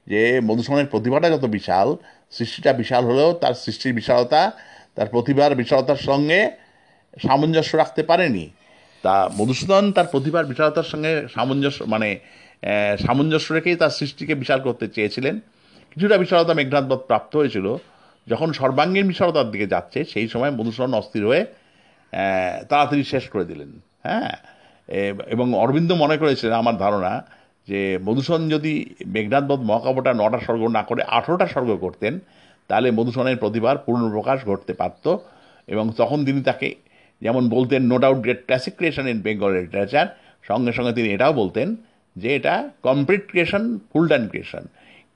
যে মধুসূদনের প্রতিভাটা যত বিশাল, সৃষ্টিটা বিশাল হলেও তার সৃষ্টির বিশালতা, তার প্রতিভার বিশালতার সঙ্গে সামঞ্জস্য রাখতে পারেনি। তা মধুসূদন তার প্রতিভার বিশালতার সঙ্গে সামঞ্জস্য মানে সামঞ্জস্য রেখেই তার সৃষ্টিকে বিশাল করতে চেয়েছিলেন। কিছুটা বিশালতা মেঘনাথবধ প্রাপ্ত হয়েছিল। যখন সর্বাঙ্গীন বিশালতার দিকে যাচ্ছে, সেই সময় মধুসূদন অস্থির হয়ে তাড়াতাড়ি শেষ করে দিলেন হ্যাঁ? এবং অরবিন্দ মনে করেছিলেন, আমার ধারণা, যে মধুসূদন যদি মেঘনাথবধ মহাকাব্যটা নটা স্বর্গ না করে আঠেরোটা স্বর্গ করতেন, তাহলে মধুসূদনের প্রতিভার পূর্ণপ্রকাশ ঘটতে পারত, এবং তখন তিনি তাকে যেমন বলতেন no doubt great classic creation in Bengal literature সঙ্গে সঙ্গে তিনি এটাও বলতেন যে এটা complete creation full done creation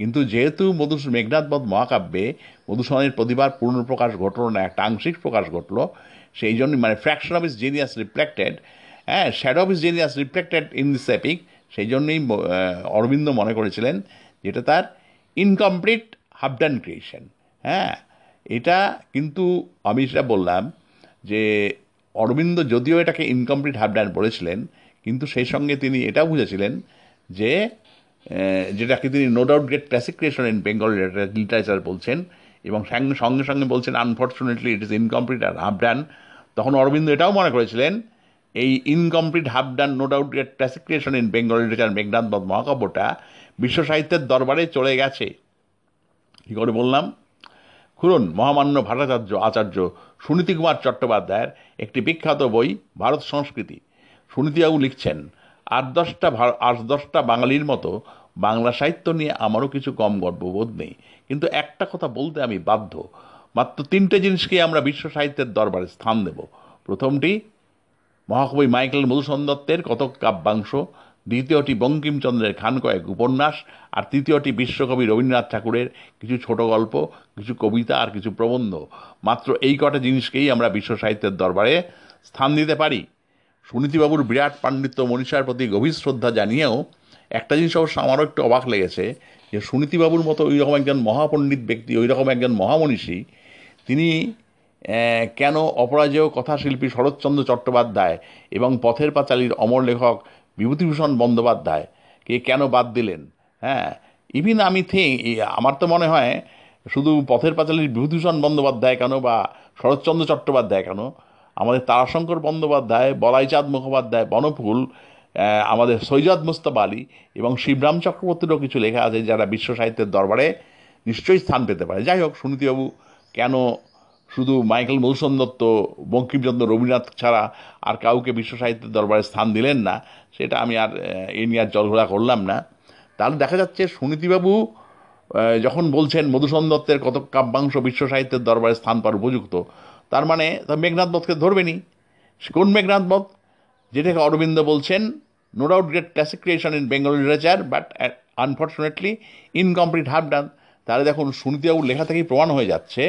কিন্তু যেহেতু মধু মেঘনাথবধ মহাকাব্যে মধুসূদনের প্রতিভার পূর্ণপ্রকাশ ঘটলো না, একটা আংশিক প্রকাশ ঘটলো, সেই জন্য মানে fraction of his genius reflected হ্যাঁ shadow of his genius reflected in this epic সেই জন্যই অরবিন্দ মনে করেছিলেন যেটা তার ইনকমপ্লিট হাফ ডান ক্রিয়েশন হ্যাঁ এটা কিন্তু আমি সেটা বললাম যে অরবিন্দ যদিও এটাকে ইনকমপ্লিট হাফ ডান বলেছিলেন, কিন্তু সেই সঙ্গে তিনি এটাও বুঝেছিলেন যে যেটাকে তিনি no doubt great classic creation in Bengal literature বলছেন, এবং সঙ্গে সঙ্গে সঙ্গে বলছেন আনফর্চুনেটলি ইট ইজ ইনকমপ্লিট আর হাফ ডান তখন অরবিন্দ এটাও মনে করেছিলেন, এই incomplete half done no doubt great classic creation in Bengal literature Meghnad Badh মহাকাব্যটা বিশ্ব সাহিত্যের দরবারে চলে গেছে। কী করে বললাম? খুলুন মহামান্য ভট্টাচার্য আচার্য সুনীতি কুমার চট্টোপাধ্যায়ের একটি বিখ্যাত বই, ভারত সংস্কৃতি। সুনীতিবাবু লিখছেন, আট দশটা আট দশটা বাঙালির মতো বাংলা সাহিত্য নিয়ে আমারও কিছু কম গর্ববোধ নেই। কিন্তু একটা কথা বলতে আমি বাধ্য। মাত্র তিনটে জিনিসকে আমরা বিশ্ব সাহিত্যের দরবারে স্থান দেব। প্রথমটি, মহাকবি মাইকেল মধুসূদন দত্তের কতক কাব্যাংশ দ্বিতীয়টি বঙ্কিমচন্দ্রের খান কয়েক উপন্যাস, আর তৃতীয়টি বিশ্বকবি রবীন্দ্রনাথ ঠাকুরের কিছু ছোট গল্প, কিছু কবিতা, আর কিছু প্রবন্ধ। মাত্র এই কটা জিনিসকেই আমরা বিশ্ব সাহিত্যের দরবারে স্থান দিতে পারি। সুনীতিবাবুর বিরাট পাণ্ডিত্য মনীষার প্রতি গভীর শ্রদ্ধা জানিয়েও একটা জিনিস অবশ্য আমারও একটু অবাক লেগেছে, যে সুনীতিবাবুর মতো ওই রকম একজন মহাপণ্ডিত ব্যক্তি ওই রকম একজন মহামনীষী, তিনি কেন অপরাজেয় কথাশিল্পী শরৎচন্দ্র চট্টোপাধ্যায় এবং পথের পাঁচালীর অমর লেখক বিভূতিভূষণ বন্দ্যোপাধ্যায়, কে কেন বাদ দিলেন? হ্যাঁ ইভিন আমি থিঙ্ক আমার তো মনে হয় শুধু পথের পাঁচালীর বিভূতিভূষণ বন্দ্যোপাধ্যায় কেন বা শরৎচন্দ্র চট্টোপাধ্যায় কেন? আমাদের তারাশঙ্কর বন্দ্যোপাধ্যায়, বলাইচাঁদ মুখোপাধ্যায়, বনফুল আমাদের সৈয়দ মুস্তফা আলী এবং শিবরাম চক্রবর্তীরও কিছু লেখা আছে যারা বিশ্ব সাহিত্যের দরবারে নিশ্চয়ই স্থান পেতে পারে। যাই হোক, সুনীতিবাবু, কেন শুধু মাইকেল মধুসূদন দত্ত, বঙ্কিমচন্দ্র রবীন্দ্রনাথ ছাড়া আর কাউকে বিশ্ব সাহিত্যের দরবারে স্থান দিলেন না, সেটা আমি আর, এ নিয়ে আর জলঘোলা করলাম না। তাহলে দেখা যাচ্ছে সুনীতিবাবু যখন বলছেন মধুসূদন দত্তের কত কাব্যাংশ বিশ্ব সাহিত্যের দরবারে স্থান পাওয়ার উপযুক্ত, তার মানে তা মেঘনাথ বধকে ধরবেনি কোন মেঘনাথ বধ যেটাকে অরবিন্দ বলছেন no doubt great classic creation in Bengal literature but unfortunately incomplete half done তাহলে দেখুন, সুনীতিবাবুর লেখা থেকেই প্রমাণ হয়ে যাচ্ছে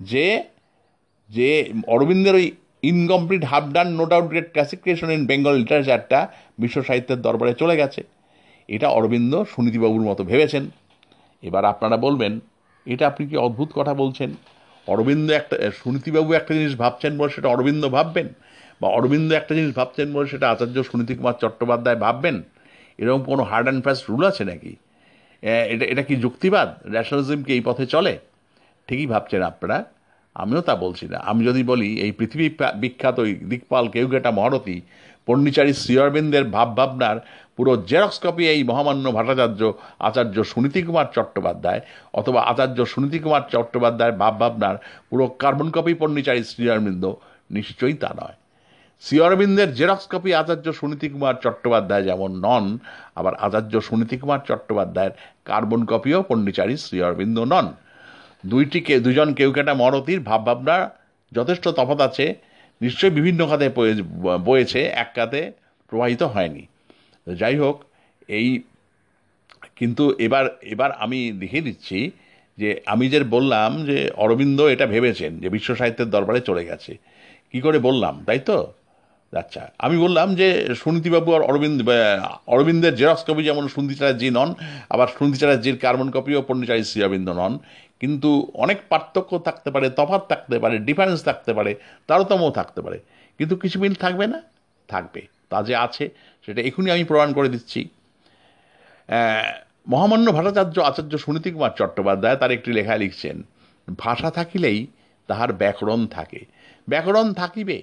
যে যে অরবিন্দের ওই incomplete half done no doubt great classic creation in Bengal লিটারেচারটা বিশ্ব সাহিত্যের দরবারে চলে গেছে। এটা অরবিন্দ সুনীতিবাবুর মতো ভেবেছেন। এবার আপনারা বলবেন, এটা আপনি কি অদ্ভুত কথা বলছেন? অরবিন্দ একটা, সুনীতিবাবু একটা জিনিস ভাবছেন বলে সেটা অরবিন্দ ভাববেন? বা অরবিন্দ একটা জিনিস ভাবছেন বলে সেটা আচার্য সুনীতি কুমার চট্টোপাধ্যায় ভাববেন? এরকম কোনো হার্ড অ্যান্ড ফাস্ট রুল আছে নাকি? এটা এটা কি যুক্তিবাদ? ন্যাশনালিজম কি এই পথে চলে? ঠিকই ভাবছেন আপনারা? আমিও তা বলছি না। আমি যদি বলি, এই পৃথিবী বিখ্যাত দিকপাল কেউঘেটা মহারথী, পণ্ডিচারী শ্রী অরবিন্দের ভাব ভাবনার পুরো জেরক্স কপি এই মহামান্য ভট্টাচার্য আচার্য সুনীতি কুমার চট্টোপাধ্যায় অথবা আচার্য সুনীতি কুমার চট্টোপাধ্যায়ের ভাব ভাবনার পুরো কার্বন কপি পণ্ডিচারী শ্রী অরবিন্দ নিশ্চয়ই তা নয়। শ্রী অরবিন্দের জেরক্স কপি আচার্য সুনীতি কুমার চট্টোপাধ্যায় যেমন নন, আবার আচার্য সুনীতি কুমার চট্টোপাধ্যায়ের কার্বন কপিও পণ্ডিচারী শ্রী অরবিন্দ নন। দুইটিকে দুজন কেউ কেটা মরতির ভাবভাবনা যথেষ্ট তফাৎ আছে। নিশ্চয়ই বিভিন্ন খাতে বয়ে- বয়েছে, এক খাতে প্রবাহিত হয়নি। যাই হোক, এই কিন্তু এবার এবার আমি দেখিয়ে দিচ্ছি যে আমি যে বললাম যে অরবিন্দ এটা ভেবেছেন যে বিশ্ব সাহিত্যের দরবারে চলে গেছে। কি করে বললাম, তাই তো? আচ্ছা আমি বললাম যে সুনীতিবাবু আর অরবিন্দ অরবিন্দের জেরক্স কপি যেমন সুনীতি চ্যাটার্জি নন, আবার সুনীতি চ্যাটার্জির কার্বন কপিও পণ্ডিচারী শ্রী অরবিন্দ নন। কিন্তু অনেক পার্থক্য থাকতে পারে, তফাৎ থাকতে পারে, ডিফারেন্স থাকতে পারে তারতম্য থাকতে পারে। কিন্তু কিছু মিল থাকবে না? থাকবে। তা যে আছে, সেটা এখনই আমি প্রমাণ করে দিচ্ছি। মহামান্য ভাষাচার্য আচার্য সুনীতি কুমার চট্টোপাধ্যায় তার একটি লেখায় লিখছেন, ভাষা থাকিলেই তাহার ব্যাকরণ থাকে। ব্যাকরণ থাকিবে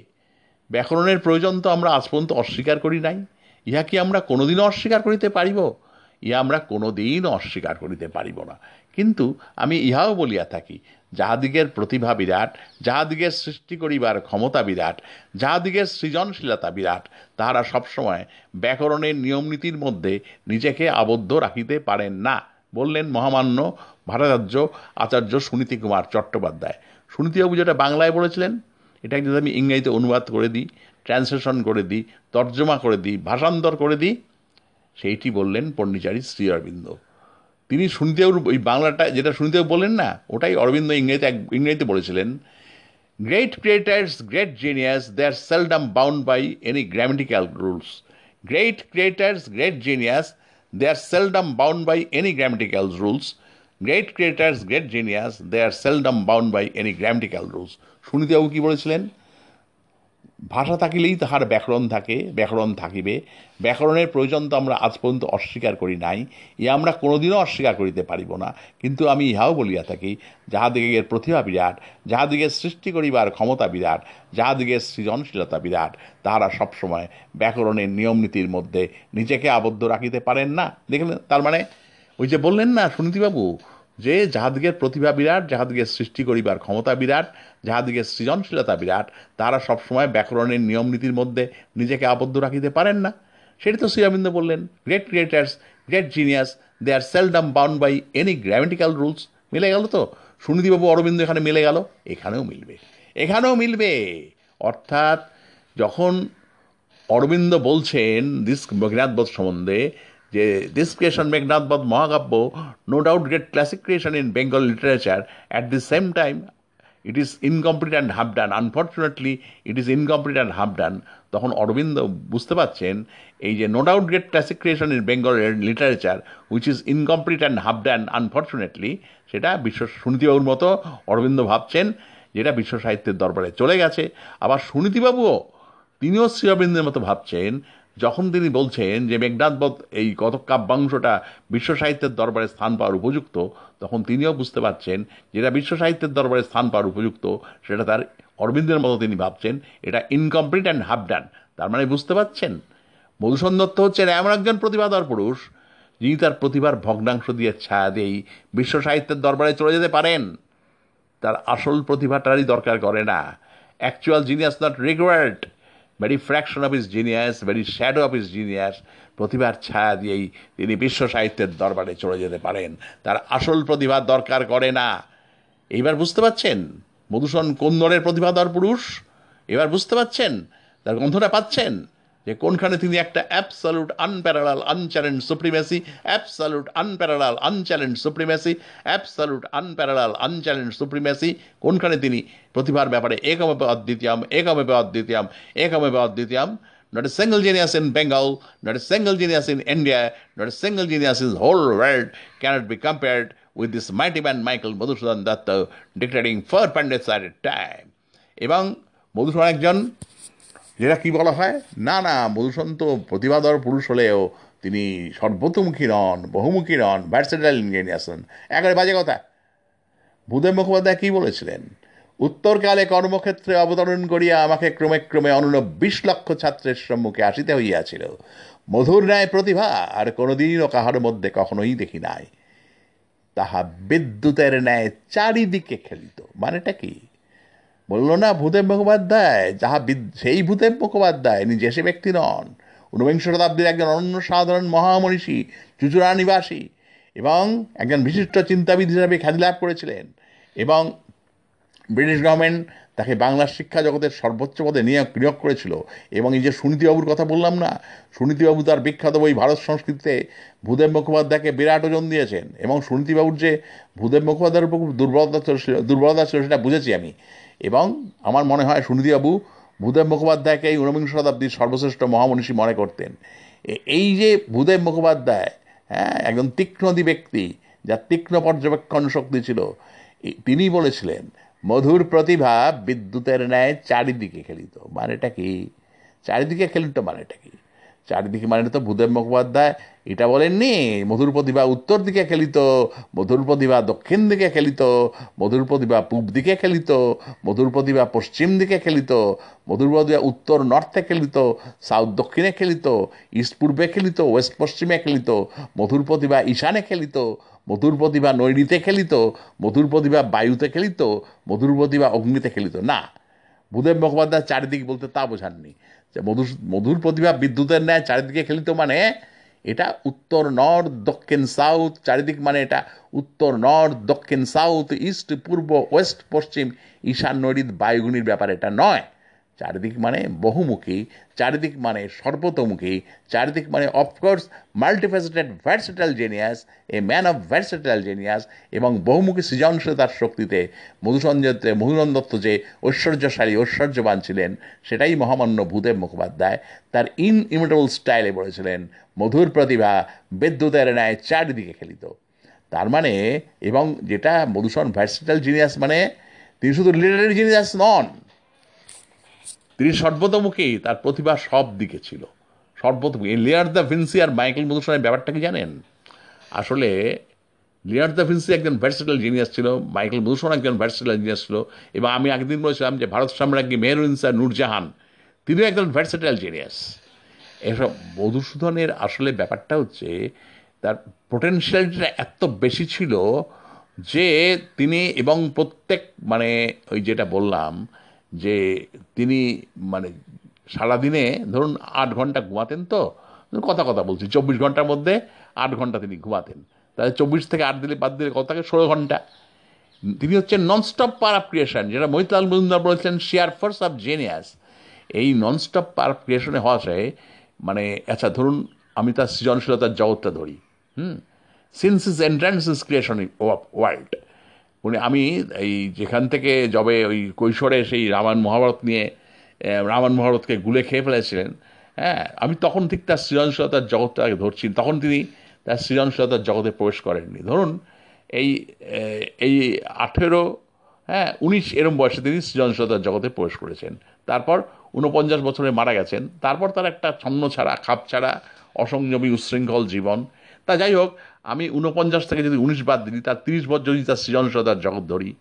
ব্যাকরণের প্রয়োজন তো আমরা আজ পর্যন্ত অস্বীকার করি নাই। ইহা কি আমরা কোনোদিনও অস্বীকার করিতে পারিব? ইহা আমরা কোনোদিন অস্বীকার করিতে পারিব না। কিন্তু আমি ইহাও বলিয়া থাকি, যাহাদিগের প্রতিভা বিরাট, যাহাদিগের সৃষ্টি করিবার ক্ষমতা বিরাট, যাহাদিগের সৃজনশীলতা বিরাট, তাহারা সবসময় ব্যাকরণের নিয়মনীতির মধ্যে নিজেকে আবদ্ধ রাখিতে পারেন না, বললেন মহামান্য ভারতার্য আচার্য সুনীতি কুমার চট্টোপাধ্যায় সুনীতিবাবু যেটা বাংলায় বলেছিলেন এটাকে যদি আমি ইংরেজিতে অনুবাদ করে দিই ট্রান্সলেশন করে দিই, তর্জমা করে দিই, ভাষান্তর করে দিই, সেইটি বললেন পণ্ডিচারী শ্রী অরবিন্দ। তিনি শুনতেও ওই বাংলাটা যেটা শুনতেও বললেন না, ওটাই অরবিন্দ ইংরেজিতে ইংরেজিতে বলেছিলেন great creators great genius they are seldom bound by any grammatical rules great creators great genius they are seldom bound by any grammatical rules great creators great genius they are seldom bound by any grammatical rules সুনীতিবাবু কী বলেছিলেন? ভাষা থাকিলেই তাহার ব্যাকরণ থাকে, ব্যাকরণ থাকিবে। ব্যাকরণের প্রয়োজন তো আমরা আজ পর্যন্ত অস্বীকার করি নাই ই আমরা কোনোদিনও অস্বীকার করিতে পারিব না। কিন্তু আমি ইহাও বলিয়া থাকি, যাহাদিগের প্রতিভা বিরাট, যাহাদিগের সৃষ্টি করিবার ক্ষমতা বিরাট, যাহাদিগের সৃজনশীলতা বিরাট, তাহারা সবসময় ব্যাকরণের নিয়মনীতির মধ্যে নিজেকে আবদ্ধ রাখিতে পারেন না। দেখলেন, তার মানে ওই যে বললেন না সুনীতিবাবু যে যাহাদিগের প্রতিভা বিরাট যাহাদিগের সৃষ্টি করিবার ক্ষমতা বিরাট যাহাদিগের সৃজনশীলতা বিরাট, তারা সবসময় ব্যাকরণের নিয়মনীতির মধ্যে নিজেকে আবদ্ধ রাখিতে পারেন না। সেটি তো শ্রীঅরবিন্দ বললেন great creators great genius they are seldom bound by any grammatical rules মিলে গেল তো? সুনীতিবাবু, অরবিন্দ এখানে মিলে গেল? এখানেও মিলবে। এখানেও মিলবে। অর্থাৎ যখন অরবিন্দ বলছেন দিস মেঘনাথবোধ সম্বন্ধে যে দিস ক্রিয়েশন মেঘনাথবোধ মহাকাব্য no doubt great classic creation in Bengal literature at the same time it is incomplete and half done unfortunately it is incomplete and half done তখন অরবিন্দ বুঝতে পারছেন, এই যে no doubt great classic creation in Bengal literature which is incomplete and half done unfortunately সেটা বিশ্ব সুনীতিবাবুর মতো অরবিন্দ ভাবছেন, যেটা বিশ্ব সাহিত্যের দরবারে চলে গেছে। আবার সুনীতিবাবুও, তিনিও শ্রী অরবিন্দের মতো ভাবছেন যখন তিনি বলছেন যে মেঘনাথবধ এই কত কাব্যাংশটা বিশ্ব সাহিত্যের দরবারে স্থান পাওয়ার উপযুক্ত, তখন তিনিও বুঝতে পারছেন যেটা বিশ্ব সাহিত্যের দরবারে স্থান পাওয়ার উপযুক্ত, সেটা তার অরবিন্দের মতো তিনি ভাবছেন, এটা ইনকমপ্লিট অ্যান্ড হাফ ডান তার মানে বুঝতে পারছেন? মধুসূদন দত্ত হচ্ছেন এমন একজন প্রতিভাধর পুরুষ, যিনি তার প্রতিভার ভগ্নাংশ দিয়ে ছায়া দিয়েই বিশ্ব সাহিত্যের দরবারে চলে যেতে পারেন। তার আসল প্রতিভাটারই দরকার করে না। Actual genius not required very fraction of his genius very shadow of his genius প্রতিভার ছায়া দিয়েই তিনি বিশ্ব সাহিত্যের দরবারে চলে যেতে পারেন। তার আসল প্রতিভা দরকার করে না। এইবার বুঝতে পারছেন মধুসূদন কোন দরের প্রতিভাধর পুরুষ? এবার বুঝতে পারছেন তার গন্ধটা পাচ্ছেন? যে কোনখানে তিনি একটা absolute unparalleled unchallenged supremacy absolute unparalleled unchallenged supremacy absolute unparalleled unchallenged supremacy কোনখানে তিনি? প্রতিভার ব্যাপারে, একমে অদ্বিতীয়াম একমে অদ্বিতীয়াম একমে অদ্বিতীয়াম not a single genius in Bengal not a single genius in India not a single genius in whole world cannot be compared with this mighty man Michael Madhusudan Dutt dictating for পান্ডেসার time এবং মধুসূদন একজন যেটা কি বলা হয়? না না মধুসূদন তো প্রতিভাধর পুরুষ হলেও তিনি সর্বতোমুখী নন, বহুমুখী নন ইঞ্জিনিয়ার্স নন একেবারে বাজে কথা। ভূদেব মুখোপাধ্যায় কী বলেছিলেন? উত্তরকালে কর্মক্ষেত্রে অবতরণ করিয়া আমাকে ক্রমে ক্রমে অনুরূপ বিশ লক্ষ ছাত্রের সম্মুখে আসিতে হইয়াছিল। মধুর ন্যায় প্রতিভা আর কোনোদিনও কাহার মধ্যে কখনোই দেখি নাই। তাহা বিদ্যুতের ন্যায় চারিদিকে খেলিত। মানেটা কি? বলল, না ভূদেব মুখোপাধ্যায়। যাহা সেই ভূদেব মুখোপাধ্যায়, নিজে সে ব্যক্তি নন। ঊনবিংশ শতাব্দীর একজন অন্য সাধারণ মহামনীষী, চুচুড়া নিবাসী এবং একজন বিশিষ্ট চিন্তাবিদ হিসাবে খ্যাতি লাভ করেছিলেন এবং ব্রিটিশ গভর্নমেন্ট তাকে বাংলার শিক্ষা জগতের সর্বোচ্চ পদে নিয়োগ নিয়োগ করেছিল। এবং এই যে সুনীতিবাবুর কথা বললাম না, সুনীতিবাবু তার বিখ্যাত বই ভারত সংস্কৃতিতে ভূদেব মুখোপাধ্যায়কে বিরাট ওজন দিয়েছেন। এবং সুনীতিবাবুর যে ভূদেব মুখোপাধ্যায়ের উপর দুর্বলতা ছিল দুর্বলতা ছিল, সেটা বুঝেছি আমি। এবং আমার মনে হয় সুনীতিবাবু ভূদেব মুখোপাধ্যায়কে এই ঊনবিংশ শতাব্দীর সর্বশ্রেষ্ঠ মহামনীষী মনে করতেন। এই যে ভূদেব মুখোপাধ্যায় হ্যাঁ একজন তীক্ষ্ণদী ব্যক্তি যার তীক্ষ্ণ পর্যবেক্ষণ শক্তি ছিল তিনি বলেছিলেন, মধুর প্রতিভা বিদ্যুতের ন্যায় চারিদিকে খেলিত। মানেটা কি? চারিদিকে খেলিত মানেটা কি? চারিদিকে মানে তো ভূদেব মুখোপাধ্যায়। এটা বলেননি, মধুর প্রতিভা উত্তর দিকে খেলিত, মধুর প্রতিভা দক্ষিণ দিকে খেলিত, মধুর প্রতিভা পূব দিকে খেলিত, মধুর প্রতিভা পশ্চিম দিকে খেলিত, মধুর প্রতিভা উত্তর নর্থে খেলিত, সাউথ দক্ষিণে খেলিত, ইস্ট পূর্বে খেলিত, ওয়েস্ট পশ্চিমে খেলিত, মধুর প্রতিভা ঈশানে খেলিত, মধুর প্রতিভা নৈরিতে খেলিত, মধুর প্রতিভা বায়ুতে খেলিত, মধুর প্রতিভা অগ্নিতে খেলিত। না, ভূদেব মুখোপাধ্যায় চারিদিক বলতে তা বোঝাননি। যে মধুর মধুর প্রতিভা বিদ্যুতের ন্যায় চারিদিকে খেলিত মানে এটা উত্তর, নর্থ, দক্ষিণ, সাউথ। চারিদিক মানে এটা উত্তর, নর্থ, দক্ষিণ, সাউথ, ইস্ট, পূর্ব, ওয়েস্ট, পশ্চিম ঈশান নৈরিত বায়ুগুনির ব্যাপার এটা নয়। চারিদিক মানে বহুমুখী, চারিদিক মানে সর্বতোমুখী, চারিদিক মানে of course multifaceted versatile genius a man of versatile genius এবং বহুমুখী সৃজনশীলতার শক্তিতে মধুসঞ্জয় মধুরন দত্ত যে ঐশ্বর্যশালী, ঐশ্বর্যবান ছিলেন, সেটাই মহামান্য ভূদেব মুখোপাধ্যায় তার ইন ইমিটেবল স্টাইলে বলেছিলেন। মধুর প্রতিভা বিদ্যুতের ন্যায় চারিদিকে খেলিত। তার মানে এবং যেটা মধুসূদন ভ্যারসেটাল জিনিয়াস মানে তিনি শুধু লিটারি জিনিয়াস নন তিনি সর্বতোমুখী, তার প্রতিভা সব দিকে ছিল। সর্বতোমুখী। লিয়ার দ্য ভিন্সি আর মাইকেল মধুসূদনের ব্যাপারটা কি জানেন? আসলে লিয়ার দ্য ভিন্সি একজন ভ্যারসেটাল জিনিয়াস ছিল, মাইকেল মধুসূদন একজন ভ্যারসেটাল জিনিয়াস ছিল, এবং আমি একদিন বলেছিলাম যে ভারত সাম্রাজ্ঞী মেহরুইনসা নূরজাহান, তিনিও একজন ভ্যারসেটাল জিনিয়াস এসব মধুসূদনের আসলে ব্যাপারটা হচ্ছে, তার পোটেনশিয়ালিটিটা এত বেশি ছিল যে তিনি এবং প্রত্যেক মানে ওই যেটা বললাম যে তিনি মানে সারাদিনে ধরুন আট ঘণ্টা ঘুমাতেন তো, কথা কথা বলছি, চব্বিশ ঘণ্টার মধ্যে আট ঘণ্টা তিনি ঘুমাতেন। তাহলে চব্বিশ থেকে আট দিলে বাদ দিলে কত থাকে, ষোলো ঘণ্টা। তিনি হচ্ছেন ননস্টপ পার ক্রিয়েশন যেটা মহিতলাল মজুমদার বলেছেন শেয়ার ফোর্স অফ জেনিয়াস এই ননস্টপ পার ক্রিয়েশনে হওয়া মানে আচ্ছা ধরুন আমি তার সৃজনশীলতার জগৎটা ধরি, হুম? Since his entrance his creation of world উনি, আমি এই যেখান থেকে যবে ওই কৈশোরে সেই রামায়ণ মহাভারত নিয়ে রামায়ণ মহাভারতকে গুলে খেয়ে ফেলেছিলেন হ্যাঁ আমি তখন ঠিক তার সৃজনশীলতার জগৎটাকে ধরছি, তখন তিনি তার সৃজনশীলতার জগতে প্রবেশ করেননি। ধরুন, এই এই আঠেরো হ্যাঁ উনিশ এরম বয়সে তিনি সৃজনশীলতার জগতে প্রবেশ করেছেন। তারপর উনপঞ্চাশ বছরে মারা গেছেন। তারপর তার একটা ছন্ন ছাড়া খাপ ছাড়া অসংযমী, উচ্ছৃঙ্খল জীবন। তা যাই হোক আমি উনপঞ্চাশ থেকে যদি উনিশ বাদ দিই, তার তিরিশ বছর যদি তার সৃজনশীলতার জগৎ ধরি,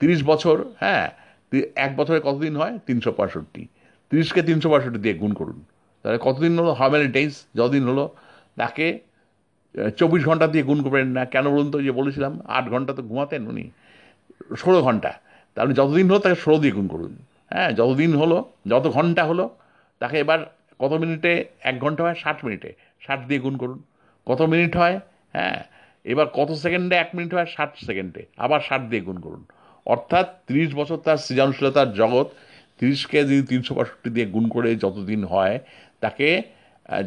তিরিশ বছর হ্যাঁ এক বছরে কতদিন হয়? তিনশো পঁয়ষট্টি। তিরিশকে তিনশো পঁয়ষট্টি দিয়ে গুণ করুন। তাহলে কতদিন হলো? হাউ মেনি যতদিন হলো? তাকে চব্বিশ ঘণ্টা দিয়ে গুণ করবেন না। কেন বলুন তো? যে বলেছিলাম, আট ঘণ্টা তো ঘুমাতেন উনি। ষোলো ঘণ্টা। তাহলে যতদিন হলো তাকে ষোলো দিয়ে গুণ করুন। হ্যাঁ যতদিন হলো, যত ঘণ্টা হলো, তাকে এবার কত মিনিটে? এক ঘণ্টা হয় ষাট মিনিটে। ষাট দিয়ে গুণ করুন। কত মিনিট হয়? হ্যাঁ এবার কত সেকেন্ডে? এক মিনিট হয় ষাট সেকেন্ডে। আবার ষাট দিয়ে গুণ করুন। অর্থাৎ তিরিশ বছর তার সৃজনশীলতার জগৎ, তিরিশকে যদি তিনশো পঁয়ষট্টি দিয়ে গুণ করে যতদিন হয়, তাকে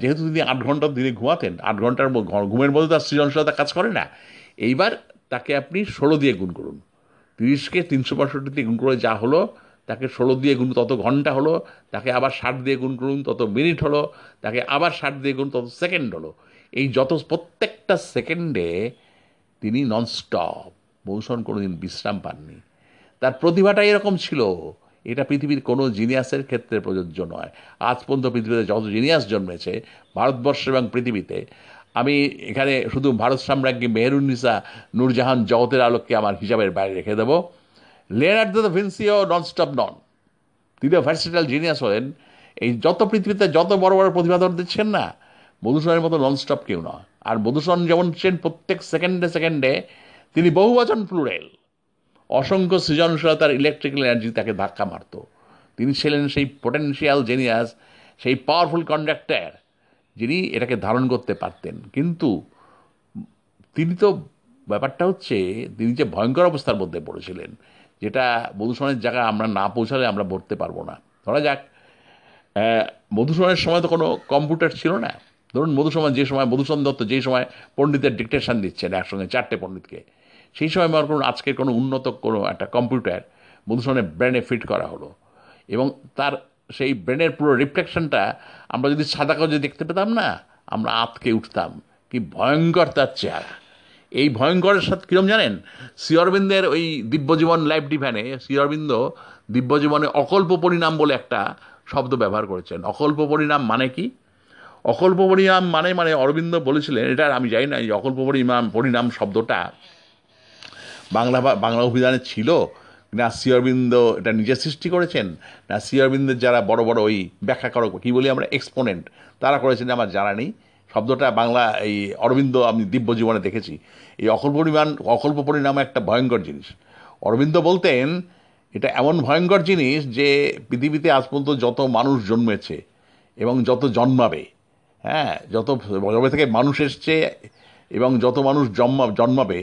যেহেতু তিনি আট ঘণ্টা দিনে ঘুমাতেন, আট ঘণ্টার ঘুমের মধ্যে তার সৃজনশীলতা কাজ করে না। এইবার তাকে আপনি ষোলো দিয়ে গুণ করুন। তিরিশকে তিনশো পঁয়ষট্টি দিয়ে গুণ করে যা হলো, তাকে ষোলো দিয়ে গুণ, তত ঘণ্টা হলো, তাকে আবার ষাট দিয়ে গুণ করুন, তত মিনিট হলো, তাকে আবার ষাট দিয়ে গুণ, তত সেকেন্ড হলো। এই যত প্রত্যেকটা সেকেন্ডে তিনি ননস্টপ মৌসুম কোনোদিন বিশ্রাম পাননি। তার প্রতিভাটা এরকম ছিল। এটা পৃথিবীর কোনো জিনিয়াসের ক্ষেত্রে প্রযোজ্য নয়। আজ পর্যন্ত পৃথিবীতে যত জিনিয়াস জন্মেছে, ভারতবর্ষ এবং পৃথিবীতে, আমি এখানে শুধু ভারত সাম্রাজ্ঞী মেহরুন্নিসা নূরজাহান জগতের আলোককে আমার হিসাবের বাইরে রেখে দেবো। লেনার্ড দ্য ভিন্সিও ননস্টপ নন তিনিও ভার্সিটাল জিনিয়াস হলেন। এই যত পৃথিবীতে যত বড় বড় প্রতিভাধর দিচ্ছেন না মধুসূদনের মতো ননস্টপ কেউ নয়। আর মধুসূদন যেমন ছিলেন প্রত্যেক সেকেন্ডে সেকেন্ডে তিনি বহুবচন প্লুরেল অসংখ্য সৃজনশীলতার ইলেকট্রিক্যাল এনার্জি তাকে ধাক্কা মারত। তিনি ছিলেন সেই পোটেনশিয়াল জেনিয়াস সেই পাওয়ারফুল কন্ডাক্টার যিনি এটাকে ধারণ করতে পারতেন। কিন্তু তিনি তো ব্যাপারটা হচ্ছে, তিনি যে ভয়ঙ্কর অবস্থার মধ্যে পড়েছিলেন, যেটা মধুসূদনের জায়গায় আমরা না পৌঁছালে আমরা ভরতে পারব না। ধরা যাক মধুসূদনের সময় তো কোনো কম্পিউটার ছিল না। ধরুন মধুসূদন যে সময়, মধুসূদন দত্ত যেই সময় পণ্ডিতের ডিকটেশন দিচ্ছেন একসঙ্গে চারটে পণ্ডিতকে, সেই সময় মনে করুন আজকের কোনো উন্নত কোনো একটা কম্পিউটার মধুসূদনের ব্রেনে ফিট করা হলো। এবং তার সেই ব্রেনের পুরো রিফ্লেকশনটা আমরা যদি সাদা কাগজে দেখতে পেতাম না, আমরা আতকে উঠতাম। কি ভয়ঙ্কর তার চেহারা। এই ভয়ঙ্করের সাথে কীরকম জানেন? শ্রীঅরবিন্দের ওই দিব্যজীবন লাইফ ডিভ্যানে শ্রীঅরবিন্দ দিব্যজীবনে অকল্প পরিণাম বলে একটা শব্দ ব্যবহার করেছেন। অকল্প পরিণাম মানে কি? অকল্প পরিণাম মানে মানে অরবিন্দ বলেছিলেন, এটা আমি জানি না, এই অকল্প পরিণাম শব্দটা বাংলা বাংলা অভিধানে ছিল। না শ্রী অরবিন্দ এটা নিজে সৃষ্টি করেছেন। না শ্রী অরবিন্দের যারা বড় বড় ওই ব্যাখ্যা করো কী বলি আমরা, এক্সপোনেন্ট, তারা করেছেন, আমার জানা নেই। শব্দটা বাংলা, এই অরবিন্দ আমি দিব্য জীবনে দেখেছি। এই অকল্প পরিমাণ, অকল্প পরিণাম একটা ভয়ঙ্কর জিনিস। অরবিন্দ বলতেন, এটা এমন ভয়ঙ্কর জিনিস যে পৃথিবীতে আজ পর্যন্ত যত মানুষ জন্মেছে এবং যত জন্মাবে হ্যাঁ যত জবে থেকে মানুষ এসছে এবং যত মানুষ জন্মা, জন্মাবে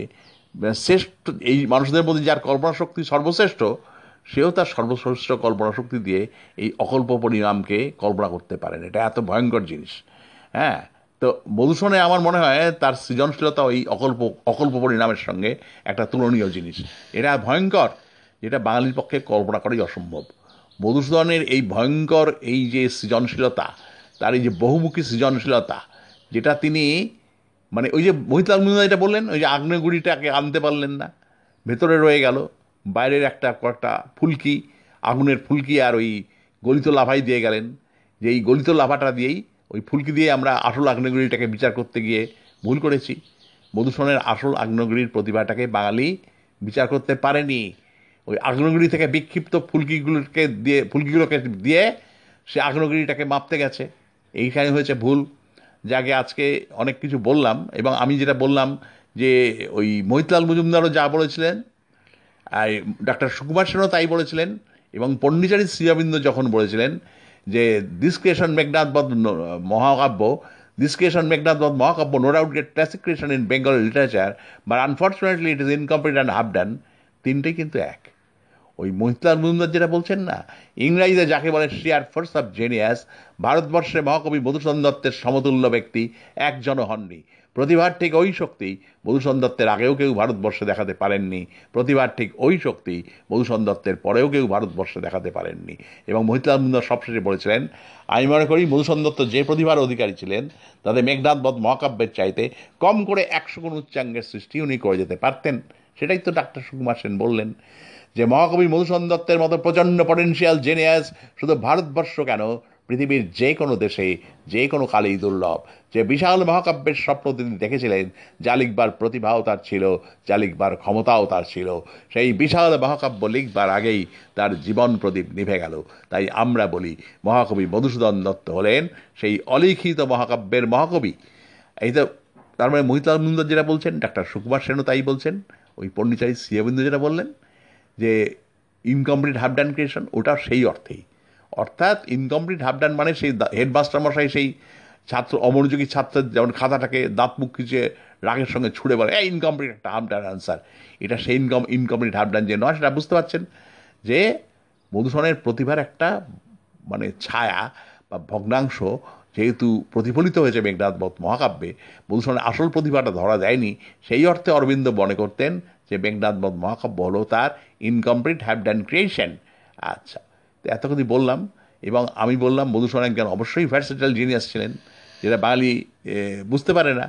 শ্রেষ্ঠ, এই মানুষদের মধ্যে যার কল্পনা শক্তি সর্বশ্রেষ্ঠ, সেও তার সর্বশ্রেষ্ঠ কল্পনা শক্তি দিয়ে এই অকল্প পরিণামকে কল্পনা করতে পারেন। এটা এত ভয়ঙ্কর জিনিস। হ্যাঁ তো মধুসূনে আমার মনে হয় তার সৃজনশীলতা ওই অকল্প অকল্প পরিণামের সঙ্গে একটা তুলনীয় জিনিস। এটা ভয়ঙ্কর, যেটা বাঙালির পক্ষে কল্পনা করাই অসম্ভব। মধুসূদনের এই ভয়ঙ্কর এই যে সৃজনশীলতা তার এই যে বহুমুখী সৃজনশীলতা, যেটা তিনি মানে ওই যে মহিতাল মুন্দা যেটা বললেন, ওই যে আগ্নেয়গুড়িটাকে আনতে পারলেন না, ভেতরে রয়ে গেল, বাইরের একটা কয়েকটা ফুলকি, আগুনের ফুলকি আর ওই গলিত লাভাই দিয়ে গেলেন, যে এই গলিত লাভাটা দিয়েই ওই ফুলকি দিয়ে আমরা আসল আগ্নেয়গুড়িটাকে বিচার করতে গিয়ে ভুল করেছি। মধুসূদনের আসল আগ্নেয়গুড়ির প্রতিভাটাকে বাঙালি বিচার করতে পারেনি। ওই আগ্নেয়গিরি থেকে বিক্ষিপ্ত ফুলকিগুলোকে দিয়ে ফুলকিগুলোকে দিয়ে সে আগ্নেয়গিরিটাকে মাপতে গেছে। এইখানে হয়েছে ভুল যাকে আজকে অনেক কিছু বললাম, এবং আমি যেটা বললাম যে ওই মহিতলাল মজুমদারও যা বলেছিলেন, আর ডাক্তার সুকুমার সেনও তাই বলেছিলেন, এবং পণ্ডিচারী শ্রীঅরবিন্দ যখন বলেছিলেন যে দিস ক্রিয়েশন মেঘনাথ বধ মহাকাব্য ক্রিয়েশন মেঘনাথ বধ মহাকাব্য no doubt great creation in Bengal literature but unfortunately it is incomplete and half done তিনটেই কিন্তু এক। ওই মহিতলাল মজুমদার যেটা বলছেন না, ইংরাজিতে যাকে বলে শেয়ার ফোর্স অফ জেনিয়াস ভারতবর্ষে মহাকবি মধুসূদন দত্তের সমতুল্য ব্যক্তি একজনও হননি। প্রতিভার ঠিক ওই শক্তি মধুসূদন দত্তের আগেও কেউ ভারতবর্ষে দেখাতে পারেননি। প্রতিভার ঠিক ওই শক্তি মধুসূদন দত্তের পরেও কেউ ভারতবর্ষে দেখাতে পারেননি। এবং মহিতলাল মজুমদার সবশেষে বলেছিলেন, আমি মনে করি মধুসূদন দত্ত যে প্রতিভার অধিকারী ছিলেন তাদের মেঘনাথ বধ মহাকাব্যের চাইতে কম করে একশো গুণ উচ্চাঙ্গের সৃষ্টি উনি করে যেতে পারতেন। সেটাই তো ডাক্তার সুকুমার সেন বললেন। যে মহাকবি মধুসূদন দত্তের মতো প্রচণ্ড পটেনশিয়াল জেনিয়াস শুধু ভারতবর্ষ কেন, পৃথিবীর যে কোনো দেশে, যে কোনো কালেই দুর্লভ। যে বিশাল মহাকাব্যের স্বপ্ন তিনি দেখেছিলেন যা লিখবার প্রতিভাও তার ছিল যা লিখবার ক্ষমতাও তার ছিল। সেই বিশাল মহাকাব্য লিখবার আগেই তার জীবন প্রদীপ নিভে গেল। তাই আমরা বলি, মহাকবি মধুসূদন দত্ত হলেন সেই অলিখিত মহাকাব্যের মহাকবি। এই তো, তার মানে মহিতলাল মুন্দর যেটা বলছেন, ডাক্তার সুকুমার সেনও তাই বলছেন। ওই পণ্ডিচারী শ্রীঅবিন্দ যেটা বললেন যে ইনকমপ্লিট হাফ ডান ক্রিয়েশন ওটা সেই অর্থেই। অর্থাৎ ইনকমপ্লিট হাফ ডান মানে সেই হেডমাস্টার মশাই সেই ছাত্র, অমনোযোগী ছাত্রের যেমন খাতাটাকে দাঁত মুখ খিচে রাগের সঙ্গে ছুড়ে বলে, এই ইনকমপ্লিট একটা হাফ ডান আনসার এটা সেই ইনকম ইনকমপ্লিট হাফ ডান যে নয়, সেটা বুঝতে পারছেন যে মধুসূদনের প্রতিভার একটা মানে ছায়া বা ভগ্নাংশ যেহেতু প্রতিফলিত হয়েছে মেঘনাথ বধ মহাকাব্যে, মধুসূদনের আসল প্রতিভাটা ধরা দেয়নি সেই অর্থে অরবিন্দ মনে করতেন যে মেঘনাথ বধ মহাকাব্য হলো তার ইনকমপ্লিট হ্যাভ ডান ক্রিয়েশন আচ্ছা তো এত কথা বললাম, এবং আমি বললাম মধুসূদন একজন অবশ্যই ভার্সেটাল জিনিয়াস ছিলেন, যেটা বাঙালি বুঝতে পারে না।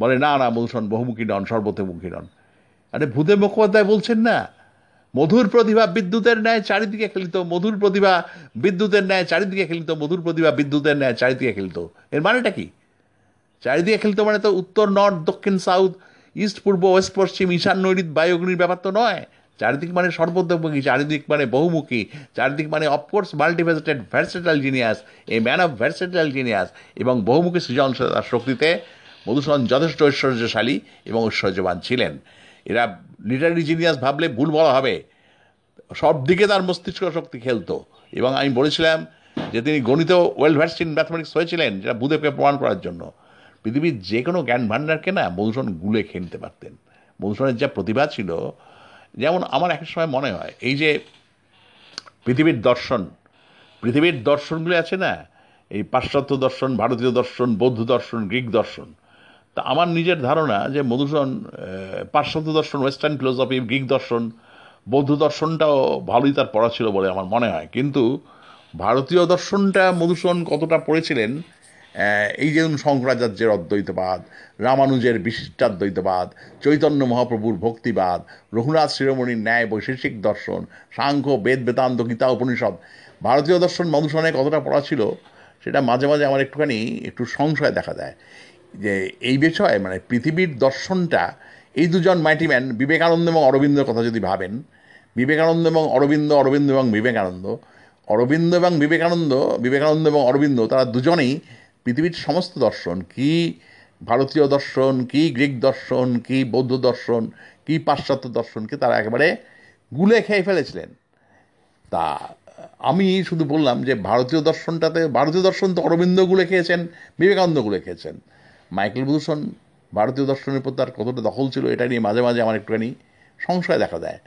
বলে, না না, মধুসূদন, বহুমুখী নন, সর্বতোমুখী নন। আরে ভূদেব মুখোপাধ্যায় বলছেন না? মধুর প্রতিভা বিদ্যুতের ন্যায়, চারিদিকে খেলিত মধুর প্রতিভা বিদ্যুতের ন্যায়, চারিদিকে খেলিত মধুর প্রতিভা বিদ্যুতের ন্যায়, চারিদিকে খেলিত। এর মানেটা কি? চারিদিকে খেলতে মানে তো উত্তর, নর্থ, দক্ষিণ, সাউথ ইস্ট পূর্ব ওয়েস্ট পশ্চিম ঈশান নৈরিত বায়ুগ্নির ব্যাপার তো নয়। চারিদিক মানে সর্বতোমুখী, চারিদিক মানে বহুমুখী, চারিদিক মানে of course multifaceted versatile genius a man of versatile genius এবং বহুমুখী সৃজনশীলতার শক্তিতে মধুসূদন যথেষ্ট ঐশ্বর্যশালী এবং ঐশ্বর্যবান ছিলেন। এরা লিটারি জিনিয়াস ভাবলে ভুল বলা হবে। সব দিকে তার মস্তিষ্ক শক্তি খেলতো। এবং আমি বলেছিলাম যে তিনি গণিত ওয়েল ভার্সড ইন ম্যাথমেটিক্স হয়েছিলেন, যেটা বুধেবকে প্রমাণ করার জন্য। পৃথিবীর যে কোনো জ্ঞান ভাণ্ডারকে না মধুসূদন গুলে খেয়ে নিতে পারতেন। মধুসূদনের যা প্রতিভা ছিল, যেমন আমার এক সময় মনে হয়, এই যে পৃথিবীর দর্শন, পৃথিবীর দর্শনগুলি আছে না, এই পাশ্চাত্য দর্শন, ভারতীয় দর্শন, বৌদ্ধ দর্শন, গ্রিক দর্শন, তা আমার নিজের ধারণা যে মধুসূদন পাশ্চাত্য দর্শন, ওয়েস্টার্ন ফিলোসফি, গ্রিক দর্শন, বৌদ্ধ দর্শনটাও ভালোই তার পড়া ছিল বলে আমার মনে হয়। কিন্তু ভারতীয় দর্শনটা মধুসূদন কতটা পড়েছিলেন এই যেমন শঙ্করাচার্যের অদ্বৈতবাদ, রামানুজের বিশিষ্টাদ্বৈতবাদ, চৈতন্য মহাপ্রভুর ভক্তিবাদ, রঘুনাথ শিরোমণির ন্যায় বৈশেষিক দর্শন, সাংখ্য, বেদ, বেদান্ত, গীতা, উপনিষদ, ভারতীয় দর্শন মধুসূদনে কতটা পড়া ছিল সেটা মাঝে মাঝে আমার একটুখানি একটু সংশয় দেখা দেয়। যে এই বিষয়ে মানে পৃথিবীর দর্শনটা, এই দুজন মাইটি ম্যান, বিবেকানন্দ এবং অরবিন্দের কথা যদি ভাবেন, বিবেকানন্দ এবং অরবিন্দ অরবিন্দ এবং বিবেকানন্দ, অরবিন্দ এবং বিবেকানন্দ বিবেকানন্দ এবং অরবিন্দ, তারা দুজনেই পৃথিবীর সমস্ত দর্শন, কি ভারতীয় দর্শন, কি গ্রিক দর্শন, কি বৌদ্ধ দর্শন, কি পাশ্চাত্য দর্শনকে তারা একেবারে গুলে খেয়ে ফেলেছিলেন। তা, আমি শুধু বললাম যে ভারতীয় দর্শনটাতে, ভারতীয় দর্শন তো অরবিন্দ গুলে খেয়েছেন, বিবেকানন্দ গুলে খেয়েছেন। মাইকেল ভূষণ ভারতীয় দর্শনের উপর তার কতটা দখল ছিল, এটা নিয়ে মাঝে মাঝে আমার একটুখানি সংশয় দেখা দেয়।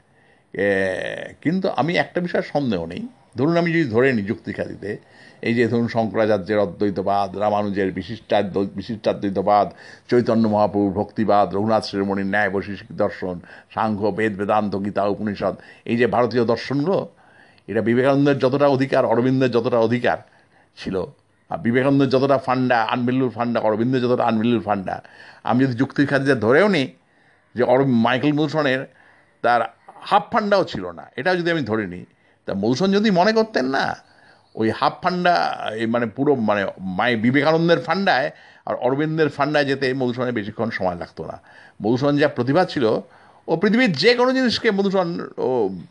কিন্তু আমি একটা বিষয় সন্দেহ নেই। ধরুন আমি যদি ধরে নিই যুক্তিখাতিতে এই যে ধরুন শঙ্করাচার্যের অদ্বৈতবাদ, রামানুজের বিশিষ্টাদ্ব বিশিষ্টাদ্বৈতবাদ, চৈতন্য মহাপ্রভুর ভক্তিবাদ, রঘুনাথ শিরোমণির ন্যায় বৈশিষ্ট্য দর্শন সাংখ্য বেদ, বেদান্ত, গীতা, উপনিষদ, এই যে ভারতীয় দর্শনগুলো, এটা বিবেকানন্দের যতটা অধিকার, অরবিন্দের যতটা অধিকার ছিল, আর বিবেকানন্দের যতটা ফান্ডা, আনবিল্লুর ফান্ডা, অরবিন্দের যতটা আনবিল্লুর ফান্ডা। আমি যদি যুক্তির খাতিরে ধরেও নিই যে অর, মাইকেল মধুসনের তার হাফ ফান্ডাও ছিল না, এটাও যদি আমি ধরে নিই, তা মধুসন যদি মনে করতেন না ওই হাফ ফান্ডা, এই মানে পুরো মানে মাই বিবেকানন্দের ফান্ডায় আর অরবিন্দের ফান্ডায় যেতে মধুসনের বেশিক্ষণ সময় লাগতো না। মধুসন যা প্রতিভা ছিল, ও পৃথিবীর যে কোনো জিনিসকে মধুসন ও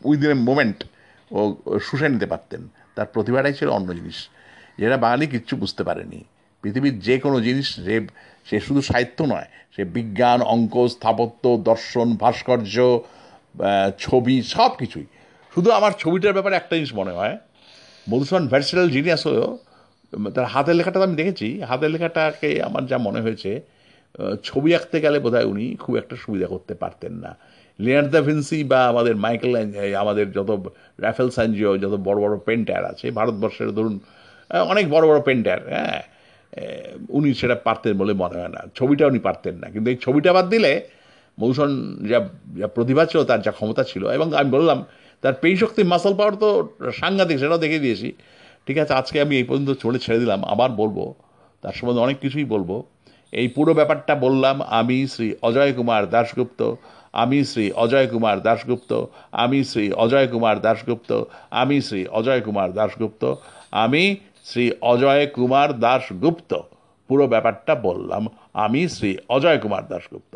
উইদিন এ মোমেন্ট ও শুষে নিতে পারতেন। তার প্রতিভাটাই ছিল অন্য জিনিস। যেটা বাঙালি কিচ্ছু বুঝতে পারেনি। পৃথিবীর যে কোনো জিনিস যে সে শুধু সাহিত্য নয়, সে বিজ্ঞান, অঙ্ক, স্থাপত্য, দর্শন, ভাস্কর্য ছবি সব কিছুই শুধু আমার ছবিটার ব্যাপারে একটা জিনিস মনে হয় মধুসূদন ভার্সিটাল জিনিয়াস হলেও তার হাতের লেখাটা আমি দেখেছি, হাতের লেখাটাকে আমার যা মনে হয়েছে ছবি আঁকতে গেলে বোধহয় উনি খুব একটা সুবিধা করতে পারতেন না। লিয়ার দা ভিন্সি বা আমাদের মাইকেল আমাদের যত র্যাফেল সানজিও, যত বড় বড় পেন্টার আছে, ভারতবর্ষের ধরুন অনেক বড় বড় পেন্টার হ্যাঁ উনি সেটা পারতেন বলে মনে হয় না, ছবিটা উনি পারতেন না। কিন্তু এই ছবিটা বাদ দিলে মৌসুম যা যা প্রতিভা ছিল, তার যা ক্ষমতা ছিল, এবং আমি বললাম তার পেই শক্তি মাসল পাওয়ার তো সাংঘাতিক, সেটাও দেখে দিয়েছি। ঠিক আছে, আজকে আমি এই পর্যন্ত চলে ছেড়ে দিলাম। আবার বলব, তার সম্বন্ধে অনেক কিছুই বলব। এই পুরো ব্যাপারটা বললাম আমি শ্রী অজয় কুমার দাশগুপ্ত, আমি শ্রী অজয় কুমার দাশগুপ্ত, আমি শ্রী অজয় কুমার দাশগুপ্ত, আমি শ্রী অজয় কুমার দাশগুপ্ত, আমি শ্রী অজয় কুমার দাশগুপ্ত। পুরো ব্যাপারটা বললাম, আমি শ্রী অজয় কুমার দাশগুপ্ত।